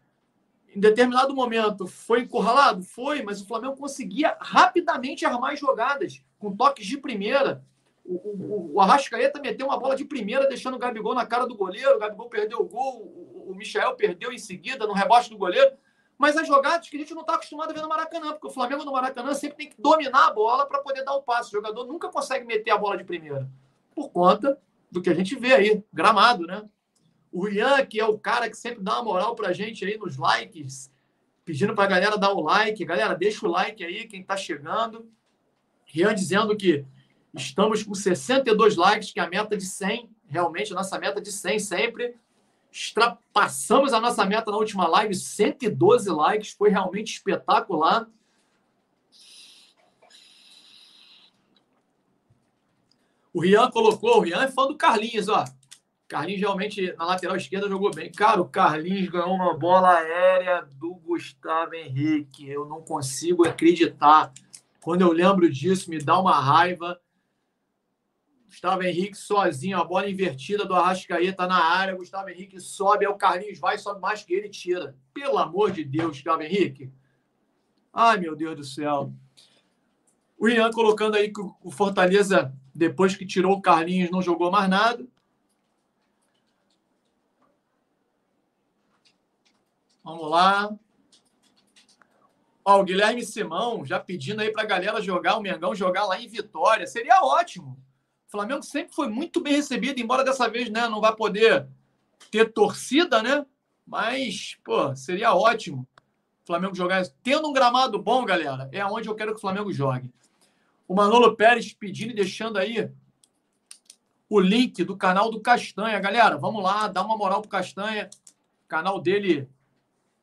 em determinado momento, foi encurralado? Foi, mas o Flamengo conseguia rapidamente armar jogadas com toques de primeira o, o, o Arrascaeta meteu uma bola de primeira, deixando o Gabigol na cara do goleiro. O Gabigol perdeu o gol, o, o Michel perdeu em seguida, no rebote do goleiro. Mas as jogadas que a gente não está acostumado a ver no Maracanã, porque o Flamengo no Maracanã sempre tem que dominar a bola para poder dar o passe. O jogador nunca consegue meter a bola de primeira, por conta do que a gente vê aí, gramado, né? O Ian, que é o cara que sempre dá uma moral para a gente aí nos likes, pedindo para a galera dar o like. Galera, deixa o like aí, quem está chegando. Rian dizendo que Estamos com 62 likes, que é a meta de 100. realmente a nossa meta de 100 sempre. Extrapassamos a nossa meta na última live, 112 likes, foi realmente espetacular. O Rian colocou, o Rian é fã do Carlinhos, ó. Carlinhos realmente na lateral esquerda jogou bem. Cara, o Carlinhos ganhou uma bola aérea do Gustavo Henrique. Eu não consigo acreditar. Quando eu lembro disso, me dá uma raiva. Gustavo Henrique sozinho, a bola invertida do Arrascaeta na área. Gustavo Henrique sobe, aí o Carlinhos vai, sobe mais que ele tira. Pelo amor de Deus, Gustavo Henrique. Ai, meu Deus do céu. O Ian colocando aí que o Fortaleza, depois que tirou o Carlinhos, não jogou mais nada. Vamos lá. Ó, o Guilherme Simão já pedindo aí para a galera jogar, o Mengão jogar lá em Vitória. Seria ótimo. O Flamengo sempre foi muito bem recebido, embora dessa vez né, não vai poder ter torcida, né? Mas, pô, seria ótimo o Flamengo jogar. Tendo um gramado bom, galera, é onde eu quero que o Flamengo jogue. O Manolo Pérez pedindo e deixando aí o link do canal do Castanha. Galera, vamos lá, dá uma moral pro Castanha. O canal dele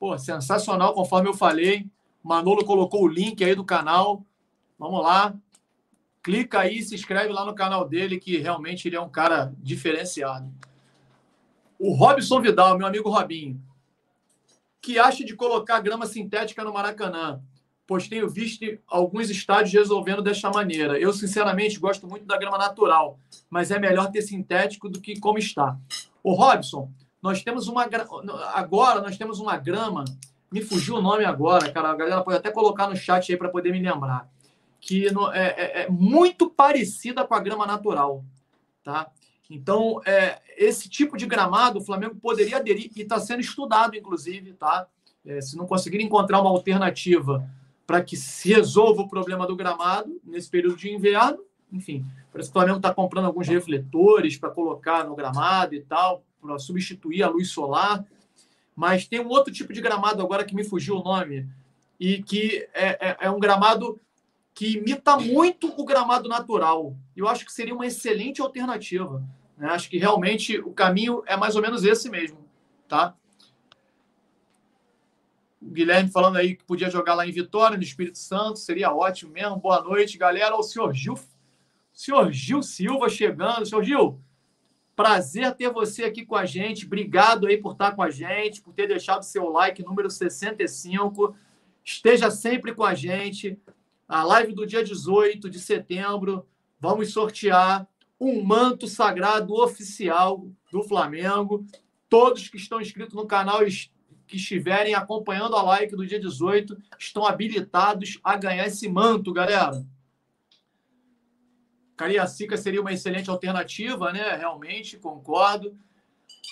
Pô, sensacional, conforme eu falei. Manolo colocou o link aí do canal. Vamos lá. Clica aí, se inscreve lá no canal dele, que realmente ele é um cara diferenciado. O Robson Vidal, meu amigo Robinho, que acha de colocar grama sintética no Maracanã? Pois tenho visto alguns estádios resolvendo desta maneira. Eu, sinceramente, gosto muito da grama natural, mas é melhor ter sintético do que como está. O Robson, nós temos uma. Agora nós temos uma grama. Me fugiu o nome agora, cara. A galera pode até colocar no chat aí para poder me lembrar. Que é, é, é, muito parecida com a grama natural. Tá? Então, é, esse tipo de gramado o Flamengo poderia aderir e está sendo estudado, inclusive, tá? É, se não conseguir encontrar uma alternativa para que se resolva o problema do gramado nesse período de inverno, enfim, parece que o Flamengo está comprando alguns refletores para colocar no gramado e tal para substituir a luz solar. Mas tem um outro tipo de gramado agora que me fugiu o nome, e que é, é, é um gramado que imita muito o gramado natural. Eu acho que seria uma excelente alternativa. Né? Acho que realmente o caminho é mais ou menos esse mesmo. Tá? O Guilherme falando aí que podia jogar lá em Vitória, no Espírito Santo, seria ótimo mesmo. Boa noite, galera. O senhor Gil, senhor Gil Silva chegando. Senhor Gil, Prazer ter você aqui com a gente. Obrigado aí por estar com a gente, por ter deixado seu like número 65. Esteja sempre com a gente. A live do dia 18 de setembro, vamos sortear um manto sagrado oficial do Flamengo. Todos que estão inscritos no canal que estiverem acompanhando a live do dia 18 estão habilitados a ganhar esse manto, galera. Cariacica seria uma excelente alternativa, né? Realmente, concordo.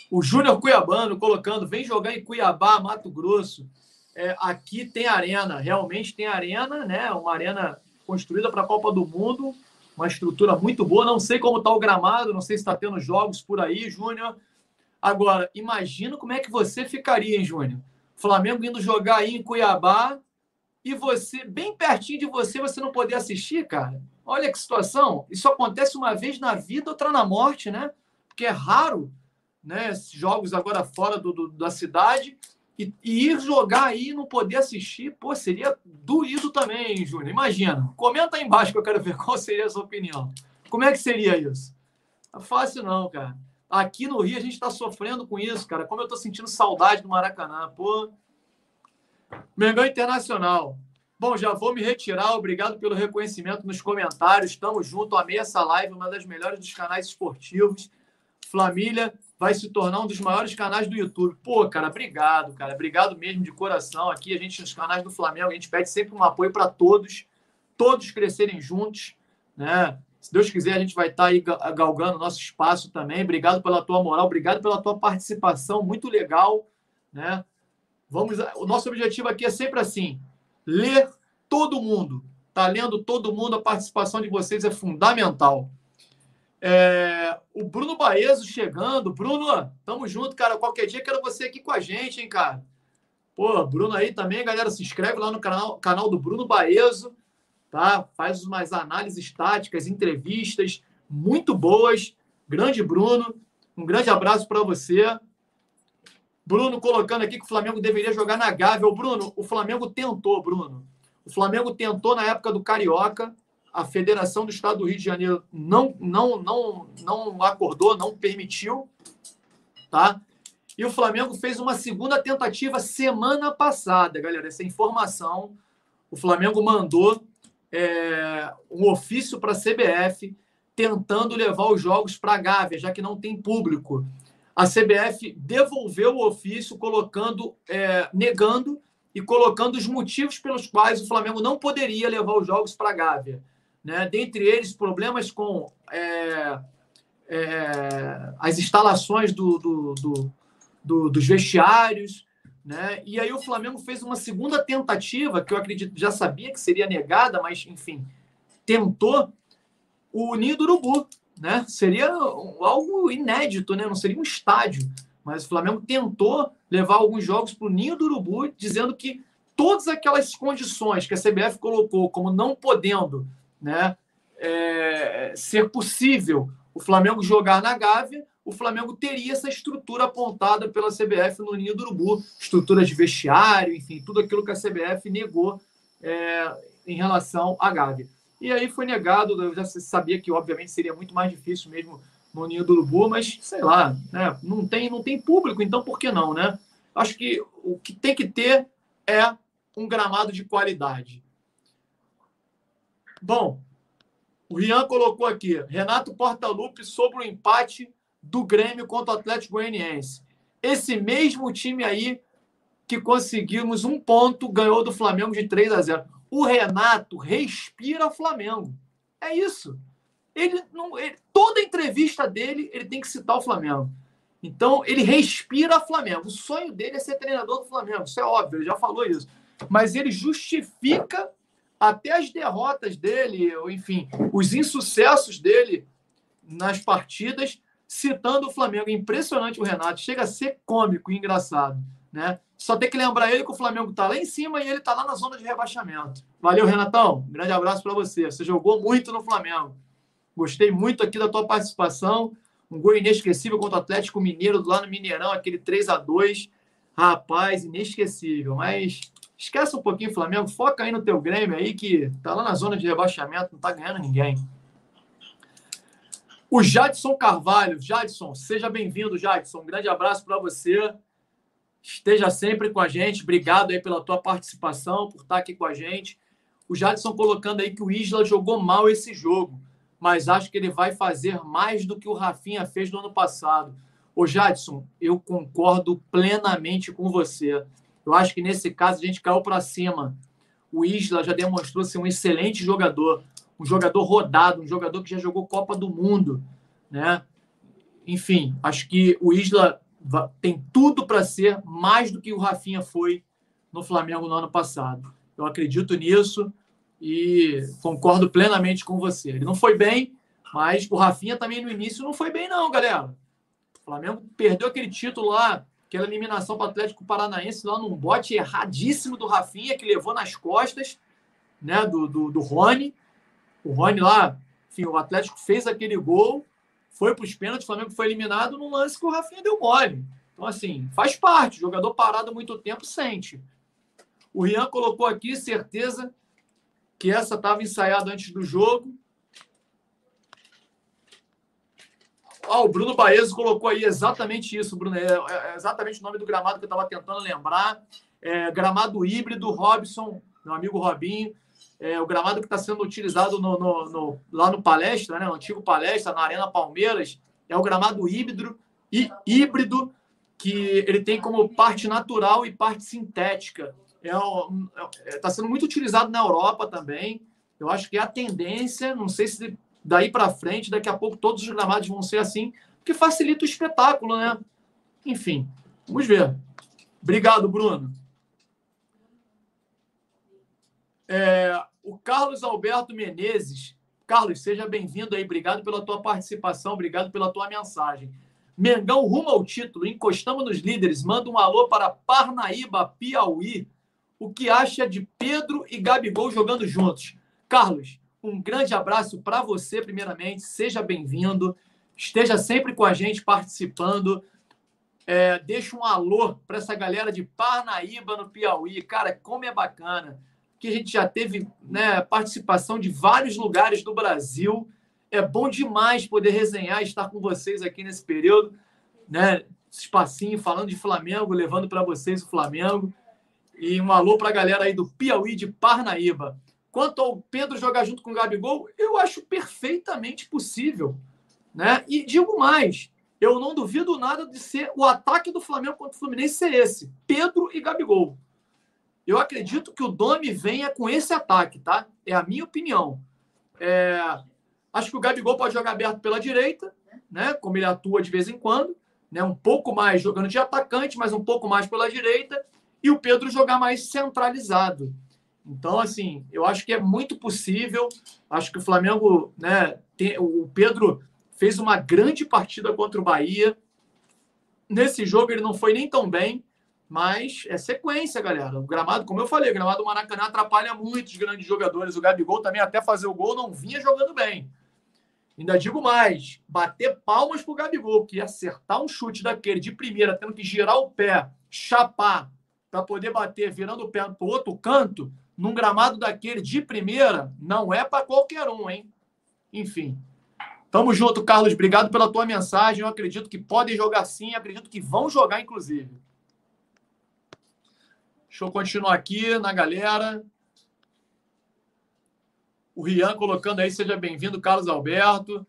O Júnior Cuiabano colocando, vem jogar em Cuiabá, Mato Grosso. É, aqui tem arena, realmente tem arena, né? Uma arena construída para a Copa do Mundo, uma estrutura muito boa. Não sei como está o gramado, não sei se está tendo jogos por aí, Júnior. Agora, imagina como é que você ficaria, hein, Júnior? Flamengo indo jogar aí em Cuiabá e você, bem pertinho de você, você não poder assistir, cara. Olha que situação. Isso acontece uma vez na vida, outra na morte, né? Porque é raro, né? Jogos agora fora do, do da cidade. E, e, ir jogar aí e não poder assistir, pô, seria doído também, Júnior. Imagina. Comenta aí embaixo que eu quero ver <laughs> qual seria a sua opinião. Como é que seria isso? É fácil não, cara. Aqui no Rio a gente está sofrendo com isso, cara. Como eu estou sentindo saudade do Maracanã. Pô. Mengão Internacional. Bom, já vou me retirar. Obrigado pelo reconhecimento nos comentários. Estamos junto. Amei essa live, uma das melhores dos canais esportivos. Família vai se tornar um dos maiores canais do YouTube. Pô, cara, obrigado, cara. Obrigado mesmo de coração. Aqui a gente, nos canais do Flamengo, a gente pede sempre um apoio para todos, todos crescerem juntos, né? Se Deus quiser, a gente vai estar tá aí galgando nosso espaço também. Obrigado pela tua moral, obrigado pela tua participação, muito legal, né? Vamos, o nosso objetivo aqui é sempre assim, ler todo mundo. Está lendo todo mundo, a participação de vocês é fundamental. É, o Bruno Baezo chegando. Bruno, tamo junto, cara. Qualquer dia quero você aqui com a gente, hein, cara. Pô, Bruno aí também, galera, se inscreve lá no canal, canal do Bruno Baezo, tá? Faz umas análises táticas, entrevistas muito boas. Grande Bruno, um grande abraço para você. Bruno colocando aqui que o Flamengo deveria jogar na Gávea. O Bruno, o Flamengo tentou, Bruno. O Flamengo tentou na época do Carioca. A Federação do Estado do Rio de Janeiro não, não, não, não acordou, não permitiu, tá? E o Flamengo fez uma segunda tentativa semana passada, galera. Essa informação, o Flamengo mandou é, um ofício para a CBF tentando levar os jogos para a Gávea, já que não tem público. A CBF devolveu o ofício, colocando, é, negando e colocando os motivos pelos quais o Flamengo não poderia levar os jogos para a Gávea. Né? Dentre eles, problemas com é, é, as instalações do, do, do, do, dos vestiários. Né? E aí o Flamengo fez uma segunda tentativa, que eu acredito já sabia que seria negada, mas enfim, tentou o Ninho do Urubu. Né? Seria algo inédito, né? não seria um estádio. Mas o Flamengo tentou levar alguns jogos para o Ninho do Urubu, dizendo que todas aquelas condições que a CBF colocou como não podendo né, é, ser possível o Flamengo jogar na Gávea, o Flamengo teria essa estrutura apontada pela CBF no Ninho do Urubu, estrutura de vestiário, enfim, tudo aquilo que a CBF negou é, em relação à Gávea. E aí foi negado, eu já sabia que obviamente seria muito mais difícil mesmo no Ninho do Urubu, mas sei lá, né? não, tem, não tem público, então por que não, né? Acho que o que tem que ter é um gramado de qualidade. Bom, o Rian colocou aqui, Renato Portaluppi sobre o empate do Grêmio contra o Atlético Goianiense. Esse mesmo time aí que conseguimos um ponto ganhou do Flamengo de 3 a 0. O Renato respira Flamengo. É isso. Ele não, ele, toda entrevista dele, ele tem que citar o Flamengo. Então, ele respira Flamengo. O sonho dele é ser treinador do Flamengo. Isso é óbvio, ele já falou isso. Mas ele justifica até as derrotas dele, ou enfim, os insucessos dele nas partidas, citando o Flamengo. Impressionante o Renato, chega a ser cômico e engraçado. Né? Só tem que lembrar ele que o Flamengo está lá em cima e ele está lá na zona de rebaixamento. Valeu, Renatão. Um grande abraço para você. Você jogou muito no Flamengo. Gostei muito aqui da tua participação. Um gol inesquecível contra o Atlético Mineiro lá no Mineirão, aquele 3 a 2 Rapaz, inesquecível. Mas Esquece um pouquinho Flamengo, foca aí no teu Grêmio aí, que tá lá na zona de rebaixamento, não tá ganhando ninguém. O Jadson Carvalho. Jadson, seja bem-vindo, Jadson. Um grande abraço para você. Esteja sempre com a gente. Obrigado aí pela tua participação, por estar aqui com a gente. O Jadson colocando aí que o Isla jogou mal esse jogo, mas acho que ele vai fazer mais do que o Rafinha fez no ano passado. Ô Jadson, eu concordo plenamente com você. Eu acho que nesse caso a gente caiu para cima. O Isla já demonstrou ser um excelente jogador, um jogador rodado, um jogador que já jogou Copa do Mundo, né? Enfim, acho que o Isla tem tudo para ser mais do que o Rafinha foi no Flamengo no ano passado. Eu acredito nisso e concordo plenamente com você. Ele não foi bem, mas o Rafinha também no início não foi bem, não, galera. O Flamengo perdeu aquele título lá aquela eliminação para o Atlético Paranaense lá num bote erradíssimo do Rafinha, que levou nas costas né, do, do, do Rony. O Rony lá, enfim, o Atlético fez aquele gol, foi para os pênaltis, o Flamengo foi eliminado num lance que o Rafinha deu mole. Então, assim, faz parte. O jogador parado muito tempo sente. O Rian colocou aqui certeza que essa estava ensaiada antes do jogo. Ah, o Bruno Baezo colocou aí exatamente isso, Bruno. É, é exatamente o nome do gramado que eu estava tentando lembrar. É, gramado híbrido, Robson, meu amigo Robinho. É, o gramado que está sendo utilizado no, no, no, lá no Palestra, né, no antigo Palestra, na Arena Palmeiras, é o gramado híbrido, e, híbrido que ele tem como parte natural e parte sintética. Está é, é, tá sendo muito utilizado na Europa também. Eu acho que é a tendência, não sei se daí para frente, daqui a pouco todos os gramados vão ser assim, porque facilita o espetáculo, né? Enfim, vamos ver. Obrigado, Bruno. É, o Carlos Alberto Menezes. Carlos, seja bem-vindo aí. Obrigado pela tua participação, obrigado pela tua mensagem. Mengão rumo ao título, encostamos nos líderes. Manda um alô para Parnaíba, Piauí. O que acha de Pedro e Gabigol jogando juntos? Carlos, um grande abraço para você, primeiramente. Seja bem-vindo. Esteja sempre com a gente participando. É, deixa um alô para essa galera de Parnaíba, no Piauí. Cara, como é bacana que a gente já teve né, participação de vários lugares do Brasil. É bom demais poder resenhar, estar com vocês aqui nesse período, né? Espacinho falando de Flamengo, levando para vocês o Flamengo. E um alô para a galera aí do Piauí de Parnaíba. Quanto ao Pedro jogar junto com o Gabigol, eu acho perfeitamente possível. Né? E digo mais, eu não duvido nada de ser o ataque do Flamengo contra o Fluminense ser esse: Pedro e Gabigol. Eu acredito que o Domi venha com esse ataque, tá? É a minha opinião. É... Acho que o Gabigol pode jogar aberto pela direita, né? Como ele atua de vez em quando, né? Um pouco mais jogando de atacante, mas um pouco mais pela direita, e o Pedro jogar mais centralizado. Então, assim, eu acho que é muito possível. Acho que o Flamengo, né? Tem... O Pedro fez uma grande partida contra o Bahia. Nesse jogo ele não foi nem tão bem, mas é sequência, galera. O gramado, como eu falei, o gramado do Maracanã atrapalha muitos grandes jogadores. O Gabigol também, até fazer o gol, não vinha jogando bem. Ainda digo mais: bater palmas pro Gabigol, que acertar um chute daquele de primeira, tendo que girar o pé, chapar, para poder bater, virando o pé pro outro canto, num gramado daquele de primeira, não é para qualquer um, hein? Enfim. Tamo junto, Carlos. Obrigado pela tua mensagem. Eu acredito que podem jogar sim, acredito que vão jogar, inclusive. Deixa eu continuar aqui na galera. O Rian colocando aí, seja bem-vindo, Carlos Alberto.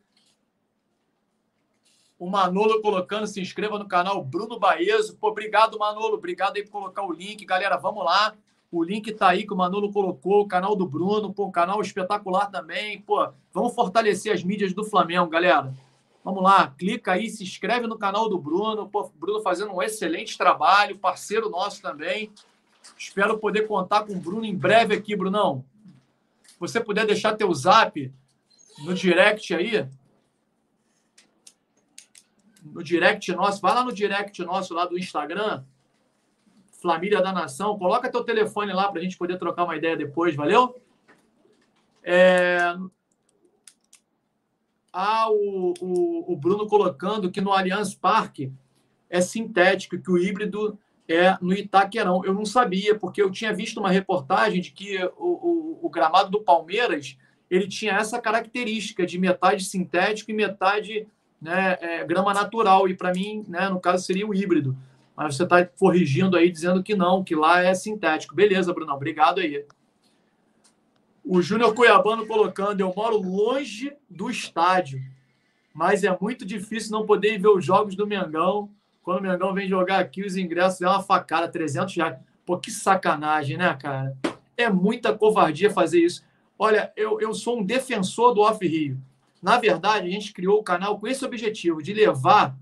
O Manolo colocando, se inscreva no canal Bruno Baezo. Pô, obrigado, Manolo. Obrigado aí por colocar o link. Galera, vamos lá. O link tá aí que o Manolo colocou, o canal do Bruno, pô, um canal espetacular também. Pô, vamos fortalecer as mídias do Flamengo, galera. Vamos lá, clica aí, se inscreve no canal do Bruno. Pô, Bruno fazendo um excelente trabalho, parceiro nosso também. Espero poder contar com o Bruno em breve aqui, Brunão. Se você puder deixar teu zap no direct aí, no direct nosso, vai lá no direct nosso lá do Instagram, Família da Nação. Coloca teu telefone lá para a gente poder trocar uma ideia depois, valeu? É... Ah, o, o, o Bruno colocando que no Allianz Parque é sintético, que o híbrido é no Itaquerão. Eu não sabia, porque eu tinha visto uma reportagem de que o, o, o gramado do Palmeiras ele tinha essa característica de metade sintético e metade né, é, grama natural. E para mim, né, no caso, seria o híbrido. Mas você está corrigindo aí, dizendo que não, que lá é sintético. Beleza, Bruno, obrigado aí. O Júnior Cuiabano colocando, eu moro longe do estádio, mas é muito difícil não poder ver os jogos do Mengão. Quando o Mengão vem jogar aqui, os ingressos é uma facada, 300 reais. Pô, que sacanagem, né, cara? É muita covardia fazer isso. Olha, eu, eu sou um defensor do Off Rio. Na verdade, a gente criou o canal com esse objetivo, de levar,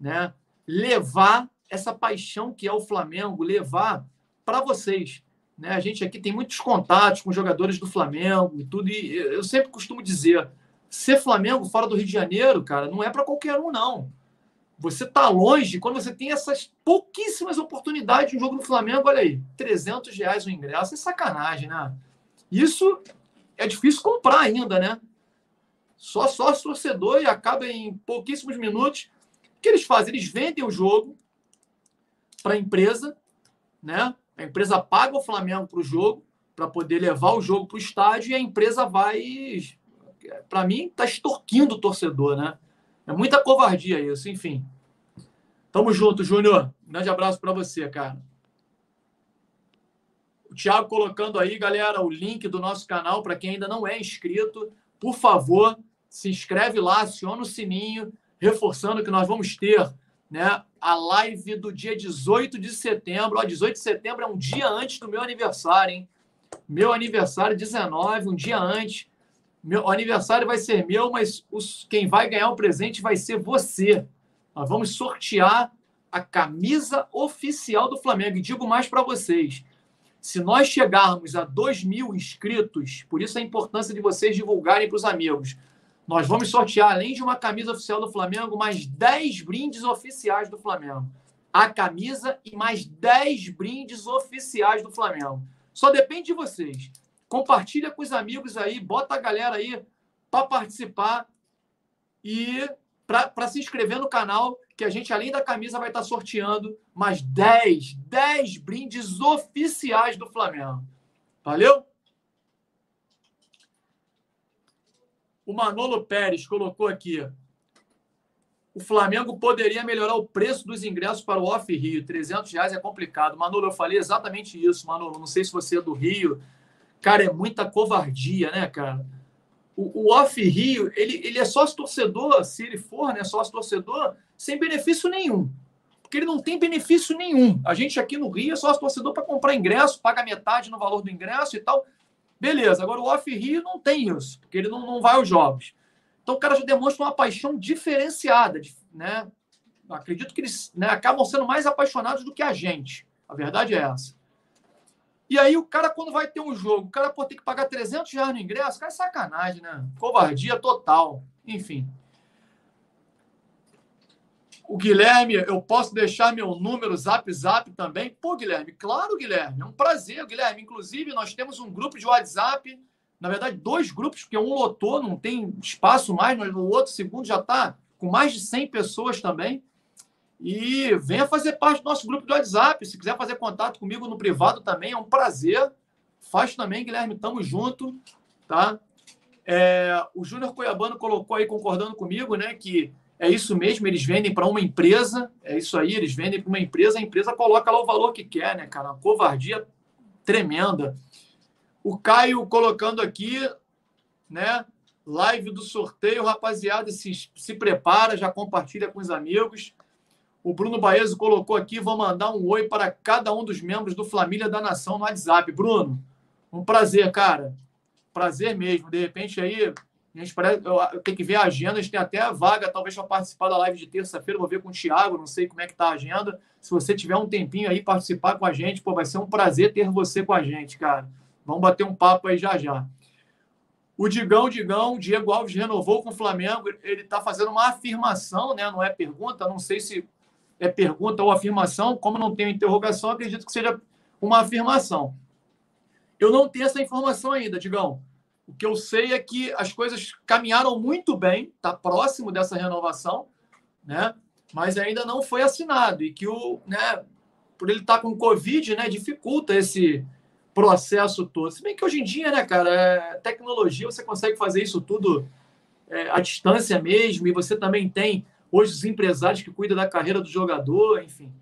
né, levar essa paixão que é o Flamengo, levar para vocês. Né? A gente aqui tem muitos contatos com jogadores do Flamengo e tudo, e eu sempre costumo dizer: ser Flamengo fora do Rio de Janeiro, cara, não é para qualquer um, não. Você tá longe, quando você tem essas pouquíssimas oportunidades de um jogo no Flamengo, olha aí, 300 reais o ingresso, é sacanagem, né? Isso é difícil comprar ainda, né? Só sócio torcedor e acaba em pouquíssimos minutos. O que eles fazem? Eles vendem o jogo, para a empresa, né? A empresa paga o Flamengo para o jogo, para poder levar o jogo para o estádio, e a empresa vai. Para mim, está extorquindo o torcedor, né? É muita covardia isso, enfim. Tamo junto, Júnior. Grande abraço para você, cara. O Thiago colocando aí, galera, o link do nosso canal para quem ainda não é inscrito. Por favor, se inscreve lá, aciona o sininho, reforçando que nós vamos ter né, a live do dia 18 de setembro. Ó, 18 de setembro é um dia antes do meu aniversário, hein? Meu aniversário 19, um dia antes. Meu aniversário vai ser meu, mas os, quem vai ganhar o presente vai ser você. Nós vamos sortear a camisa oficial do Flamengo. E digo mais para vocês: se nós chegarmos a 2 mil inscritos, por isso a importância de vocês divulgarem para os amigos. Nós vamos sortear, além de uma camisa oficial do Flamengo, mais 10 brindes oficiais do Flamengo. A camisa e mais 10 brindes oficiais do Flamengo. Só depende de vocês. Compartilha com os amigos aí, bota a galera aí para participar. E para se inscrever no canal, que a gente, além da camisa, vai estar tá sorteando mais 10, 10 brindes oficiais do Flamengo. Valeu? O Manolo Pérez colocou aqui. O Flamengo poderia melhorar o preço dos ingressos para o Off Rio. 300 reais é complicado. Manolo, eu falei exatamente isso, Manolo. Não sei se você é do Rio. Cara, é muita covardia, né, cara? O, o Off Rio, ele, ele é sócio torcedor, se ele for, né, sócio torcedor, sem benefício nenhum. Porque ele não tem benefício nenhum. A gente aqui no Rio é sócio torcedor para comprar ingresso, paga metade no valor do ingresso e tal. Beleza, agora o Off Rio não tem isso, porque ele não, não vai aos jogos. Então o cara já demonstra uma paixão diferenciada, né? Acredito que eles né, acabam sendo mais apaixonados do que a gente. A verdade é essa. E aí o cara, quando vai ter um jogo, o cara pode ter que pagar 300 reais no ingresso, cara, é sacanagem, né? Covardia total. Enfim. O Guilherme, eu posso deixar meu número zap zap também? Pô, Guilherme, claro, Guilherme, é um prazer, Guilherme. Inclusive, nós temos um grupo de WhatsApp, na verdade, dois grupos, porque um lotou, não tem espaço mais, mas no outro segundo já está com mais de 100 pessoas também. E venha fazer parte do nosso grupo de WhatsApp. Se quiser fazer contato comigo no privado também, é um prazer. Faz também, Guilherme, tamo junto, tá? É, o Júnior Cuiabano colocou aí, concordando comigo, né, que é isso mesmo, eles vendem para uma empresa, é isso aí, eles vendem para uma empresa, a empresa coloca lá o valor que quer, né, cara? Uma covardia tremenda. O Caio colocando aqui, né, live do sorteio, rapaziada, se, se prepara, já compartilha com os amigos. O Bruno Baezo colocou aqui, vou mandar um oi para cada um dos membros do Família da Nação no WhatsApp. Bruno, um prazer, cara. Prazer mesmo. De repente aí, a gente parece, eu tenho que ver a agenda, a gente tem até a vaga, talvez, para participar da live de terça-feira. Vou ver com o Thiago, não sei como é que tá a agenda. Se você tiver um tempinho aí, participar com a gente, pô, vai ser um prazer ter você com a gente, cara. Vamos bater um papo aí já já. O Digão, Digão, Diego Alves renovou com o Flamengo. Ele está fazendo uma afirmação, né? Não é pergunta. Não sei se é pergunta ou afirmação, como não tenho interrogação, acredito que seja uma afirmação. Eu não tenho essa informação ainda, Digão. O que eu sei é que as coisas caminharam muito bem, está próximo dessa renovação, né? mas ainda não foi assinado. E que o, né, por ele estar tá com Covid, né, dificulta esse processo todo. Se bem que hoje em dia, né, cara, é, tecnologia, você consegue fazer isso tudo é, à distância mesmo, e você também tem hoje os empresários que cuidam da carreira do jogador, enfim.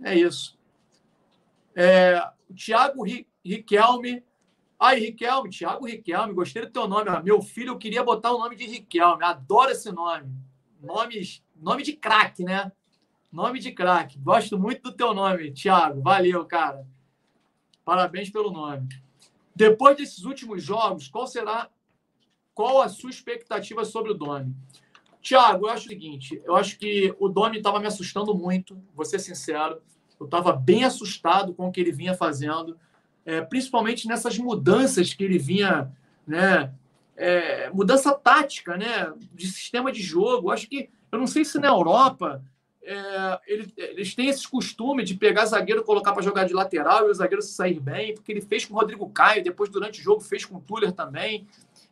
É isso. É, o Thiago Riquelme. Ai, Riquelme, Thiago Riquelme, gostei do teu nome. Meu filho, eu queria botar o nome de Riquelme. Adoro esse nome. Nomes, nome de craque, né? Nome de craque. Gosto muito do teu nome, Thiago. Valeu, cara. Parabéns pelo nome. Depois desses últimos jogos, qual será qual a sua expectativa sobre o Domi? Tiago, eu acho o seguinte: eu acho que o Domi estava me assustando muito, vou ser sincero. Eu estava bem assustado com o que ele vinha fazendo, é, principalmente nessas mudanças que ele vinha, né? É, mudança tática, né? De sistema de jogo. Eu acho que, eu não sei se na Europa é, ele, eles têm esse costume de pegar zagueiro e colocar para jogar de lateral e o zagueiro se sair bem, porque ele fez com o Rodrigo Caio, depois durante o jogo fez com o Tuller também.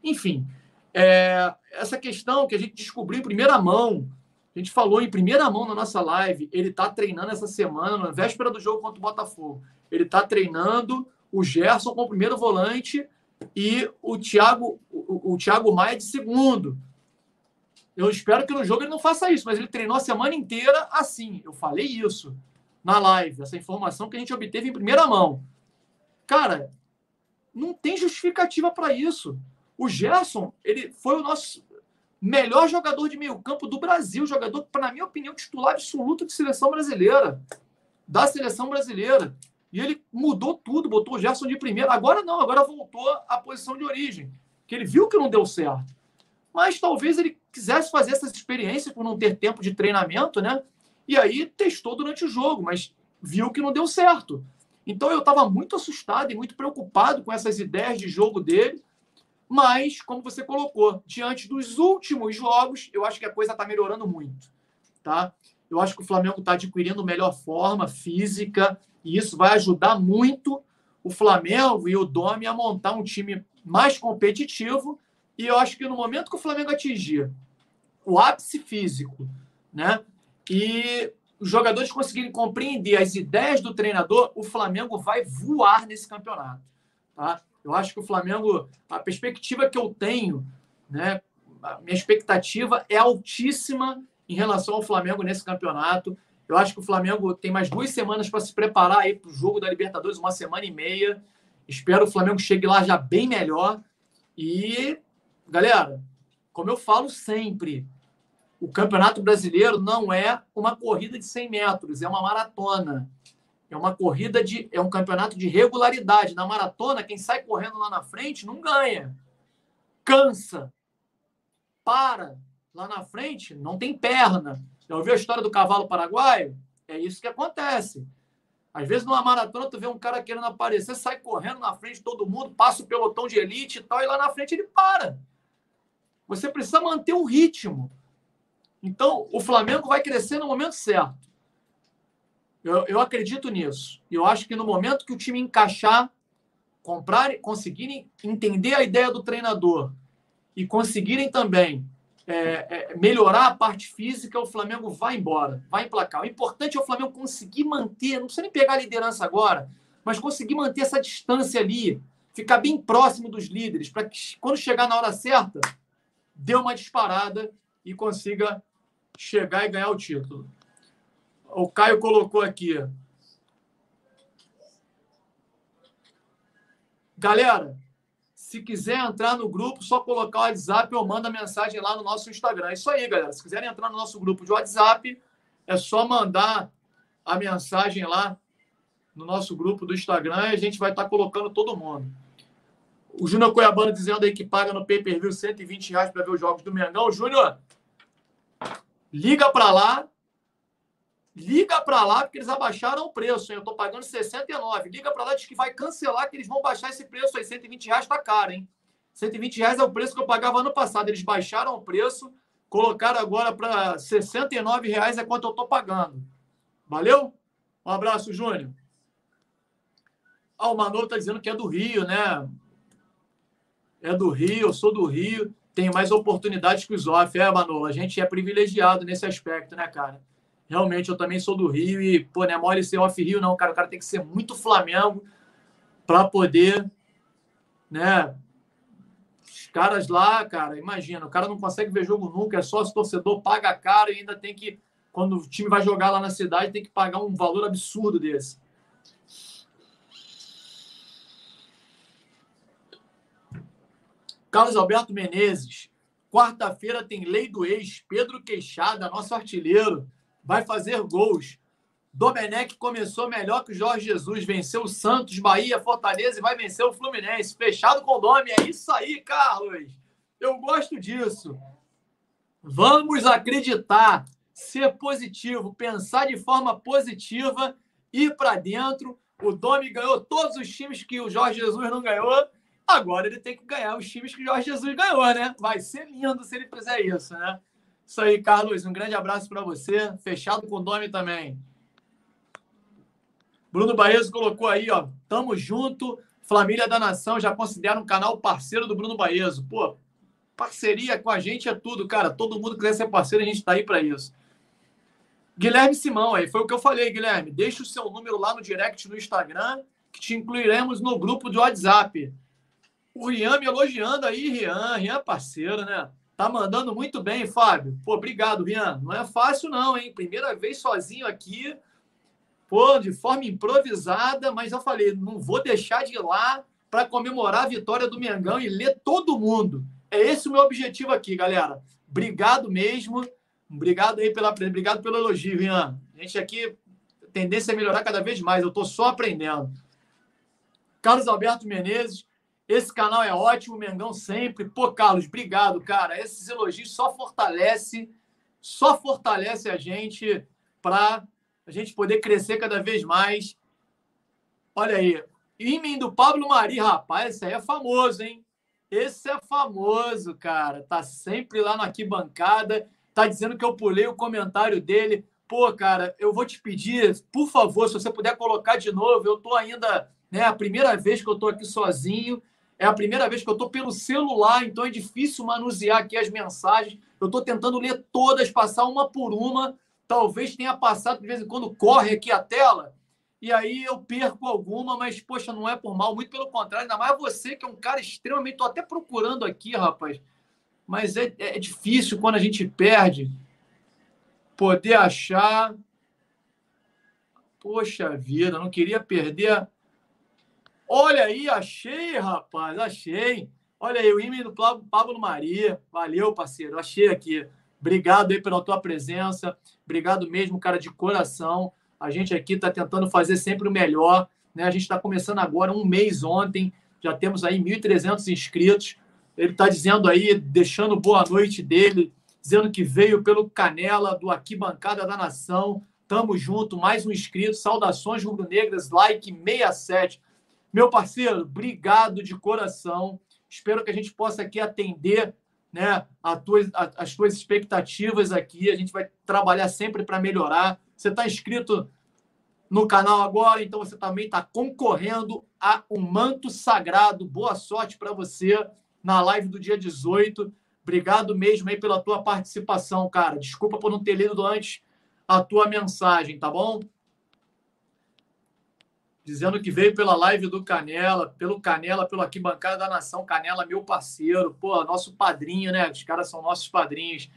Enfim, é, essa questão que a gente descobriu em primeira mão, a gente falou em primeira mão na nossa live, ele está treinando essa semana, na véspera do jogo contra o Botafogo. Ele está treinando o Gerson com o primeiro volante e o Thiago, o, o Thiago Maia de segundo. Eu espero que no jogo ele não faça isso, mas ele treinou a semana inteira assim. Eu falei isso na live, essa informação que a gente obteve em primeira mão. Cara, não tem justificativa para isso. O Gerson, ele foi o nosso melhor jogador de meio campo do Brasil, jogador, na minha opinião, titular absoluto de seleção brasileira, da seleção brasileira. E ele mudou tudo, botou o Gerson de primeira. Agora não, agora voltou à posição de origem, que ele viu que não deu certo. Mas talvez ele quisesse fazer essas experiências por não ter tempo de treinamento, né? E aí testou durante o jogo, mas viu que não deu certo. Então eu estava muito assustado e muito preocupado com essas ideias de jogo dele. Mas, como você colocou, diante dos últimos jogos, eu acho que a coisa está melhorando muito. Tá? Eu acho que o Flamengo está adquirindo melhor forma física e isso vai ajudar muito o Flamengo e o Domi a montar um time mais competitivo. E eu acho que no momento que o Flamengo atingir o ápice físico, né? E os jogadores conseguirem compreender as ideias do treinador, o Flamengo vai voar nesse campeonato, tá? Eu acho que o Flamengo, a perspectiva que eu tenho, né? A minha expectativa é altíssima em relação ao Flamengo nesse campeonato. Eu acho que o Flamengo tem mais duas semanas para se preparar aí para o jogo da Libertadores, uma semana e meia. Espero o Flamengo chegue lá já bem melhor. E, galera, como eu falo sempre, o Campeonato Brasileiro não é uma corrida de 100 metros, é uma maratona. É uma corrida de. É um campeonato de regularidade. Na maratona, quem sai correndo lá na frente não ganha. Cansa. Para. Lá na frente, não tem perna. Já ouviu a história do cavalo paraguaio? É isso que acontece. Às vezes, numa maratona, tu vê um cara querendo aparecer, sai correndo na frente de todo mundo, passa o pelotão de elite e tal, e lá na frente ele para. Você precisa manter um ritmo. Então, o Flamengo vai crescer no momento certo. Eu, eu acredito nisso. Eu acho que no momento que o time encaixar, comprar, conseguirem entender a ideia do treinador e conseguirem também é, é, melhorar a parte física, o Flamengo vai embora, vai emplacar. O importante é o Flamengo conseguir manter, não precisa nem pegar a liderança agora, mas conseguir manter essa distância ali, ficar bem próximo dos líderes, para que quando chegar na hora certa, dê uma disparada e consiga chegar e ganhar o título. O Caio colocou aqui. Galera, se quiser entrar no grupo, só colocar o WhatsApp ou manda mensagem lá no nosso Instagram. É isso aí, galera. Se quiserem entrar no nosso grupo de WhatsApp, é só mandar a mensagem lá no nosso grupo do Instagram e a gente vai estar colocando todo mundo. O Júnior Cuiabano dizendo aí que paga no pay-per-view 120 reais para ver os jogos do Mengão. Júnior, liga para lá Liga para lá, porque eles abaixaram o preço. Hein? Eu estou pagando 69. Liga para lá, diz que vai cancelar, que eles vão baixar esse preço aí. 120 reais está caro, hein? 120 reais é o preço que eu pagava ano passado. Eles baixaram o preço, colocaram agora para 69 reais é quanto eu estou pagando. Valeu? Um abraço, Júnior. Ah, o Manolo está dizendo que é do Rio, né? É do Rio, eu sou do Rio. Tenho mais oportunidades que os off. É, Manolo, a gente é privilegiado nesse aspecto, né, cara? Realmente, eu também sou do Rio e, pô, não é mole ser off-Rio, não, cara. O cara tem que ser muito Flamengo para poder, né? Os caras lá, cara, imagina, o cara não consegue ver jogo nunca, é só se torcedor paga caro e ainda tem que, quando o time vai jogar lá na cidade, tem que pagar um valor absurdo desse. Carlos Alberto Menezes. Quarta-feira tem lei do ex. Pedro Queixada, nosso artilheiro vai fazer gols. Domenech começou melhor que o Jorge Jesus, venceu o Santos, Bahia, Fortaleza e vai vencer o Fluminense. Fechado com o nome. É isso aí, Carlos. Eu gosto disso. Vamos acreditar, ser positivo, pensar de forma positiva, ir para dentro. O Domi ganhou todos os times que o Jorge Jesus não ganhou. Agora ele tem que ganhar os times que o Jorge Jesus ganhou, né? Vai ser lindo se ele fizer isso, né? Isso aí, Carlos. Um grande abraço para você. Fechado com o Domi também. Bruno Baezo colocou aí, ó. Tamo junto. Família da Nação já considera um canal parceiro do Bruno Baezo. Pô, parceria com a gente é tudo, cara. Todo mundo quiser ser parceiro, a gente tá aí para isso. Guilherme Simão, aí foi o que eu falei, Guilherme. Deixa o seu número lá no direct no Instagram, que te incluiremos no grupo de WhatsApp. O Rian me elogiando aí, Rian. Rian é parceiro, né? Tá mandando muito bem, Fábio. Pô, obrigado, Rian. Não é fácil, não, hein? Primeira vez sozinho aqui, pô, de forma improvisada, mas eu falei, não vou deixar de ir lá para comemorar a vitória do Mengão e ler todo mundo. É esse o meu objetivo aqui, galera. Obrigado mesmo. Obrigado aí pela, obrigado pelo elogio, Rian. A gente aqui, a tendência é melhorar cada vez mais. Eu estou só aprendendo. Carlos Alberto Menezes, esse canal é ótimo, Mengão sempre. Pô, Carlos, obrigado, cara. Esses elogios só fortalece, só fortalece a gente para a gente poder crescer cada vez mais. Olha aí, Imen do Pablo Mari, rapaz, esse aí é famoso, hein? Esse é famoso, cara. Tá sempre lá na arquibancada. Tá dizendo que eu pulei o comentário dele. Pô, cara, eu vou te pedir, por favor, se você puder colocar de novo. Eu tô ainda, né, a primeira vez que eu tô aqui sozinho. É a primeira vez que eu estou pelo celular, então é difícil manusear aqui as mensagens. Eu estou tentando ler todas, passar uma por uma. Talvez tenha passado, de vez em quando corre aqui a tela, e aí eu perco alguma, mas, poxa, não é por mal, muito pelo contrário, ainda mais você, que é um cara extremamente. Estou até procurando aqui, rapaz, mas é, é difícil quando a gente perde poder achar. Poxa vida, não queria perder. Olha aí, achei, rapaz, achei. Olha aí, o e-mail do Pablo Maria. Valeu, parceiro, achei aqui. Obrigado aí pela tua presença. Obrigado mesmo, cara, de coração. A gente aqui está tentando fazer sempre o melhor. Né? A gente está começando agora, um mês ontem. Já temos aí 1.300 inscritos. Ele está dizendo aí, deixando boa noite dele, dizendo que veio pelo Canela, do Aqui Bancada da Nação. Tamo junto, mais um inscrito. Saudações rubro-negras, like 67. Meu parceiro, obrigado de coração. Espero que a gente possa aqui atender né, a tuas, a, as tuas expectativas aqui. A gente vai trabalhar sempre para melhorar. Você está inscrito no canal agora, então você também está concorrendo a um manto sagrado. Boa sorte para você na live do dia 18. Obrigado mesmo aí pela tua participação, cara. Desculpa por não ter lido antes a tua mensagem, tá bom? Dizendo que veio pela live do Canela, pelo Canela, pelo Aqui Bancada da Nação. Canela, meu parceiro, pô, nosso padrinho, né? Os caras são nossos padrinhos.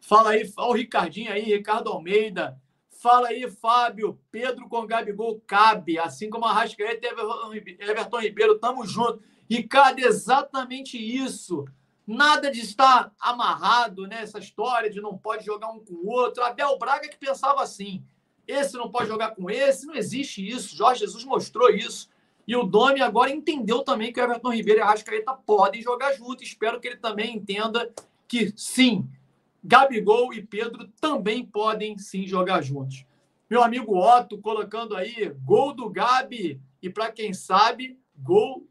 Fala aí, olha o Ricardinho aí, Ricardo Almeida. Fala aí, Fábio. Pedro com Gabigol cabe, assim como a Rascaeta e Everton Ribeiro, tamo junto. Ricardo, exatamente isso. Nada de estar amarrado nessa história de não pode jogar um com o outro. Abel Braga que pensava assim: esse não pode jogar com esse, não existe isso. Jorge Jesus mostrou isso. E o Domi agora entendeu também que o Everton Ribeiro e a Rascaeta podem jogar juntos. Espero que ele também entenda que sim, Gabigol e Pedro também podem sim jogar juntos. Meu amigo Otto colocando aí gol do Gabi e para quem sabe, gol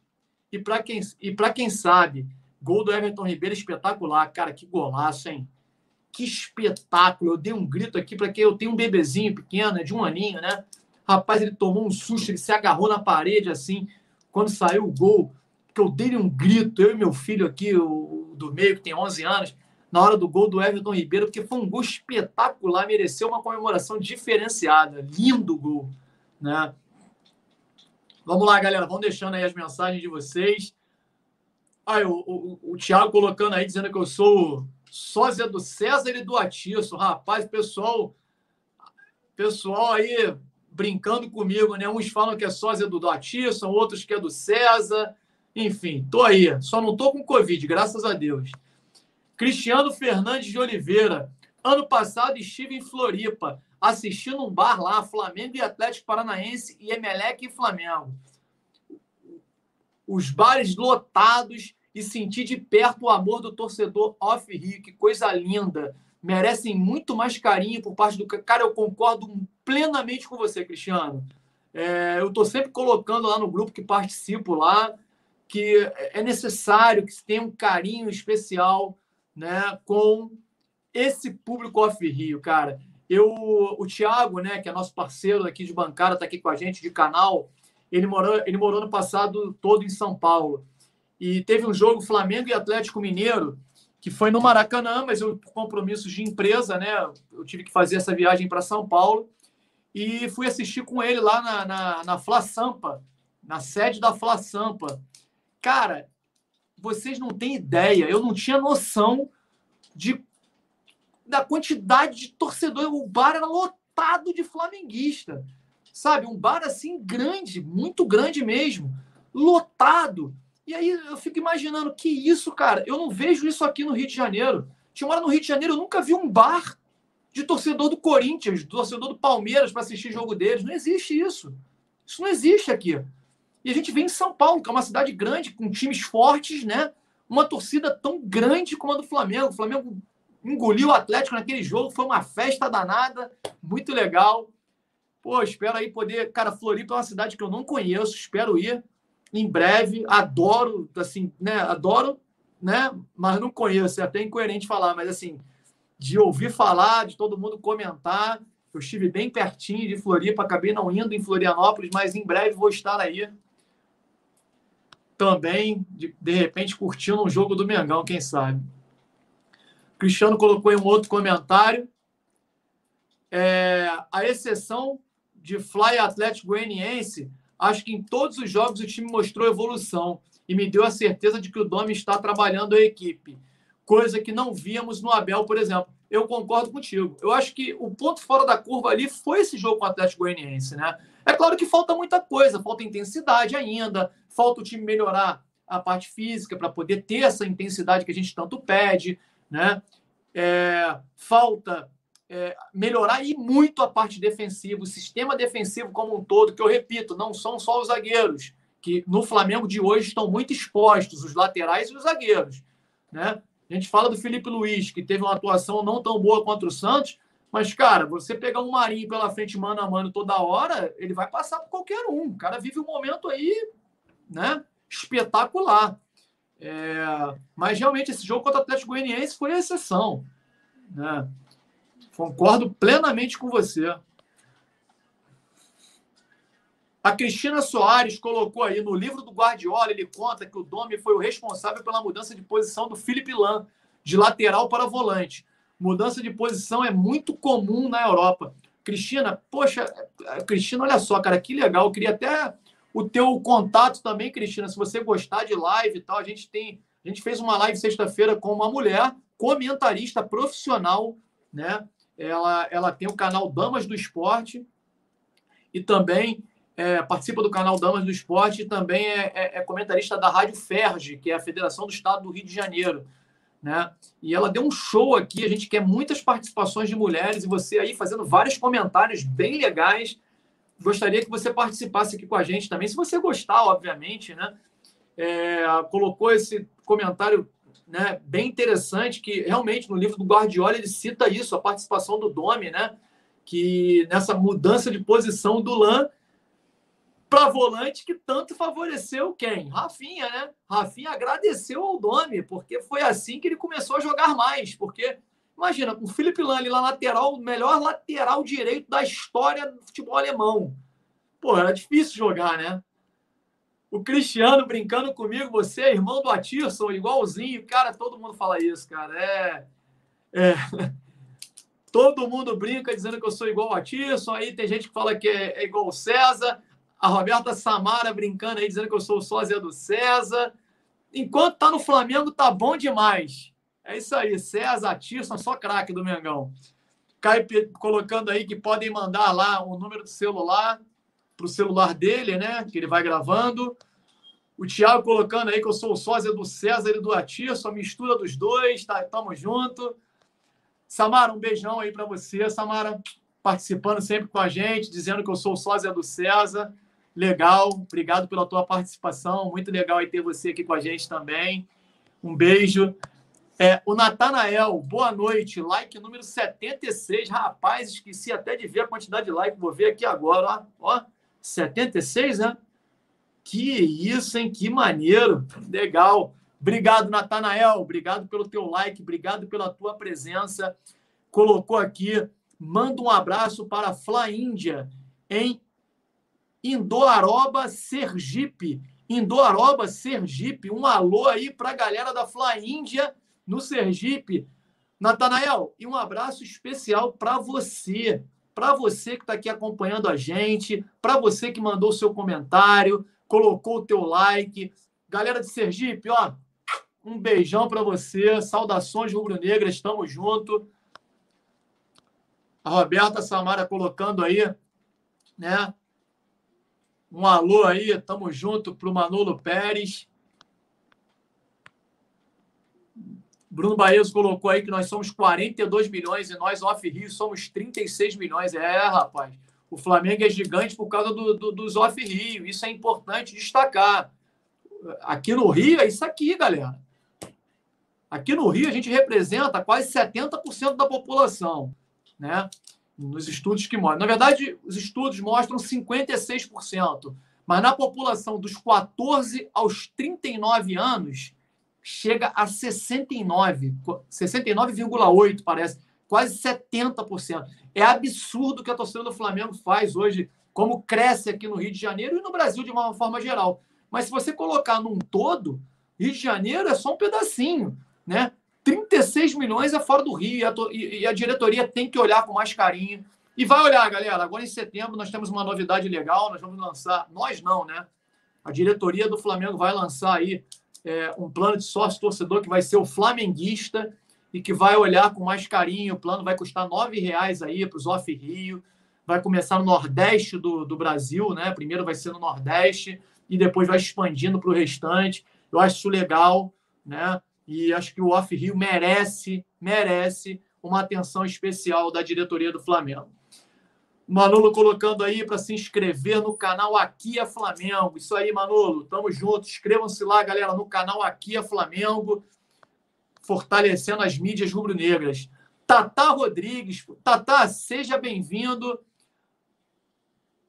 e para quem e para quem sabe, Gol do Everton Ribeiro espetacular. Cara, que golaço, hein? Que espetáculo. Eu dei um grito aqui para que eu tenho um bebezinho pequeno, de um aninho, né? Rapaz, ele tomou um susto, ele se agarrou na parede assim, quando saiu o gol. Que eu dei um grito, eu e meu filho aqui, o do meio, que tem 11 anos, na hora do gol do Everton Ribeiro, porque foi um gol espetacular, mereceu uma comemoração diferenciada. Lindo gol, né? Vamos lá, galera, vão deixando aí as mensagens de vocês. Aí, o, o, o Thiago colocando aí, dizendo que eu sou sósia do César e do Atiço. Rapaz, pessoal, pessoal aí brincando comigo, né? Uns falam que é sósia do, do Atiço, outros que é do César. Enfim, tô aí. Só não tô com Covid, graças a Deus. Cristiano Fernandes de Oliveira. Ano passado estive em Floripa, assistindo um bar lá, Flamengo e Atlético Paranaense e Emelec e Flamengo os bares lotados e sentir de perto o amor do torcedor off-Rio. Que coisa linda. Merecem muito mais carinho por parte do. Cara, eu concordo plenamente com você, Cristiano. É, eu estou sempre colocando lá no grupo que participo lá que é necessário que se tenha um carinho especial né, com esse público off-Rio, cara. Eu, o Thiago, né, que é nosso parceiro aqui de bancada, está aqui com a gente de canal. Ele morou, ele morou no passado todo em São Paulo. E teve um jogo Flamengo e Atlético Mineiro, que foi no Maracanã, mas eu, por compromissos de empresa, né? Eu tive que fazer essa viagem para São Paulo. E fui assistir com ele lá na, na, na Fla Sampa, na sede da Fla Sampa. Cara, vocês não têm ideia, eu não tinha noção de da quantidade de torcedores. O bar era lotado de flamenguista sabe? Um bar assim grande, muito grande mesmo, lotado. E aí eu fico imaginando que isso, cara, eu não vejo isso aqui no Rio de Janeiro. Tinha hora no Rio de Janeiro, eu nunca vi um bar de torcedor do Corinthians, do torcedor do Palmeiras para assistir jogo deles. Não existe isso. Isso não existe aqui. E a gente vem em São Paulo, que é uma cidade grande, com times fortes, né? Uma torcida tão grande como a do Flamengo. O Flamengo engoliu o Atlético naquele jogo, foi uma festa danada, muito legal. Pô, espero aí poder. Cara, Floripa é uma cidade que eu não conheço, espero ir em breve. Adoro, assim, né? Adoro, né? Mas não conheço. É até incoerente falar, mas assim, de ouvir falar, de todo mundo comentar. Eu estive bem pertinho de Floripa, acabei não indo em Florianópolis, mas em breve vou estar aí. Também, de, de repente, curtindo um jogo do Mengão, quem sabe. Cristiano colocou em um outro comentário. É, a exceção de Fly Atlético Goianiense, acho que em todos os jogos o time mostrou evolução e me deu a certeza de que o Domi está trabalhando a equipe, coisa que não víamos no Abel, por exemplo. Eu concordo contigo. Eu acho que o ponto fora da curva ali foi esse jogo com o Atlético Goianiense, né? É claro que falta muita coisa, falta intensidade ainda, falta o time melhorar a parte física para poder ter essa intensidade que a gente tanto pede, né? É, falta é, melhorar e muito a parte defensiva, o sistema defensivo como um todo, que eu repito, não são só os zagueiros, que no Flamengo de hoje estão muito expostos, os laterais e os zagueiros. Né? A gente fala do Felipe Luiz, que teve uma atuação não tão boa contra o Santos, mas, cara, você pegar um Marinho pela frente mano a mano toda hora, ele vai passar por qualquer um. O cara vive um momento aí, né? Espetacular. É... Mas realmente esse jogo contra o Atlético Goianiense foi a exceção. Né? Concordo plenamente com você. A Cristina Soares colocou aí no livro do Guardiola, ele conta que o Domi foi o responsável pela mudança de posição do Felipe Lan, de lateral para volante. Mudança de posição é muito comum na Europa. Cristina, poxa, Cristina, olha só, cara, que legal. Eu queria até o teu contato também, Cristina, se você gostar de live e tal. A gente tem, a gente fez uma live sexta-feira com uma mulher comentarista profissional, né? Ela, ela tem o canal Damas do Esporte e também é, participa do canal Damas do Esporte e também é, é, é, comentarista da Rádio Ferge, que é a Federação do Estado do Rio de Janeiro. Né? E ela deu um show aqui, a gente quer muitas participações de mulheres e você aí fazendo vários comentários bem legais. Gostaria que você participasse aqui com a gente também, se você gostar, obviamente, né? É, colocou esse comentário né, bem interessante, que realmente no livro do Guardiola ele cita isso, a participação do Domi, né, que nessa mudança de posição do Lan para volante que tanto favoreceu quem? Rafinha, né? Rafinha agradeceu ao Domi, porque foi assim que ele começou a jogar mais, porque imagina, o Felipe Lan lá lateral, o melhor lateral direito da história do futebol alemão. Pô, era difícil jogar, né? O Cristiano brincando comigo, você é irmão do Atirson, igualzinho. Cara, todo mundo fala isso, cara. É. é... <laughs> Todo mundo brinca dizendo que eu sou igual ao Atirson. Aí tem gente que fala que é, é igual o César. A Roberta Samara brincando aí, dizendo que eu sou o sósia do César. Enquanto tá no Flamengo, tá bom demais. É isso aí, César, Atirson, só craque do Mengão. Cai colocando aí que podem mandar lá o número do celular para o celular dele, né? Que ele vai gravando. O Thiago colocando aí que eu sou o sósia do César e do Atirson, a mistura dos dois, tá? Tamo junto. Samara, um beijão aí para você, Samara, participando sempre com a gente, dizendo que eu sou o sósia do César. Legal, obrigado pela tua participação. Muito legal aí ter você aqui com a gente também. Um beijo. É, o Natanael, boa noite. Like número 76. Rapaz, esqueci até de ver a quantidade de like. Vou ver aqui agora. Ó, ó 76, né? Que isso, hein? Que maneiro. Legal. Obrigado, Natanael. Obrigado pelo teu like. Obrigado pela tua presença. Colocou aqui. Manda um abraço para a Fla Índia em Indoaroba, Sergipe. Indoaroba, Sergipe. Um alô aí para a galera da Fla Índia no Sergipe. Natanael, e um abraço especial para você para você que está aqui acompanhando a gente, para você que mandou o seu comentário, colocou o teu like. Galera de Sergipe, ó, um beijão para você. Saudações rubro-negras, estamos junto. A Roberta Samara colocando aí, né? Um alô aí, tamo junto para o Manolo Pérez. Bruno Baez colocou aí que nós somos 42 milhões e nós, off-Rio, somos 36 milhões. É, rapaz. O Flamengo é gigante por causa do, do, dos off-Rio. Isso é importante destacar. Aqui no Rio é isso aqui, galera. Aqui no Rio a gente representa quase 70% da população, né? Nos estudos que mostram. Na verdade, os estudos mostram 56%. Mas na população dos 14 aos 39 anos, chega a 69, 69,8 parece, quase 70%. É absurdo o que a torcida do Flamengo faz hoje, como cresce aqui no Rio de Janeiro e no Brasil de uma forma geral. Mas se você colocar num todo, Rio de Janeiro é só um pedacinho, né? 36 milhões é fora do Rio e a, e a diretoria tem que olhar com mais carinho. E vai olhar, galera. Agora em setembro nós temos uma novidade legal. Nós vamos lançar. Nós não, né? A diretoria do Flamengo vai lançar aí é, um plano de sócio torcedor que vai ser o flamenguista e que vai olhar com mais carinho. O plano vai custar R$ reais aí para os off-Rio. Vai começar no Nordeste do, do Brasil, né? Primeiro vai ser no Nordeste e depois vai expandindo para o restante. Eu acho isso legal, né? E acho que o Off Rio merece, merece uma atenção especial da diretoria do Flamengo. Manolo colocando aí para se inscrever no canal Aqui é Flamengo. Isso aí, Manolo. Tamo junto. Inscrevam-se lá, galera, no canal Aqui é Flamengo, fortalecendo as mídias rubro-negras. Tata Rodrigues. Tata, seja bem-vindo.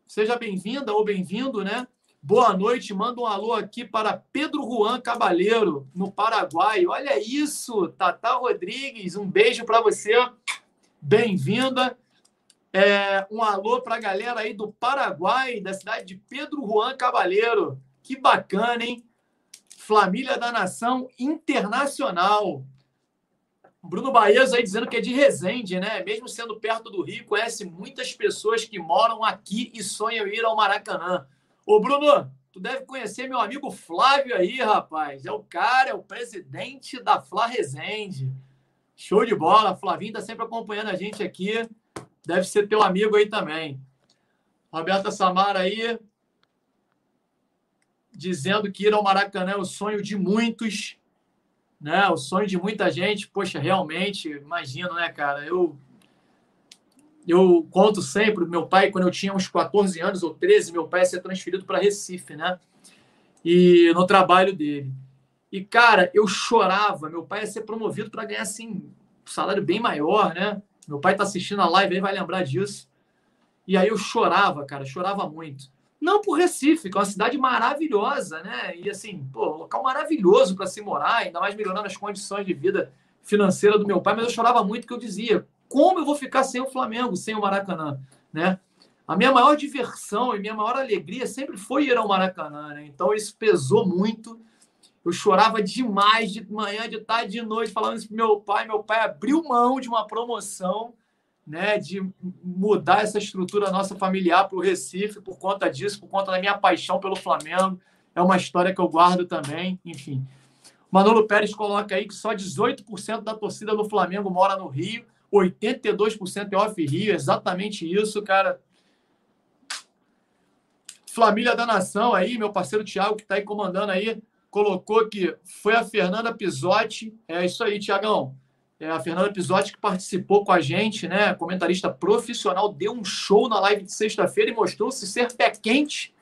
Seja bem-vinda ou bem-vindo, né? Boa noite, manda um alô aqui para Pedro Juan Cabaleiro, no Paraguai. Olha isso, Tata Rodrigues, um beijo para você, bem-vinda. É, um alô para a galera aí do Paraguai, da cidade de Pedro Juan Cabaleiro. Que bacana, hein? Família da Nação Internacional. Bruno Baez aí dizendo que é de Resende, né? Mesmo sendo perto do Rio, conhece muitas pessoas que moram aqui e sonham ir ao Maracanã. Ô, Bruno, tu deve conhecer meu amigo Flávio aí, rapaz. É o cara, é o presidente da Fla Resende. Show de bola. Flavinho tá sempre acompanhando a gente aqui. Deve ser teu amigo aí também. Roberta Samara aí, dizendo que ir ao Maracanã é o sonho de muitos, né? O sonho de muita gente. Poxa, realmente, imagino, né, cara? Eu eu conto sempre, meu pai, quando eu tinha uns 14 anos ou 13, meu pai ia ser transferido para Recife, né? E no trabalho dele. E, cara, eu chorava. Meu pai ia ser promovido para ganhar, assim, um salário bem maior, né? Meu pai tá assistindo a live aí, vai lembrar disso. E aí eu chorava, cara, chorava muito. Não por Recife, que é uma cidade maravilhosa, né? E assim, pô, local maravilhoso para se morar, ainda mais melhorando as condições de vida financeira do meu pai, mas eu chorava muito que eu dizia, como eu vou ficar sem o Flamengo, sem o Maracanã, né? A minha maior diversão e minha maior alegria sempre foi ir ao Maracanã, né? Então isso pesou muito. Eu chorava demais de manhã, de tarde, de noite, falando isso pro meu pai. Meu pai abriu mão de uma promoção, né? De mudar essa estrutura nossa familiar para o Recife por conta disso, por conta da minha paixão pelo Flamengo. É uma história que eu guardo também, enfim. Manolo Pérez coloca aí que só 18% da torcida do Flamengo mora no Rio 82% é off-Rio, exatamente isso, cara. Família da Nação aí, meu parceiro Thiago, que está aí comandando aí, colocou que foi a Fernanda Pisotti. É isso aí, Tiagão. É a Fernanda Pisotti que participou com a gente, né? Comentarista profissional, deu um show na live de sexta-feira e mostrou-se ser pé quente,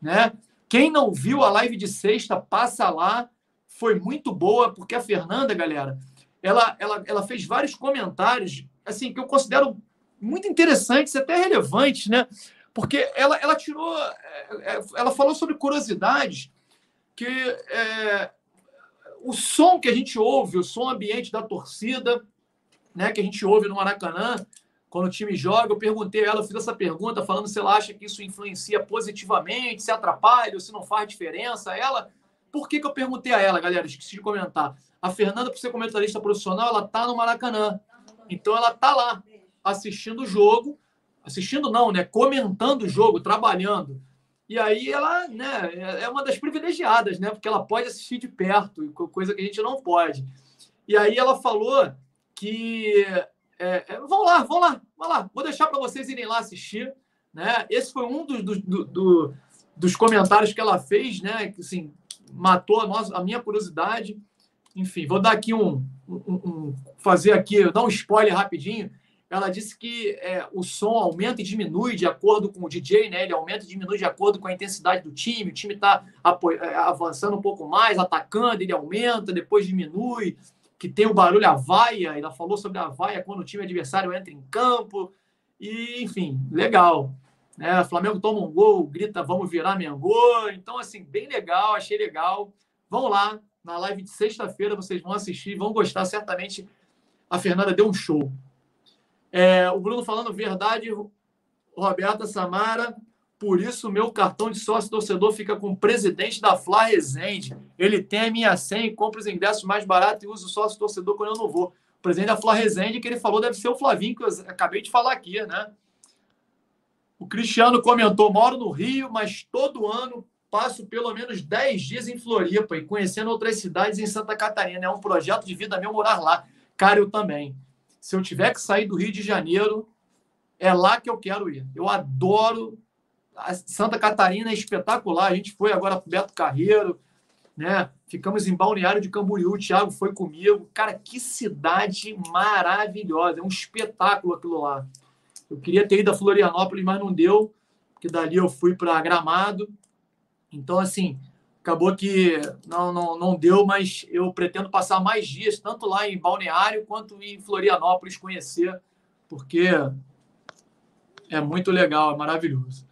né? Quem não viu a live de sexta, passa lá. Foi muito boa, porque a Fernanda, galera, ela, ela, ela fez vários comentários assim que eu considero muito interessantes, até relevantes, né? Porque ela, ela tirou, é, é, ela falou sobre curiosidades que é, o som que a gente ouve, o som ambiente da torcida, né, que a gente ouve no Maracanã, quando o time joga, eu perguntei a ela, eu fiz essa pergunta falando se ela acha que isso influencia positivamente, se atrapalha ou se não faz diferença. Ela, por que, que eu perguntei a ela, galera? Esqueci de comentar. A Fernanda, por ser comentarista profissional, ela tá no Maracanã. Então ela tá lá assistindo o jogo, assistindo não, né? Comentando o jogo, trabalhando. E aí ela, né, é uma das privilegiadas, né? Porque ela pode assistir de perto, coisa que a gente não pode. E aí ela falou que é, é, vão lá, vão lá, vão lá. Vou deixar para vocês irem lá assistir, né? Esse foi um dos, do, do, dos comentários que ela fez, né? Que assim matou a, nossa, a minha curiosidade. Enfim, vou dar aqui um, um, um fazer aqui, dar um spoiler rapidinho. Ela disse que é, o som aumenta e diminui de acordo com o DJ, né? Ele aumenta e diminui de acordo com a intensidade do time. O time está é, avançando um pouco mais, atacando, ele aumenta, depois diminui. Que tem o barulho a vaia, ela falou sobre a vaia quando o time adversário entra em campo. E, enfim, legal. Né? O Flamengo toma um gol, grita, vamos virar Mengô. Então, assim, bem legal, achei legal. Vão lá, na live de sexta-feira, vocês vão assistir, vão gostar. Certamente a Fernanda deu um show. É, o Bruno falando verdade, Roberta Samara, Por isso, meu cartão de sócio torcedor fica com o presidente da Fla Resende. Ele tem a minha senha e compra os ingressos mais baratos e usa o sócio torcedor quando eu não vou. O presidente da Fla Resende, que ele falou, deve ser o Flavinho, que eu acabei de falar aqui, né? O Cristiano comentou: moro no Rio, mas todo ano passo pelo menos 10 dias em Floripa e conhecendo outras cidades em Santa Catarina. É um projeto de vida meu morar lá. Cara, eu também. Se eu tiver que sair do Rio de Janeiro, é lá que eu quero ir. Eu adoro. Santa Catarina é espetacular. A gente foi agora para Beto Carreiro, né? Ficamos em Balneário de Camboriú. O Thiago foi comigo. Cara, que cidade maravilhosa. É um espetáculo aquilo lá. Eu queria ter ido a Florianópolis, mas não deu, porque dali eu fui para Gramado. Então, assim, acabou que não, não, não deu, mas eu pretendo passar mais dias, tanto lá em Balneário quanto em Florianópolis, conhecer, porque é muito legal, é maravilhoso.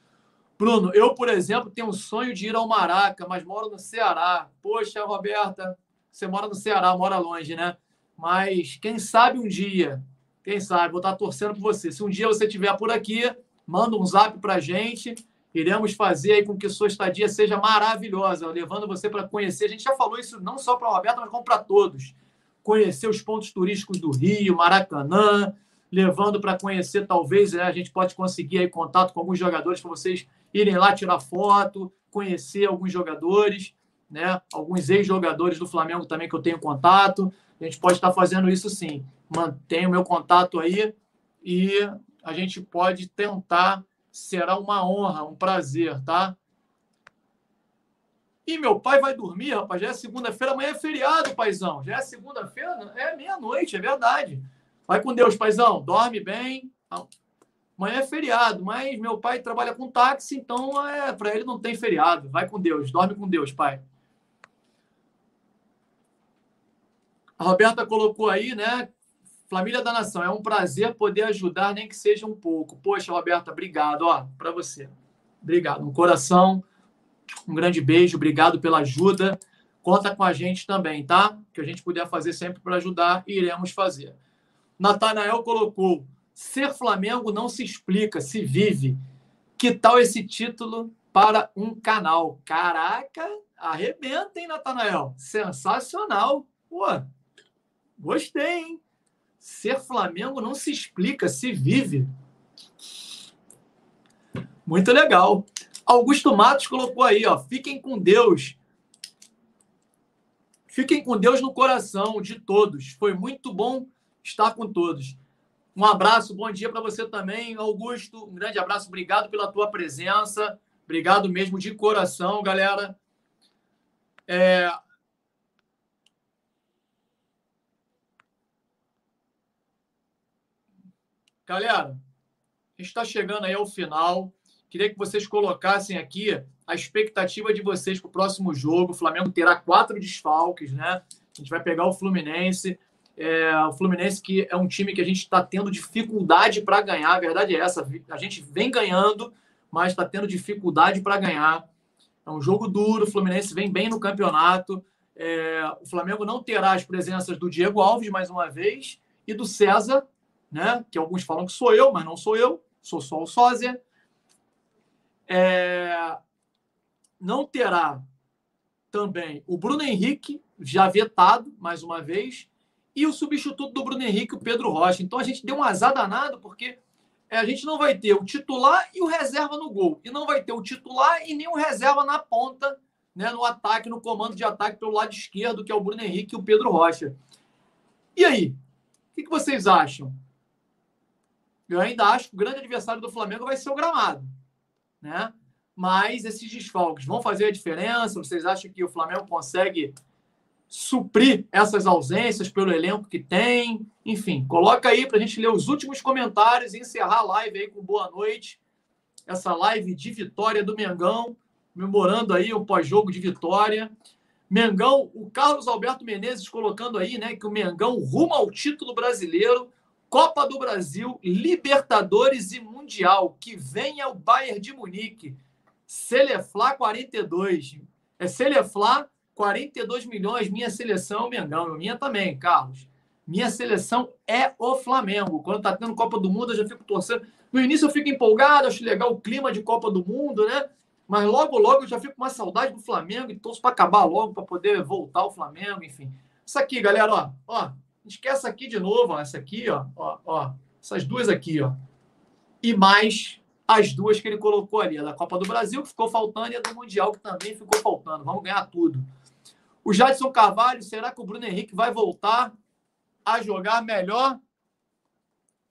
Bruno, eu, por exemplo, tenho um sonho de ir ao Maraca, mas moro no Ceará. Poxa, Roberta, você mora no Ceará, mora longe, né? Mas quem sabe um dia, quem sabe, vou estar torcendo por você. Se um dia você estiver por aqui, manda um zap para a gente Iremos fazer aí com que sua estadia seja maravilhosa, levando você para conhecer. A gente já falou isso não só para o Roberto, mas como para todos. Conhecer os pontos turísticos do Rio, Maracanã, levando para conhecer, talvez, né, a gente pode conseguir aí contato com alguns jogadores para vocês irem lá tirar foto, conhecer alguns jogadores, né? Alguns ex-jogadores do Flamengo também que eu tenho contato. A gente pode estar fazendo isso sim. Mantenho meu contato aí e a gente pode tentar será uma honra, um prazer, tá? E meu pai vai dormir, rapaz. Já é segunda-feira, amanhã é feriado, paizão. Já é segunda-feira, é meia-noite, é verdade. Vai com Deus, paizão. Dorme bem. Amanhã é feriado, mas meu pai trabalha com táxi, então é, para ele não tem feriado. Vai com Deus, dorme com Deus, pai. A Roberta colocou aí, né? Família da Nação, é um prazer poder ajudar, nem que seja um pouco. Poxa, Roberta, obrigado, ó, para você. Obrigado, no coração. Um grande beijo, obrigado pela ajuda. Conta com a gente também, tá? Que a gente puder fazer sempre para ajudar, iremos fazer. Natanael colocou: ser Flamengo não se explica, se vive. Que tal esse título para um canal? Caraca, arrebenta, hein, Natanael? Sensacional. Pô, gostei, hein? Ser Flamengo não se explica, se vive. Muito legal. Augusto Matos colocou aí, ó. Fiquem com Deus. Fiquem com Deus no coração de todos. Foi muito bom estar com todos. Um abraço, bom dia para você também, Augusto. Um grande abraço, obrigado pela tua presença. Obrigado mesmo de coração, galera. É, Galera, a gente está chegando aí ao final. Queria que vocês colocassem aqui a expectativa de vocês para o próximo jogo. O Flamengo terá quatro desfalques, né? A gente vai pegar o Fluminense. É, o Fluminense que é um time que a gente está tendo dificuldade para ganhar. A verdade é essa. A gente vem ganhando, mas está tendo dificuldade para ganhar. É um jogo duro. O Fluminense vem bem no campeonato. É, o Flamengo não terá as presenças do Diego Alves mais uma vez e do César né? que alguns falam que sou eu, mas não sou eu, sou só o sósia. É... Não terá também o Bruno Henrique, já vetado, mais uma vez, e o substituto do Bruno Henrique, o Pedro Rocha. Então a gente deu um azar danado, porque é, a gente não vai ter o titular e o reserva no gol. E não vai ter o titular e nem o reserva na ponta, né, no ataque, no comando de ataque pelo lado esquerdo, que é o Bruno Henrique e o Pedro Rocha. E aí? O que vocês acham? Eu ainda acho que o grande adversário do Flamengo vai ser o gramado, né? Mas esses desfalques vão fazer a diferença? Vocês acham que o Flamengo consegue suprir essas ausências pelo elenco que tem? Enfim, coloca aí para a gente ler os últimos comentários e encerrar a live aí com boa noite. Essa live de vitória do Mengão, comemorando aí o pós-jogo de vitória. Mengão, o Carlos Alberto Menezes colocando aí, né, que o Mengão rumo ao título brasileiro Copa do Brasil, Libertadores e Mundial. Que venha o Bayern de Munique. Seleflá 42. É Seleflá 42 milhões. Minha seleção, Mengão. Minha também, Carlos. Minha seleção é o Flamengo. Quando tá tendo Copa do Mundo, eu já fico torcendo. No início eu fico empolgado, acho legal o clima de Copa do Mundo, né? Mas logo, logo eu já fico com uma saudade do Flamengo e torço para acabar logo, para poder voltar o Flamengo, enfim. Isso aqui, galera, ó, ó, esquece aqui de novo, ó, essa aqui, ó, ó, ó, essas duas aqui, ó. E mais as duas que ele colocou ali, a da Copa do Brasil, que ficou faltando, e a do Mundial, que também ficou faltando. Vamos ganhar tudo. O Jadson Carvalho, será que o Bruno Henrique vai voltar a jogar melhor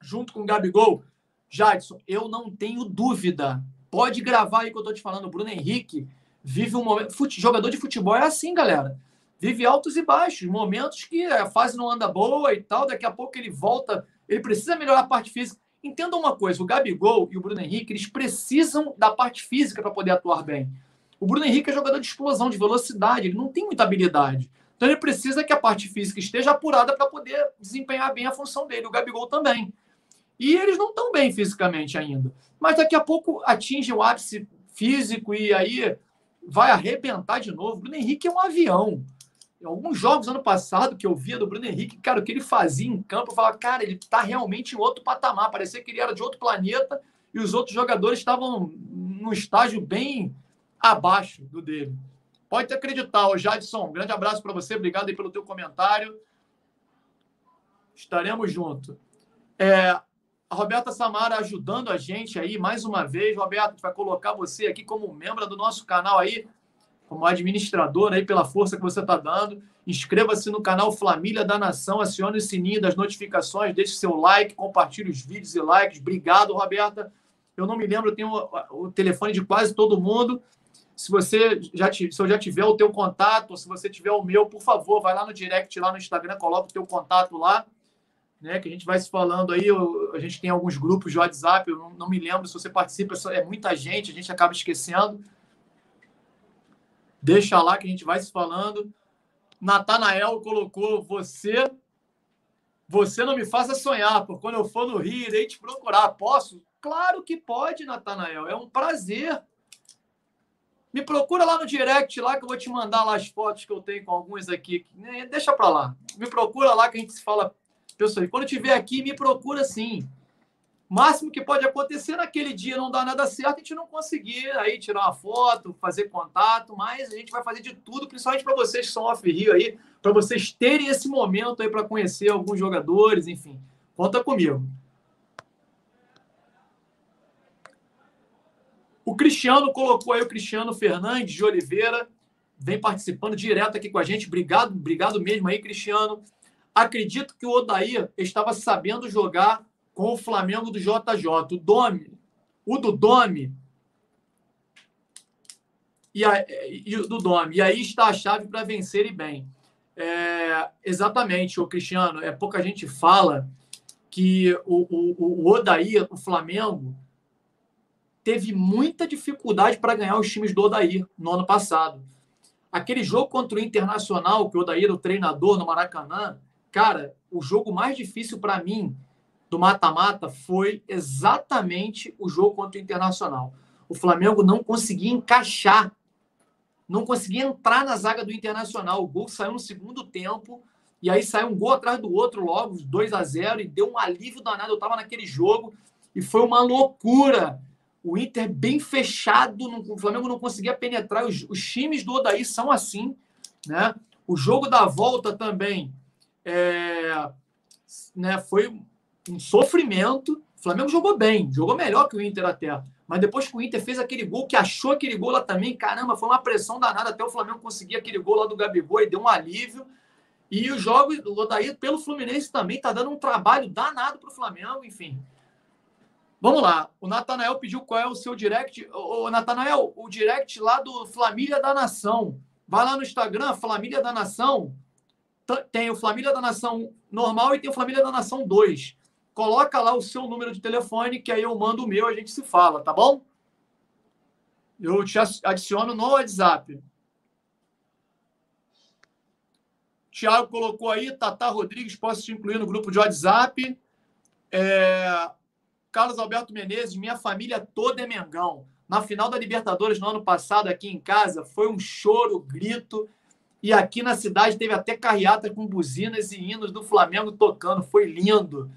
junto com o Gabigol? Jadson, eu não tenho dúvida. Pode gravar aí que eu tô te falando. O Bruno Henrique vive um momento. Fute... Jogador de futebol é assim, galera. Vive altos e baixos, momentos que a fase não anda boa e tal. Daqui a pouco ele volta. Ele precisa melhorar a parte física. Entenda uma coisa: o Gabigol e o Bruno Henrique eles precisam da parte física para poder atuar bem. O Bruno Henrique é jogador de explosão, de velocidade, ele não tem muita habilidade. Então ele precisa que a parte física esteja apurada para poder desempenhar bem a função dele. O Gabigol também. E eles não estão bem fisicamente ainda. Mas daqui a pouco atinge o ápice físico e aí vai arrebentar de novo. O Bruno Henrique é um avião. Alguns jogos ano passado que eu via do Bruno Henrique, cara, o que ele fazia em campo, eu falava, cara, ele está realmente em outro patamar. Parecia que ele era de outro planeta e os outros jogadores estavam num estágio bem abaixo do dele. Pode acreditar, ô Jadson. Um grande abraço para você. Obrigado aí pelo teu comentário. Estaremos juntos. É, a Roberta Samara ajudando a gente aí mais uma vez. Roberta, a gente vai colocar você aqui como membro do nosso canal aí, como administrador aí pela força que você está dando. Inscreva-se no canal Família da Nação, acione o sininho das notificações, deixe seu like, compartilhe os vídeos e likes. Obrigado, Roberta. Eu não me lembro, eu tenho o, telefone de quase todo mundo. Se você já se eu já tiver o teu contato, ou se você tiver o meu, por favor, vai lá no direct lá no Instagram, coloca o teu contato lá, né? Que a gente vai se falando aí. Eu, a gente tem alguns grupos de WhatsApp, eu não, não me lembro se você participa, é muita gente, a gente acaba esquecendo. Deixa lá que a gente vai se falando. Natanael colocou você. Você não me faça sonhar, porque quando eu for no Rio, irei te procurar. Posso? Claro que pode, Natanael. É um prazer. Me procura lá no direct lá que eu vou te mandar lá as fotos que eu tenho com alguns aqui. Deixa para lá. Me procura lá que a gente se fala pessoal. Quando tiver aqui, me procura sim. Máximo que pode acontecer naquele dia não dá nada certo, a gente não conseguir aí tirar uma foto, fazer contato, mas a gente vai fazer de tudo, principalmente para vocês que são off-rio aí, para vocês terem esse momento aí para conhecer alguns jogadores, enfim. Conta comigo. O Cristiano colocou aí o Cristiano Fernandes de Oliveira, vem participando direto aqui com a gente. Obrigado, obrigado mesmo aí, Cristiano. Acredito que o Odair estava sabendo jogar com o Flamengo do JJ. O Domi, o do Domi e, a, e do Domi. E aí está a chave para vencer e bem. É, exatamente, o Cristiano. É pouca gente fala que o, o, o Odair, o Flamengo, teve muita dificuldade para ganhar os times do Odair no ano passado. Aquele jogo contra o Internacional, que o Odair, o treinador no Maracanã, cara, o jogo mais difícil para mim do mata-mata foi exatamente o jogo contra o Internacional. O Flamengo não conseguia encaixar, não conseguia entrar na zaga do Internacional. O gol saiu no segundo tempo, e aí saiu um gol atrás do outro logo, 2 a 0 e deu um alívio danado. Eu estava naquele jogo e foi uma loucura o Inter bem fechado, o Flamengo não conseguia penetrar. Os, os times do Odaí são assim, né? O jogo da volta também é, né, foi um sofrimento. O Flamengo jogou bem, jogou melhor que o Inter até. Mas depois que o Inter fez aquele gol, que achou aquele gol lá também, caramba, foi uma pressão danada até o Flamengo conseguir aquele gol lá do Gabigol e deu um alívio. E os jogos do Odaí pelo Fluminense também tá dando um trabalho danado para o Flamengo, enfim. Vamos lá. O Natanael pediu qual é o seu direct. Ô, Natanael, o direct lá do Família da Nação. Vai lá no Instagram, Família da Nação. Tem o Família da Nação normal e tem o Família da Nação 2. Coloca lá o seu número de telefone, que aí eu mando o meu, a gente se fala, tá bom? Eu te adiciono no WhatsApp. Tiago colocou aí, Tata Rodrigues, posso te incluir no grupo de WhatsApp. É, Carlos Alberto Menezes, minha família toda é Mengão. Na final da Libertadores no ano passado, aqui em casa, foi um choro, grito. E aqui na cidade teve até carreata com buzinas e hinos do Flamengo tocando. Foi lindo.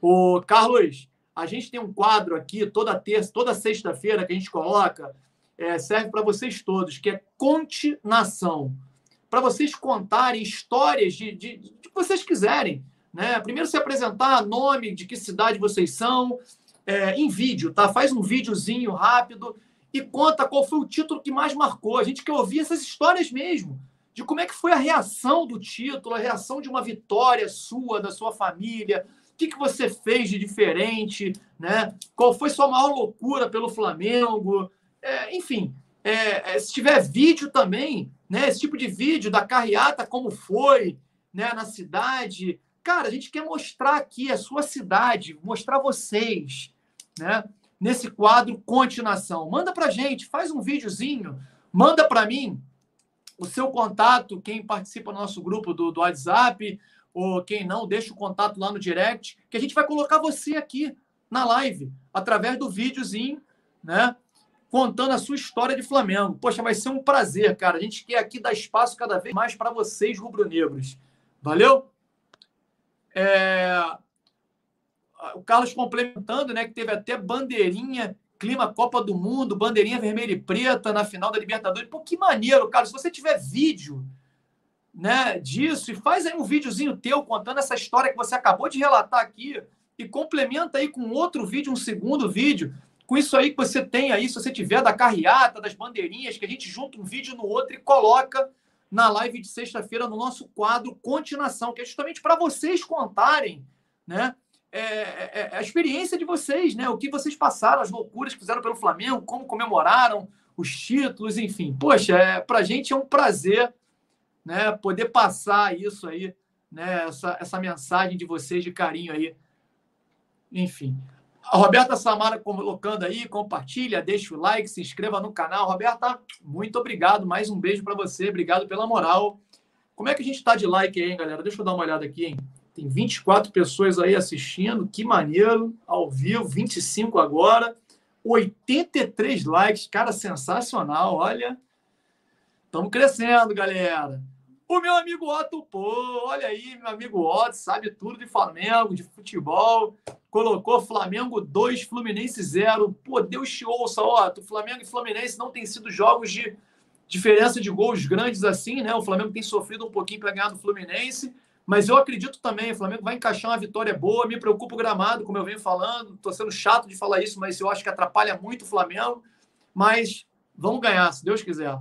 O Carlos, a gente tem um quadro aqui toda terça, toda sexta-feira que a gente coloca, é, serve para vocês todos, que é continuação. Para vocês contarem histórias de, de, de, que vocês quiserem. Né? Primeiro se apresentar, nome, de que cidade vocês são, é, em vídeo, tá? Faz um videozinho rápido e conta qual foi o título que mais marcou. A gente quer ouvir essas histórias mesmo de como é que foi a reação do título, a reação de uma vitória sua, da sua família, que, que você fez de diferente, né? Qual foi sua maior loucura pelo Flamengo? É, enfim, é, é, se tiver vídeo também, né? Esse tipo de vídeo da carreata, como foi, né? Na cidade. Cara, a gente quer mostrar aqui a sua cidade, mostrar vocês, né? Nesse quadro Continuação. Manda pra gente, faz um videozinho, manda para mim o seu contato, quem participa do nosso grupo do, do WhatsApp, ou quem não, deixa o contato lá no direct, que a gente vai colocar você aqui na live, através do videozinho, né? Contando a sua história de Flamengo. Poxa, vai ser um prazer, cara. A gente quer aqui dar espaço cada vez mais para vocês, rubro-negros. Valeu? É... O Carlos complementando, né? Que teve até bandeirinha clima Copa do Mundo, bandeirinha vermelha e preta na final da Libertadores. Pô, que maneiro, cara. Se você tiver vídeo né, disso, e faz aí um videozinho teu contando essa história que você acabou de relatar aqui e complementa aí com outro vídeo, um segundo vídeo, com isso aí que você tem aí, se você tiver da carreata, das bandeirinhas, que a gente junta um vídeo no outro e coloca na live de sexta-feira no nosso quadro Continuação, que é justamente para vocês contarem, né? É, é, é, a experiência de vocês, né? O que vocês passaram, as loucuras que fizeram pelo Flamengo, como comemoraram os títulos, enfim. Poxa, é, para a gente é um prazer né, poder passar isso aí, né, essa, essa mensagem de vocês de carinho aí. Enfim. A Roberta Samara colocando aí, compartilha, deixa o like, se inscreva no canal. Roberta, muito obrigado. Mais um beijo para você. Obrigado pela moral. Como é que a gente está de like aí, hein, galera? Deixa eu dar uma olhada aqui, hein? Tem 24 pessoas aí assistindo, que maneiro, ao vivo, 25 agora, 83 likes, cara, sensacional, olha. Estamos crescendo, galera. O meu amigo Otto Pô, olha aí, meu amigo Otto, sabe tudo de Flamengo, de futebol. Colocou Flamengo 2, Fluminense 0. Pô, Deus te ouça, Otto. Flamengo e Fluminense não têm sido jogos de diferença de gols grandes assim, né? O Flamengo tem sofrido um pouquinho para ganhar do Fluminense. Mas eu acredito também, o Flamengo vai encaixar uma vitória boa. Me preocupa o gramado, como eu venho falando. Estou sendo chato de falar isso, mas eu acho que atrapalha muito o Flamengo. Mas vamos ganhar, se Deus quiser.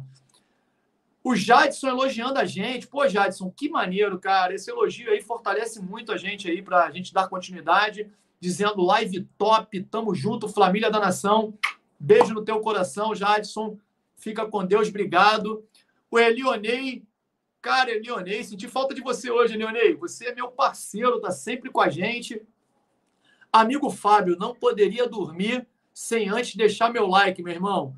O Jadson elogiando a gente. Pô, Jadson, que maneiro, cara. Esse elogio aí fortalece muito a gente aí para a gente dar continuidade. Dizendo live top, tamo junto, família da nação. Beijo no teu coração, Jadson. Fica com Deus, obrigado. O Elionei Cara, Leonei, senti falta de você hoje, Leonei. Você é meu parceiro, tá sempre com a gente. Amigo Fábio, não poderia dormir sem antes deixar meu like, meu irmão.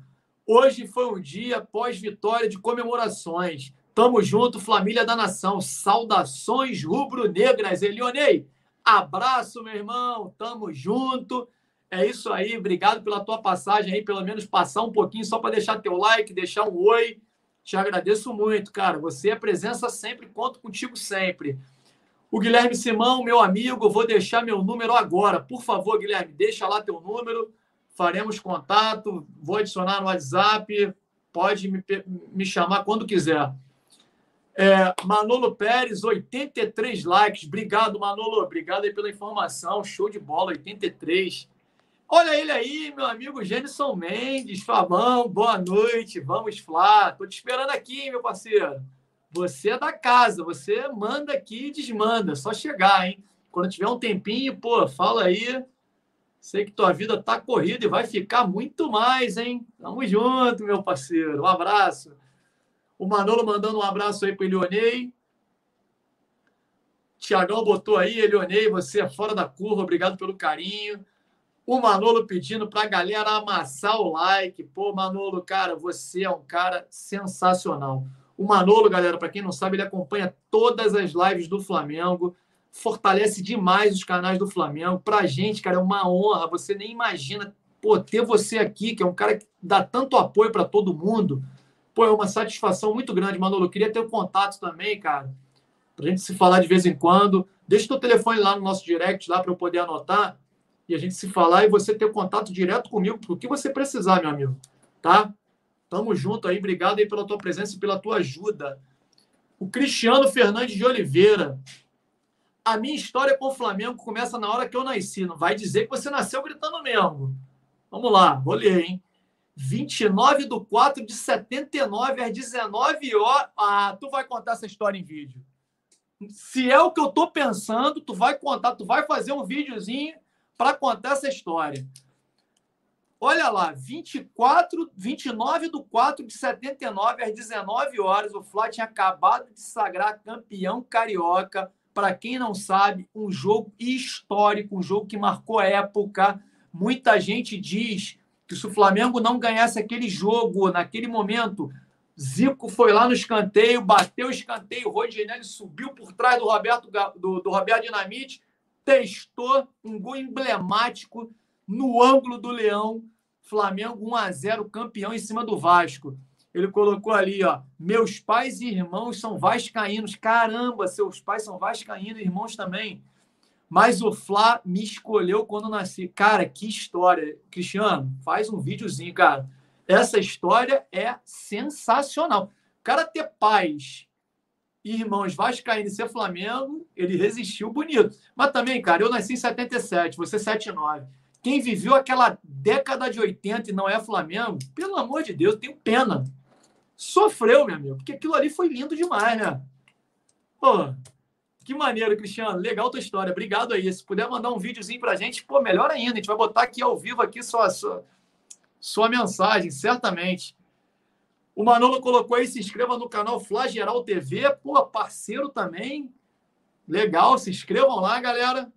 Hoje foi um dia pós-vitória de comemorações. Tamo junto, família da nação. Saudações rubro-negras, Elionei. Abraço, meu irmão. Tamo junto. É isso aí. Obrigado pela tua passagem aí, pelo menos passar um pouquinho só para deixar teu like, deixar um oi. Te agradeço muito, cara. Você é presença sempre, conto contigo sempre. O Guilherme Simão, meu amigo, vou deixar meu número agora. Por favor, Guilherme, deixa lá teu número. Faremos contato. Vou adicionar no WhatsApp. Pode me, me chamar quando quiser. É, Manolo Pérez, 83 likes. Obrigado, Manolo. Obrigado aí pela informação. Show de bola, 83. Olha ele aí, meu amigo Gênison Mendes, Fabão, boa noite, vamos Flá. Tô te esperando aqui, meu parceiro. Você é da casa, você manda aqui e desmanda, só chegar, hein? Quando tiver um tempinho, pô, fala aí. Sei que tua vida tá corrida e vai ficar muito mais, hein? Tamo junto, meu parceiro. Um abraço. O Manolo mandando um abraço aí pro Elionei. Tiagão botou aí, Elionei, você é fora da curva, obrigado pelo carinho. O Manolo pedindo para a galera amassar o like. Pô, Manolo, cara, você é um cara sensacional. O Manolo, galera, para quem não sabe, ele acompanha todas as lives do Flamengo, fortalece demais os canais do Flamengo. Para a gente, cara, é uma honra. Você nem imagina, pô, ter você aqui, que é um cara que dá tanto apoio para todo mundo. Pô, é uma satisfação muito grande, Manolo. Eu queria ter o um contato também, cara, para a gente se falar de vez em quando. Deixa o teu telefone lá no nosso direct, lá para eu poder anotar e a gente se falar e você ter contato direto comigo, o que você precisar, meu amigo. Tá? Tamo junto aí. Obrigado aí pela tua presença e pela tua ajuda. O Cristiano Fernandes de Oliveira. A minha história com o Flamengo começa na hora que eu nasci. Não vai dizer que você nasceu gritando mesmo. Vamos lá, vou ler, hein? 29 de 4 de 79 às 19 horas. Ah, tu vai contar essa história em vídeo. Se é o que eu tô pensando, tu vai contar, tu vai fazer um videozinho para contar essa história. Olha lá, 24, 29 do 4 de 79 às 19 horas, o Flá tinha acabado de sagrar campeão carioca. Para quem não sabe, um jogo histórico, um jogo que marcou época. Muita gente diz que se o Flamengo não ganhasse aquele jogo naquele momento, Zico foi lá no escanteio, bateu o escanteio, o Rodinelli subiu por trás do Roberto do, do Roberto Dinamite testou um gol emblemático no ângulo do Leão. Flamengo 1 a 0 campeão em cima do Vasco. Ele colocou ali, ó, meus pais e irmãos são vascaínos. Caramba, seus pais são vascaínos, irmãos também. Mas o Flá me escolheu quando nasci. Cara, que história. Cristiano, faz um videozinho, cara. Essa história é sensacional. O cara ter pais irmãos Vascaíno e ser Flamengo, ele resistiu bonito. Mas também, cara, eu nasci em 77, você 79. Quem viveu aquela década de 80 e não é Flamengo, pelo amor de Deus, tenho pena. Sofreu, meu amigo, porque aquilo ali foi lindo demais, né? Pô, que maneiro, Cristiano. Legal tua história. Obrigado aí. Se puder mandar um videozinho pra gente, pô, melhor ainda. A gente vai botar aqui ao vivo aqui sua, sua, sua mensagem, certamente. O Manolo colocou aí, se inscreva no canal Flageral TV. Pô, parceiro também. Legal, se inscrevam lá, galera.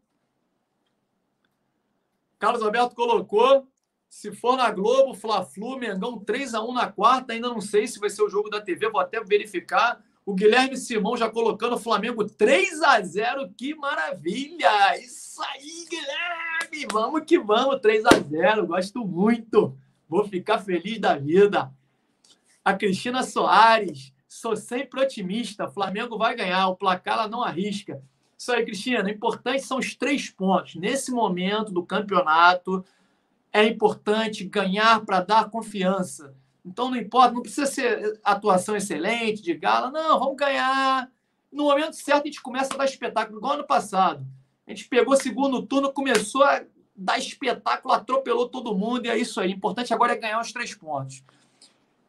Carlos Alberto colocou. Se for na Globo, Fla-Flu, Mengão 3 a 1 na quarta. Ainda não sei se vai ser o jogo da TV, vou até verificar. O Guilherme Simão já colocando o Flamengo 3 a 0 Que maravilha! Isso aí, Guilherme! Vamos que vamos, 3 a 0 Gosto muito. Vou ficar feliz da vida a Cristina Soares. Sou sempre otimista. Flamengo vai ganhar. O placar ela não arrisca. Isso aí, Cristina. O importante são os três pontos. Nesse momento do campeonato, é importante ganhar para dar confiança. Então, não importa, não precisa ser atuação excelente, de gala. Não, vamos ganhar. No momento certo, a gente começa a dar espetáculo, igual ano passado. A gente pegou o segundo turno, começou a dar espetáculo, atropelou todo mundo, e é isso aí. O importante agora é ganhar os três pontos.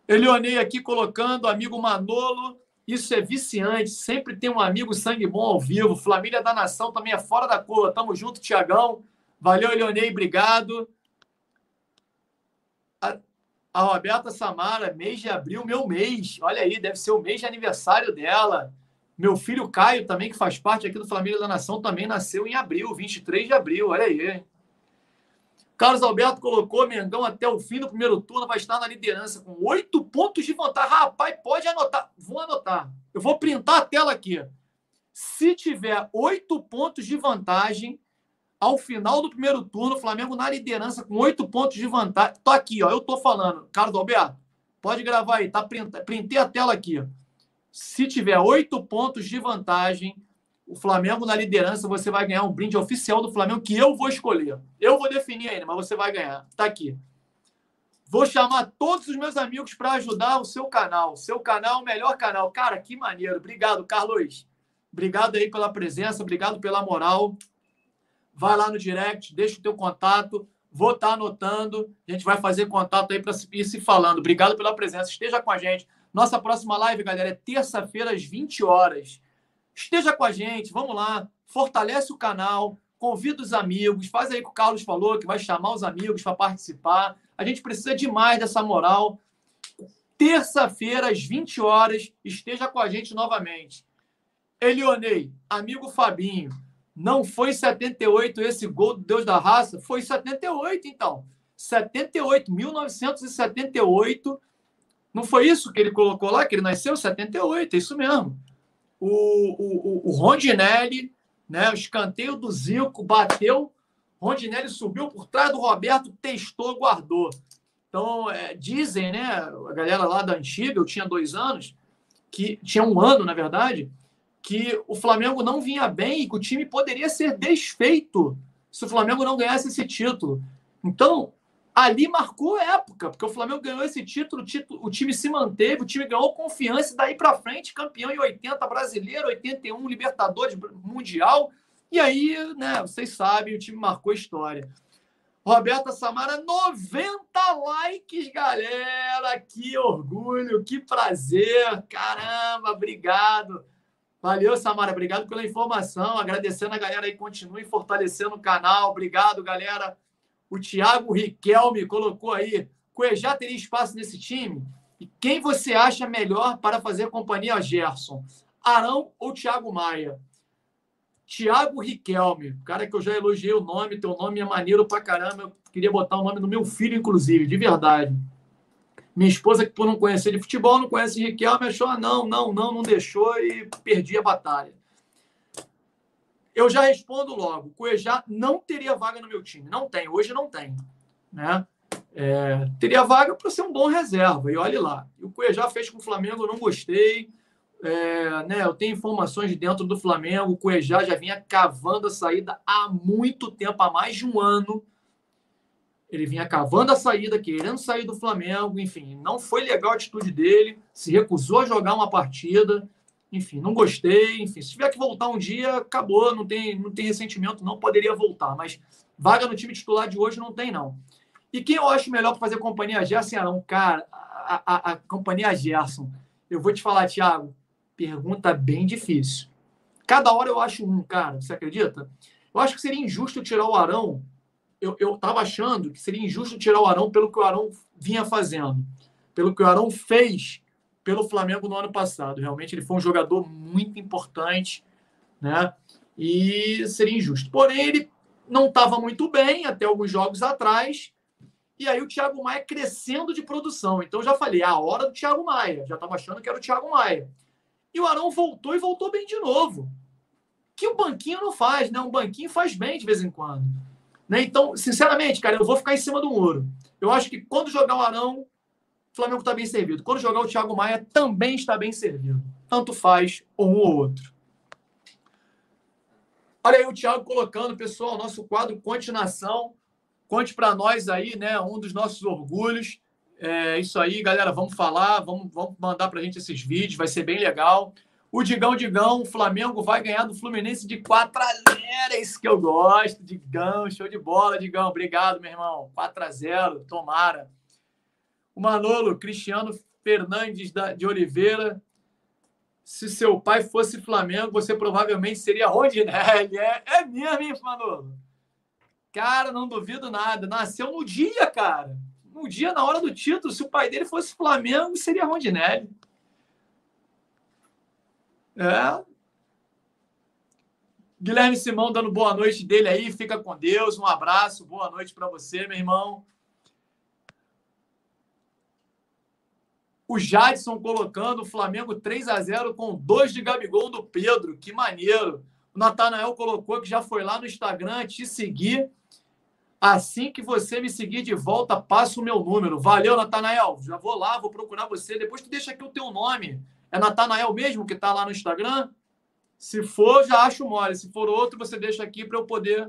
Elionei aqui colocando, amigo Manolo. Isso é viciante. Sempre tem um amigo sangue bom ao vivo. Família da Nação também é fora da curva. Tamo junto, Tiagão. Valeu, Elionei. Obrigado. A, Roberta Samara, mês de abril, meu mês. Olha aí, deve ser o mês de aniversário dela. Meu filho Caio, também, que faz parte aqui do Família da Nação, também nasceu em abril, 23 de abril. Olha aí. Carlos Alberto colocou Mengão até o fim do primeiro turno, vai estar na liderança com oito pontos de vantagem. Rapaz, pode anotar. Vou anotar. Eu vou printar a tela aqui. Se tiver oito pontos de vantagem ao final do primeiro turno, o Flamengo na liderança com oito pontos de vantagem. Tô aqui, ó. Eu tô falando. Carlos Alberto, pode gravar aí. Tá printei a tela aqui. Se tiver oito pontos de vantagem o Flamengo na liderança, você vai ganhar um brinde oficial do Flamengo que eu vou escolher. Eu vou definir ainda, mas você vai ganhar. Está aqui. Vou chamar todos os meus amigos para ajudar o seu canal. Seu canal, o melhor canal. Cara, que maneiro. Obrigado, Carlos. Obrigado aí pela presença, obrigado pela moral. Vai lá no direct, deixa o teu contato. Vou estar tá anotando. A gente vai fazer contato aí para ir se falando. Obrigado pela presença. Esteja com a gente. Nossa próxima live, galera, é terça-feira às 20 horas. Esteja com a gente, vamos lá, fortalece o canal, convida os amigos, faz aí o que o Carlos falou, que vai chamar os amigos para participar. A gente precisa demais dessa moral. Terça-feira, às 20 horas, esteja com a gente novamente. Elionei, amigo Fabinho, não foi 78 esse gol do Deus da Raça? Foi 78, então. 78, 1978. Não foi isso que ele colocou lá, que ele nasceu? 78, é isso mesmo o, o, o Rondinelli, né, o escanteio do Zico, bateu, Rondinelli subiu por trás do Roberto, testou, guardou. Então, é, dizem, né, a galera lá da antiga, eu tinha dois anos, que tinha um ano, na verdade, que o Flamengo não vinha bem e que o time poderia ser desfeito se o Flamengo não ganhasse esse título. Então, ali marcou época, porque o Flamengo ganhou esse título, o, título, o time se manteve, o time ganhou confiança e daí para frente, campeão em 80 brasileiro, 81 Libertadores Mundial. E aí, né, vocês sabem, o time marcou história. Roberta Samara, 90 likes, galera! Que orgulho, que prazer! Caramba, obrigado! Valeu, Samara. Obrigado pela informação. Agradecendo a galera aí. Continue fortalecendo o canal. Obrigado, galera. O Thiago Riquelme colocou aí. Cuejá teria espaço nesse time? E quem você acha melhor para fazer companhia a Gerson? Arão ou Thiago Maia? Thiago Riquelme, cara que eu já elogiei o nome, teu nome é maneiro pra caramba. Eu queria botar o nome do meu filho, inclusive, de verdade. Minha esposa, que por não conhecer de futebol, não conhece Riquelme, achou, ah, não, não, não, não deixou e perdi a batalha. Eu já respondo logo. Cuejá não teria vaga no meu time. Não tem, hoje não tem. Né? É, teria vaga para ser um bom reserva, e olhe lá. E o Cuejá fez com o Flamengo, eu não gostei. É, né, eu tenho informações de dentro do Flamengo. O Cuejá já vinha cavando a saída há muito tempo, há mais de um ano. Ele vinha cavando a saída, querendo sair do Flamengo, enfim, não foi legal a atitude dele, se recusou a jogar uma partida, enfim, não gostei, enfim, se tiver que voltar um dia, acabou, não tem, não tem ressentimento, não poderia voltar, mas vaga no time titular de hoje não tem, não. E quem eu acho melhor para fazer companhia a Gerson Arão? Cara, a, a, a companhia Gerson, eu vou te falar, Thiago, pergunta bem difícil. Cada hora eu acho um, cara, você acredita? Eu acho que seria injusto tirar o Arão eu estava achando que seria injusto tirar o Arão pelo que o Arão vinha fazendo, pelo que o Arão fez pelo Flamengo no ano passado. Realmente ele foi um jogador muito importante, né? E seria injusto. Porém, ele não estava muito bem até alguns jogos atrás. E aí o Thiago Maia crescendo de produção. Então já falei, a hora do Thiago Maia. Já estava achando que era o Thiago Maia. E o Arão voltou e voltou bem de novo. Que o banquinho não faz, né? Um banquinho faz bem de vez em quando. Né? Então, sinceramente, cara, eu vou ficar em cima do muro. Eu acho que quando jogar o Arão, o Flamengo está bem servido. Quando jogar o Thiago Maia, também está bem servido. Tanto faz um ou outro. Olha aí o Thiago colocando, pessoal, nosso quadro Continuação. Conte para nós aí, né? Um dos nossos orgulhos. É isso aí, galera. Vamos falar, vamos, vamos mandar para a gente esses vídeos, vai ser bem legal. O Digão, Digão, o Flamengo vai ganhar do Fluminense de 4 a 0. É isso que eu gosto. Digão, show de bola, Digão. Obrigado, meu irmão. 4 a 0, tomara. O Manolo, Cristiano Fernandes de Oliveira. Se seu pai fosse Flamengo, você provavelmente seria Rondinelli. <laughs> É, é mesmo, hein, Manolo? Cara, não duvido nada. Nasceu no dia, cara. No dia, na hora do título. Se o pai dele fosse Flamengo, seria Rondinelli. É. Guilherme Simão dando boa noite dele aí. Fica com Deus. Um abraço. Boa noite para você, meu irmão. O Jadson colocando o Flamengo 3 a 0 com dois de Gabigol do Pedro. Que maneiro. O Natanael colocou que já foi lá no Instagram te seguir. Assim que você me seguir de volta, passa o meu número. Valeu, Natanael. Já vou lá, vou procurar você. Depois tu deixa aqui o teu nome. É Natanael mesmo que está lá no Instagram? Se for, já acho mole. Se for outro, você deixa aqui para eu poder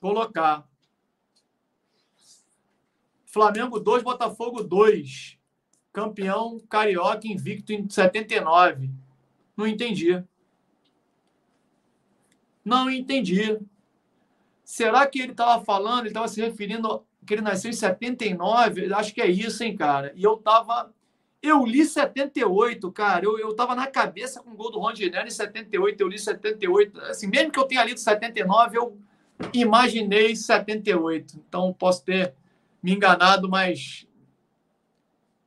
colocar. Flamengo 2, Botafogo 2. Campeão carioca invicto em 79. Não entendi. Não entendi. Será que ele estava falando, ele estava se referindo que ele nasceu em 79? Acho que é isso, hein, cara? E eu estava eu li 78, cara. Eu, eu tava na cabeça com o gol do Rondinelli em 78. Eu li 78. Assim, mesmo que eu tenha lido 79, eu imaginei 78. Então, posso ter me enganado, mas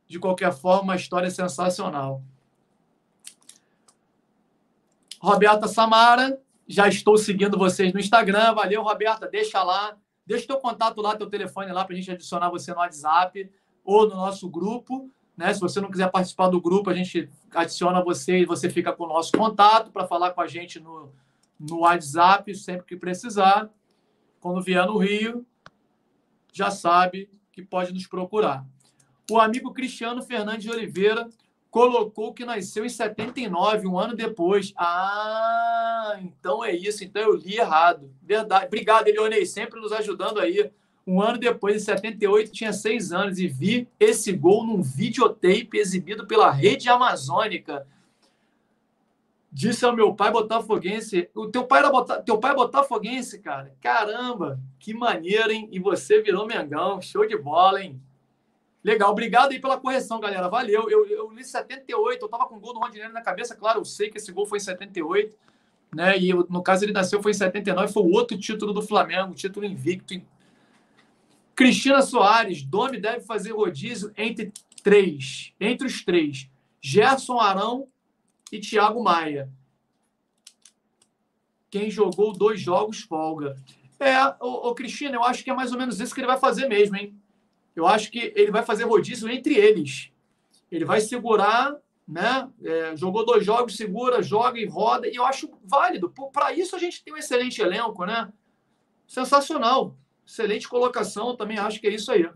de qualquer forma, a história é sensacional. Roberta Samara, já estou seguindo vocês no Instagram. Valeu, Roberta. Deixa lá. Deixa teu contato lá, teu telefone lá, para a gente adicionar você no WhatsApp ou no nosso grupo. Né? Se você não quiser participar do grupo, a gente adiciona você e você fica com o nosso contato para falar com a gente no, no WhatsApp sempre que precisar. Quando vier no Rio, já sabe que pode nos procurar. O amigo Cristiano Fernandes de Oliveira colocou que nasceu em 79, um ano depois. Ah, então é isso. Então eu li errado. Verdade. Obrigado, Elionei, sempre nos ajudando aí. Um ano depois, em 78, tinha seis anos e vi esse gol num videotape exibido pela Rede Amazônica. Disse ao meu pai botafoguense. O teu pai era bota, teu pai é botafoguense, cara. Caramba, que maneiro, hein? E você virou Mengão. Show de bola, hein? Legal, obrigado aí pela correção, galera. Valeu. Eu, eu li 78, eu tava com o gol do Rondinelli na cabeça, claro, eu sei que esse gol foi em 78, né? E no caso ele nasceu foi em 79, foi o outro título do Flamengo, título invicto. Cristina Soares, Domi deve fazer rodízio entre três, entre os três. Gerson Arão e Thiago Maia. Quem jogou dois jogos folga. É, o, Cristina, eu acho que é mais ou menos isso que ele vai fazer mesmo, hein? eu acho que ele vai fazer rodízio entre eles. Ele vai segurar, né? É, jogou dois jogos, segura, joga e roda, e eu acho válido. Para isso a gente tem um excelente elenco, né? Sensacional. Excelente colocação, também acho que é isso aí.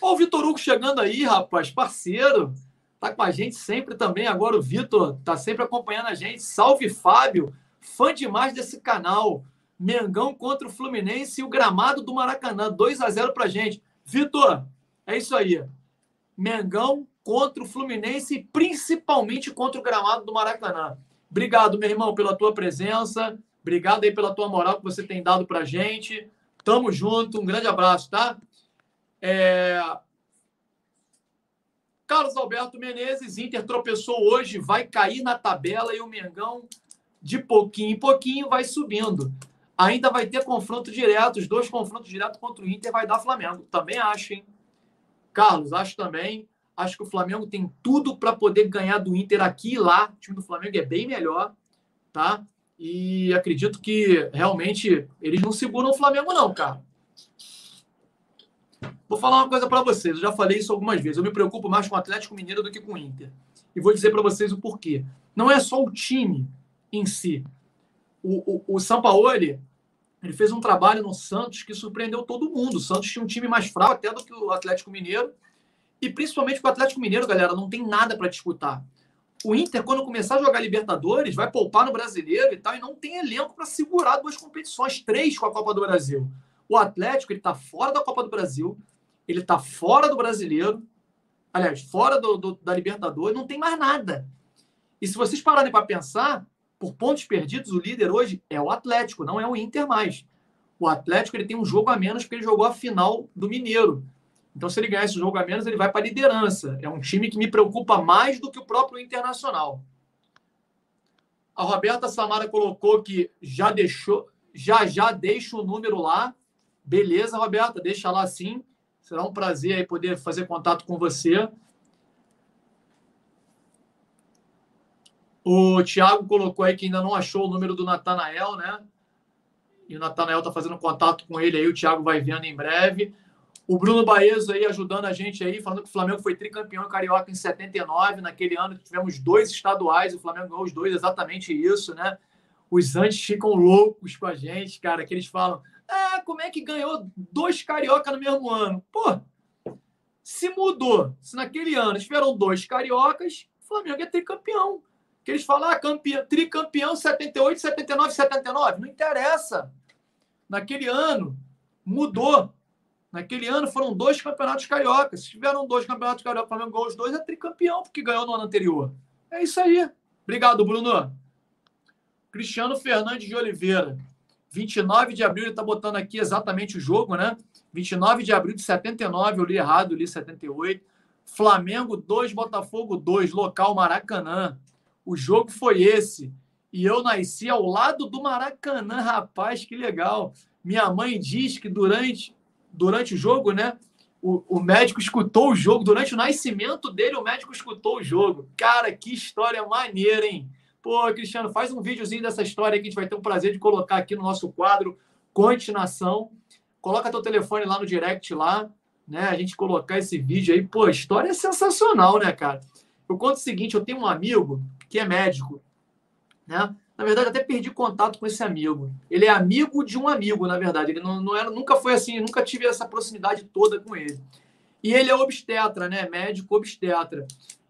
Ó, o Vitor Hugo chegando aí, rapaz, parceiro. Tá com a gente sempre também. Agora o Vitor tá sempre acompanhando a gente. Salve, Fábio. Fã demais desse canal. Mengão contra o Fluminense e o gramado do Maracanã. 2 a 0 pra gente. Vitor, é isso aí. Mengão contra o Fluminense e principalmente contra o gramado do Maracanã. Obrigado, meu irmão, pela tua presença. Obrigado aí pela tua moral que você tem dado pra gente. Tamo junto. Um grande abraço, tá? É... Carlos Alberto Menezes, Inter tropeçou hoje, vai cair na tabela e o Mengão, de pouquinho em pouquinho, vai subindo ainda vai ter confronto direto, os dois confrontos diretos contra o Inter vai dar Flamengo. Também acho, hein? Carlos, acho também. Acho que o Flamengo tem tudo para poder ganhar do Inter aqui e lá. O time do Flamengo é bem melhor, tá? E acredito que realmente eles não seguram o Flamengo, não, cara. Vou falar uma coisa para vocês. Eu já falei isso algumas vezes. Eu me preocupo mais com o Atlético Mineiro do que com o Inter. E vou dizer para vocês o porquê. Não é só o time em si o, o, o Sampaoli, ele fez um trabalho no Santos que surpreendeu todo mundo. O Santos tinha um time mais fraco até do que o Atlético Mineiro. E principalmente o Atlético Mineiro, galera, não tem nada para disputar. O Inter, quando começar a jogar Libertadores, vai poupar no brasileiro e tal, e não tem elenco para segurar duas competições, três com a Copa do Brasil. O Atlético, ele está fora da Copa do Brasil, ele está fora do brasileiro, aliás, fora do, do, da Libertadores, não tem mais nada. E se vocês pararem para pensar, por pontos perdidos, o líder hoje é o Atlético, não é o Inter mais. O Atlético ele tem um jogo a menos porque ele jogou a final do Mineiro. Então, se ele ganhar esse jogo a menos, ele vai para a liderança. É um time que me preocupa mais do que o próprio Internacional. A Roberta Samara colocou que já deixou, já já deixa o número lá. Beleza, Roberta, deixa lá sim. Será um prazer aí poder fazer contato com você. O Thiago colocou aí que ainda não achou o número do Natanael, né? E o Natanael está fazendo contato com ele aí, o Thiago vai vendo em breve. O Bruno Baezo aí ajudando a gente aí, falando que o Flamengo foi tricampeão carioca em 79. Naquele ano tivemos dois estaduais, o Flamengo ganhou os dois, exatamente isso, né? Os antes ficam loucos com a gente, cara, que eles falam: ah, como é que ganhou dois carioca no mesmo ano? Pô, se mudou, se naquele ano tiveram dois cariocas, o Flamengo é tricampeão que eles falam, ah, campeão, tricampeão 78, 79, 79. Não interessa. Naquele ano, mudou. Naquele ano foram dois campeonatos cariocas. Se tiveram dois campeonatos cariocas, o Flamengo ganhou os dois, é tricampeão, porque ganhou no ano anterior. É isso aí. Obrigado, Bruno. Cristiano Fernandes de Oliveira. 29 de abril, ele está botando aqui exatamente o jogo, né? 29 de abril de 79, eu li errado, eu li 78. Flamengo 2, Botafogo 2, local Maracanã. O jogo foi esse. E eu nasci ao lado do Maracanã, rapaz, que legal. Minha mãe diz que durante, durante o jogo, né? O, o médico escutou o jogo. Durante o nascimento dele, o médico escutou o jogo. Cara, que história maneira, hein? Pô, Cristiano, faz um videozinho dessa história que a gente vai ter o prazer de colocar aqui no nosso quadro Continuação. Coloca teu telefone lá no direct lá, né? A gente colocar esse vídeo aí. Pô, história é sensacional, né, cara? Eu conto o seguinte, eu tenho um amigo que é médico. né? Na verdade, até perdi contato com esse amigo. Ele é amigo de um amigo, na verdade. Ele não, não era, nunca foi assim, nunca tive essa proximidade toda com ele. E ele é obstetra, né? Médico obstetra.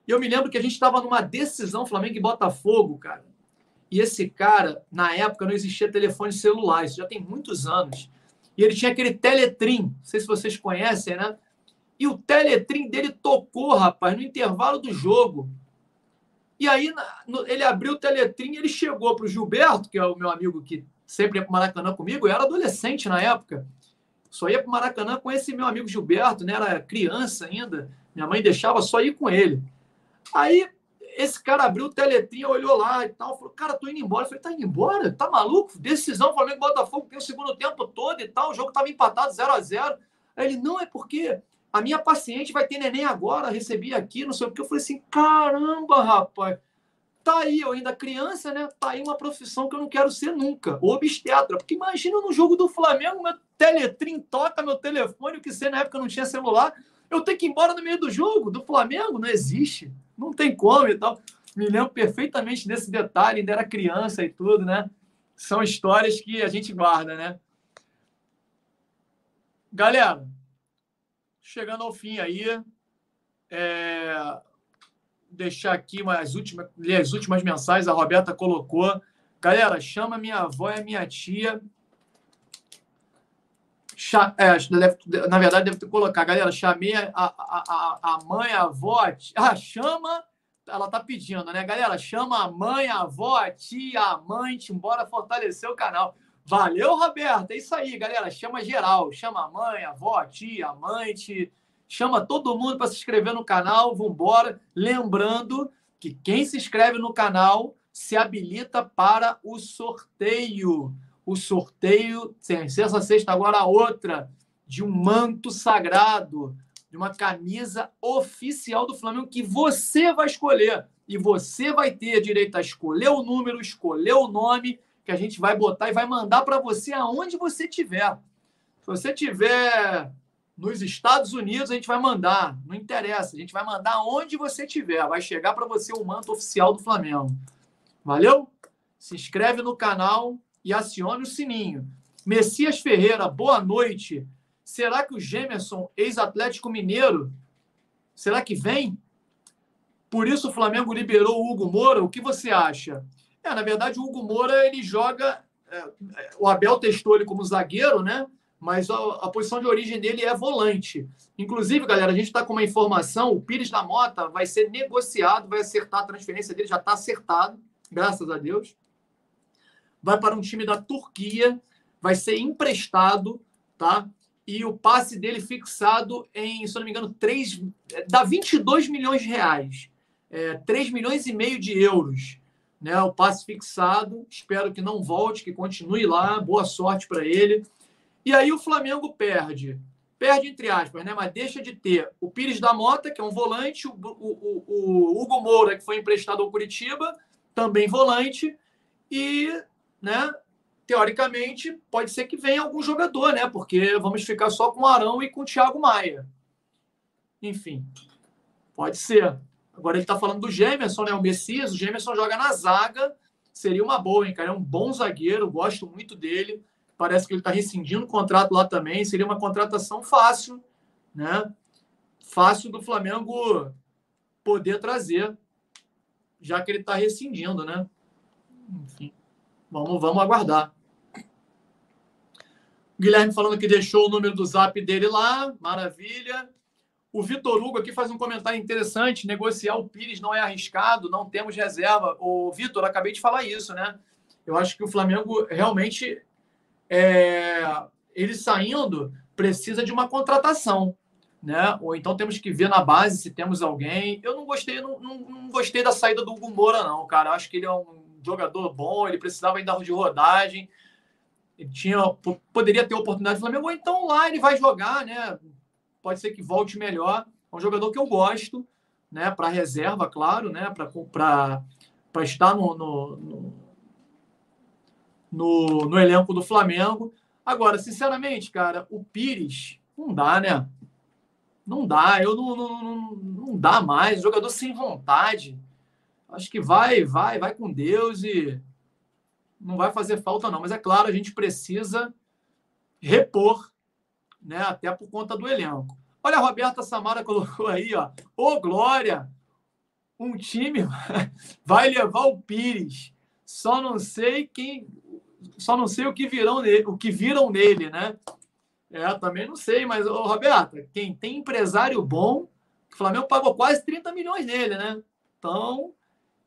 E eu me lembro que a gente estava numa decisão Flamengo e Botafogo, cara. E esse cara, na época, não existia telefone celular, isso já tem muitos anos. E ele tinha aquele Teletrim, não sei se vocês conhecem, né? E o Teletrim dele tocou, rapaz, no intervalo do jogo. E aí ele abriu o Teletrim e ele chegou para o Gilberto, que é o meu amigo que sempre ia para o Maracanã comigo. Eu era adolescente na época. Só ia para o Maracanã com esse meu amigo Gilberto, né? Era criança ainda. Minha mãe deixava só ir com ele. Aí esse cara abriu o Teletrim, olhou lá e tal, falou: Cara, tô indo embora. Eu falei: Tá indo embora? Tá maluco? Decisão Flamengo Botafogo tem o segundo tempo todo e tal. O jogo tava empatado 0 a 0 Aí ele: Não, é porque a minha paciente vai ter neném agora, recebi aqui, não sei o que. Eu falei assim, caramba, rapaz. Tá aí, eu ainda criança, né? Tá aí uma profissão que eu não quero ser nunca. Obstetra. Porque imagina no jogo do Flamengo, meu teletrim toca meu telefone, o que ser na época não tinha celular. Eu tenho que ir embora no meio do jogo do Flamengo? Não existe. Não tem como e tal. Me lembro perfeitamente desse detalhe, ainda era criança e tudo, né? São histórias que a gente guarda, né? Galera, chegando ao fim aí. É, deixar aqui umas últimas, ler as últimas mensagens. A Roberta colocou. Galera, chama minha avó e minha tia. é, na verdade, deve ter colocar. Galera, chamei a, a, a, a mãe, a avó. A tia, ah, chama. Ela tá pedindo, né? Galera, chama a mãe, a avó, a tia, a amante, embora fortalecer o canal. Valeu, Roberto. É isso aí, galera. Chama geral. Chama a mãe, a avó, a tia, a amante. Chama todo mundo para se inscrever no canal. Vambora. Lembrando que quem se inscreve no canal se habilita para o sorteio. O sorteio, essa sexta, agora a outra, de um manto sagrado, de uma camisa oficial do Flamengo que você vai escolher. E você vai ter direito a escolher o número, escolher o nome que a gente vai botar e vai mandar para você aonde você estiver. Se você estiver nos Estados Unidos, a gente vai mandar, não interessa, a gente vai mandar onde você estiver, vai chegar para você o manto oficial do Flamengo. Valeu? Se inscreve no canal e acione o sininho. Messias Ferreira, boa noite. Será que o Gemerson, ex-Atlético Mineiro, será que vem? Por isso o Flamengo liberou o Hugo Moura. O que você acha? É, na verdade, o Hugo Moura ele joga. É, o Abel testou ele como zagueiro, né? Mas a, a, posição de origem dele é volante. Inclusive, galera, a gente está com uma informação: o Pires da Mota vai ser negociado, vai acertar a transferência dele, já está acertado, graças a Deus. Vai para um time da Turquia, vai ser emprestado, tá? E o passe dele fixado em, se eu não me engano, 3, dá 22 milhões de reais. É, 3 milhões e meio de euros né? O passe fixado. Espero que não volte, que continue lá. Boa sorte para ele. E aí o Flamengo perde. Perde, entre aspas, né? Mas deixa de ter o Pires da Mota, que é um volante, o, o, o, o Hugo Moura, que foi emprestado ao Curitiba, também volante, e, né, teoricamente, pode ser que venha algum jogador, né? Porque vamos ficar só com o Arão e com o Thiago Maia. Enfim, pode ser. Agora ele está falando do Gemerson, né? O Messias, o Gemerson joga na zaga. Seria uma boa, hein, cara? É um bom zagueiro, gosto muito dele. Parece que ele está rescindindo o contrato lá também. Seria uma contratação fácil, né? Fácil do Flamengo poder trazer, já que ele está rescindindo, né? Enfim, vamos, vamos aguardar. Guilherme falando que deixou o número do zap dele lá, maravilha. O Vitor Hugo aqui faz um comentário interessante. Negociar o Pires não é arriscado, não temos reserva. O Vitor, acabei de falar isso, né? Eu acho que o Flamengo realmente, é... ele saindo, precisa de uma contratação. Né? Ou então temos que ver na base se temos alguém. Eu não gostei, não, não, não gostei da saída do Hugo Moura, não, cara. Eu acho que ele é um jogador bom, ele precisava ainda de rodagem. Ele tinha, poderia ter oportunidade do Flamengo, ou então lá ele vai jogar, né? Pode ser que volte melhor. É um jogador que eu gosto, né? Para reserva, claro, né? Para estar no no, no, no, no elenco do Flamengo. Agora, sinceramente, cara, o Pires não dá, né? Não dá, eu não, não, não, não dá mais. Jogador sem vontade. acho que vai, vai, vai com Deus e não vai fazer falta, não. Mas é claro, a gente precisa repor, né? Até por conta do elenco. Olha, a Roberta Samara <laughs> colocou aí, ó. Ô, Glória! Um time <laughs> vai levar o Pires. Só não sei quem. Só não sei o que virão nele, o que viram nele, né? É, também não sei, mas, ô, Roberta, quem tem empresário bom, o Flamengo pagou quase 30 milhões nele, né? Então,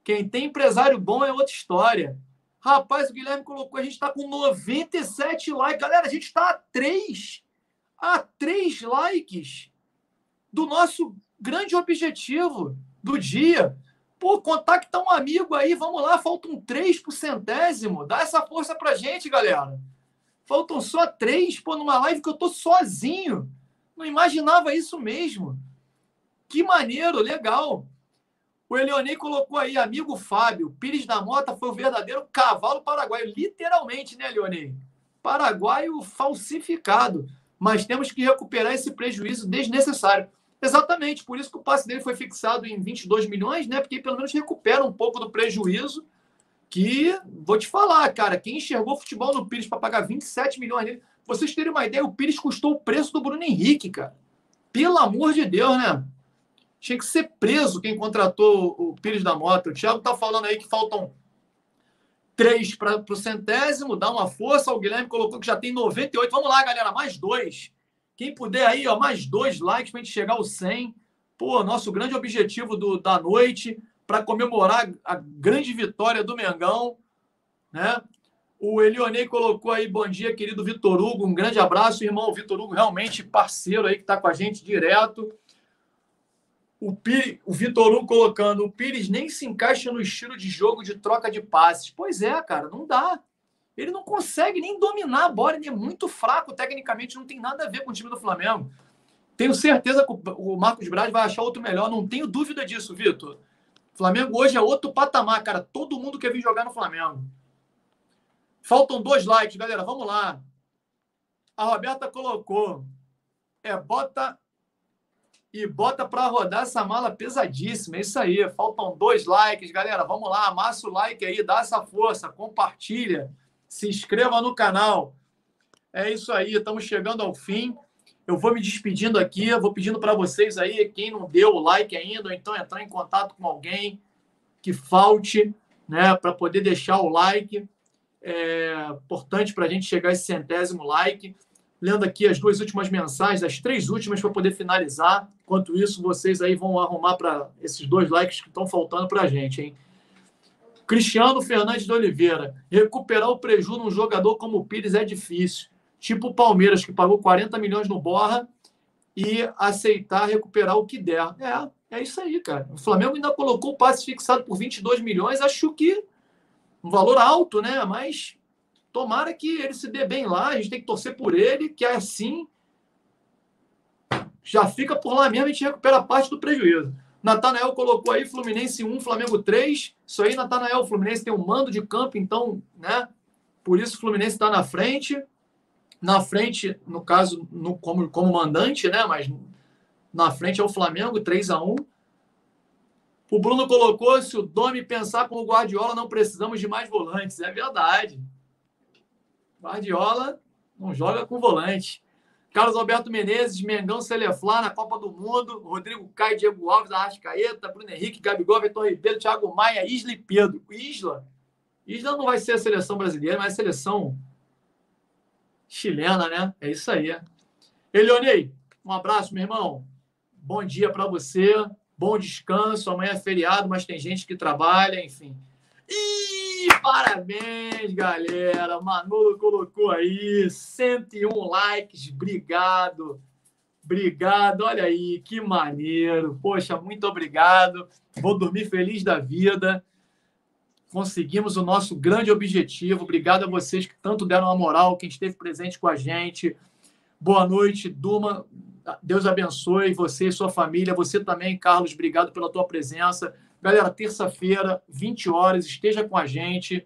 quem tem empresário bom é outra história. Rapaz, o Guilherme colocou, a gente está com 97 likes. Galera, a gente está a 3, a 3 likes do nosso grande objetivo do dia. Pô, contacta um amigo aí, vamos lá, faltam 3 por centésimo. Dá essa força pra gente, galera. Faltam só 3, pô, numa live que eu tô sozinho. Não imaginava isso mesmo. Que maneiro, legal. O Eleonei colocou aí, amigo Fábio, Pires da Mota foi o verdadeiro cavalo paraguaio. Literalmente, né, Leonei? Paraguaio falsificado. Mas temos que recuperar esse prejuízo desnecessário. Exatamente, por isso que o passe dele foi fixado em 22 milhões, né? Porque pelo menos recupera um pouco do prejuízo. Que, vou te falar, cara, quem enxergou futebol no Pires para pagar 27 milhões nele, vocês terem uma ideia, o Pires custou o preço do Bruno Henrique, cara. Pelo amor de Deus, né? Tinha que ser preso quem contratou o Pires da Mota. O Thiago está falando aí que faltam três para o centésimo, dá uma força. O Guilherme colocou que já tem 98. Vamos lá, galera, mais dois. Quem puder aí, ó, mais dois likes para a gente chegar ao 100. Pô, nosso grande objetivo do, da noite para comemorar a grande vitória do Mengão, né? O Elionei colocou aí, bom dia, querido Vitor Hugo, um grande abraço, irmão. Vitor Hugo, realmente parceiro aí que está com a gente direto o, o Vitor Hugo colocando, o Pires nem se encaixa no estilo de jogo de troca de passes. Pois é, cara, não dá. Ele não consegue nem dominar a bola, ele é muito fraco tecnicamente, não tem nada a ver com o time do Flamengo. Tenho certeza que o Marcos Braz vai achar outro melhor, não tenho dúvida disso, Vitor. Flamengo hoje é outro patamar, cara. Todo mundo quer vir jogar no Flamengo. Faltam dois likes, galera. Vamos lá. A Roberta colocou. É, bota e bota para rodar essa mala pesadíssima. É isso aí. Faltam dois likes, galera. Vamos lá, amassa o like aí, dá essa força, compartilha, se inscreva no canal. É isso aí, estamos chegando ao fim. Eu vou me despedindo aqui, vou pedindo para vocês aí, quem não deu o like ainda, ou então entrar em contato com alguém que falte, né, para poder deixar o like. É importante para a gente chegar a esse centésimo like lendo aqui as duas últimas mensagens, as três últimas para poder finalizar. Enquanto isso, vocês aí vão arrumar para esses dois likes que estão faltando para a gente, hein? Cristiano Fernandes de Oliveira. Recuperar o prejuízo num jogador como o Pires é difícil. Tipo o Palmeiras, que pagou 40 milhões no Borra e aceitar recuperar o que der. É, é isso aí, cara. O Flamengo ainda colocou o passe fixado por 22 milhões. Acho que um valor alto, né? Mas Tomara que ele se dê bem lá, a gente tem que torcer por ele, que assim já fica por lá mesmo, a gente recupera parte do prejuízo. Natanael colocou aí Fluminense 1, Flamengo 3. Isso aí, Natanael, o Fluminense tem um mando de campo, então, né? Por isso o Fluminense está na frente. Na frente, no caso, no, como, como mandante, né? Mas na frente é o Flamengo, 3 a 1 O Bruno colocou: se o Domi pensar como o Guardiola, não precisamos de mais volantes. É verdade. Guardiola não joga com volante. Carlos Alberto Menezes, Mengão Celeflá na Copa do Mundo, Rodrigo Caio, Diego Alves, Arrascaeta, Bruno Henrique, Gabigol, Vitor Ribeiro, Thiago Maia, Isla e Pedro. Isla? Isla não vai ser a seleção brasileira, mas a seleção chilena, né? É isso aí. Elionei, um abraço, meu irmão. Bom dia para você, bom descanso. Amanhã é feriado, mas tem gente que trabalha, enfim. E parabéns, galera. Manolo colocou aí 101 likes. Obrigado. Obrigado. Olha aí, que maneiro. Poxa, muito obrigado. Vou dormir feliz da vida. Conseguimos o nosso grande objetivo. Obrigado a vocês que tanto deram a moral, quem esteve presente com a gente. Boa noite, Duma. Deus abençoe você e sua família. Você também, Carlos. Obrigado pela tua presença. Galera, terça-feira, 20 horas, esteja com a gente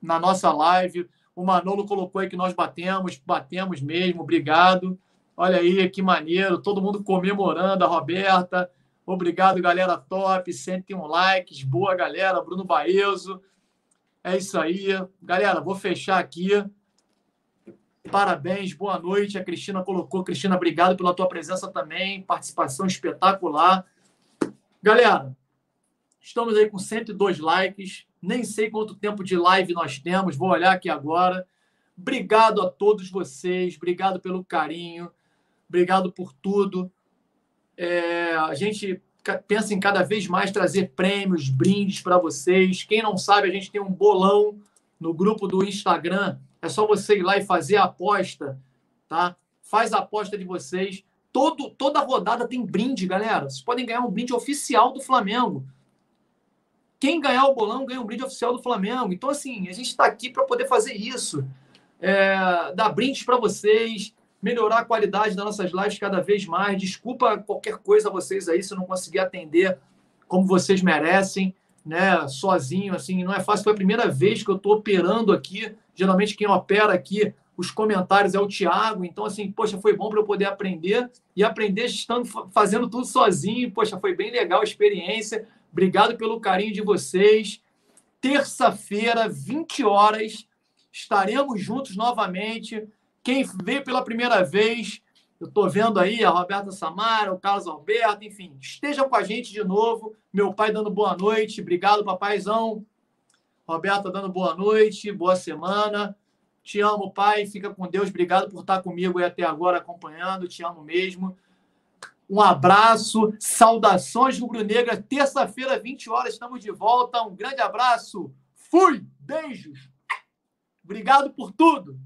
na nossa live. O Manolo colocou aí que nós batemos, batemos mesmo, obrigado. Olha aí que maneiro, todo mundo comemorando, a Roberta, Obrigado, galera top. 101 likes. Boa, galera. Bruno Baezo. É isso aí. Galera, vou fechar aqui. Parabéns, boa noite. A Cristina colocou. Cristina, obrigado pela tua presença também. Participação espetacular. Galera, estamos aí com 102 likes. Nem sei quanto tempo de live nós temos. Vou olhar aqui agora. Obrigado a todos vocês. Obrigado pelo carinho. Obrigado por tudo. É, a gente pensa em cada vez mais trazer prêmios, brindes para vocês. Quem não sabe, a gente tem um bolão no grupo do Instagram. É só você ir lá e fazer a aposta, tá? Faz a aposta de vocês. Todo, toda rodada tem brinde, galera. Vocês podem ganhar um brinde oficial do Flamengo. Quem ganhar o bolão ganha um brinde oficial do Flamengo. Então, assim, a gente está aqui para poder fazer isso. É, dar brindes para vocês, melhorar a qualidade das nossas lives cada vez mais. Desculpa qualquer coisa a vocês aí se eu não conseguir atender como vocês merecem, né? Sozinho, assim, não é fácil. Foi a primeira vez que eu estou operando aqui. Geralmente quem opera aqui os comentários é o Thiago. Então, assim, poxa, foi bom para eu poder aprender e aprender estando fazendo tudo sozinho. Poxa, foi bem legal a experiência. Obrigado pelo carinho de vocês. Terça-feira, 20 horas, estaremos juntos novamente. Quem veio pela primeira vez, eu estou vendo aí a Roberta Samara, o Carlos Alberto, enfim, estejam com a gente de novo. Meu pai dando boa noite. Obrigado, papaizão. Roberta dando boa noite, boa semana. Te amo, pai. Fica com Deus. Obrigado por estar comigo e até agora acompanhando. Te amo mesmo. Um abraço, saudações rubro-negra. Terça-feira, 20 horas, estamos de volta. Um grande abraço. Fui! Beijos! Obrigado por tudo!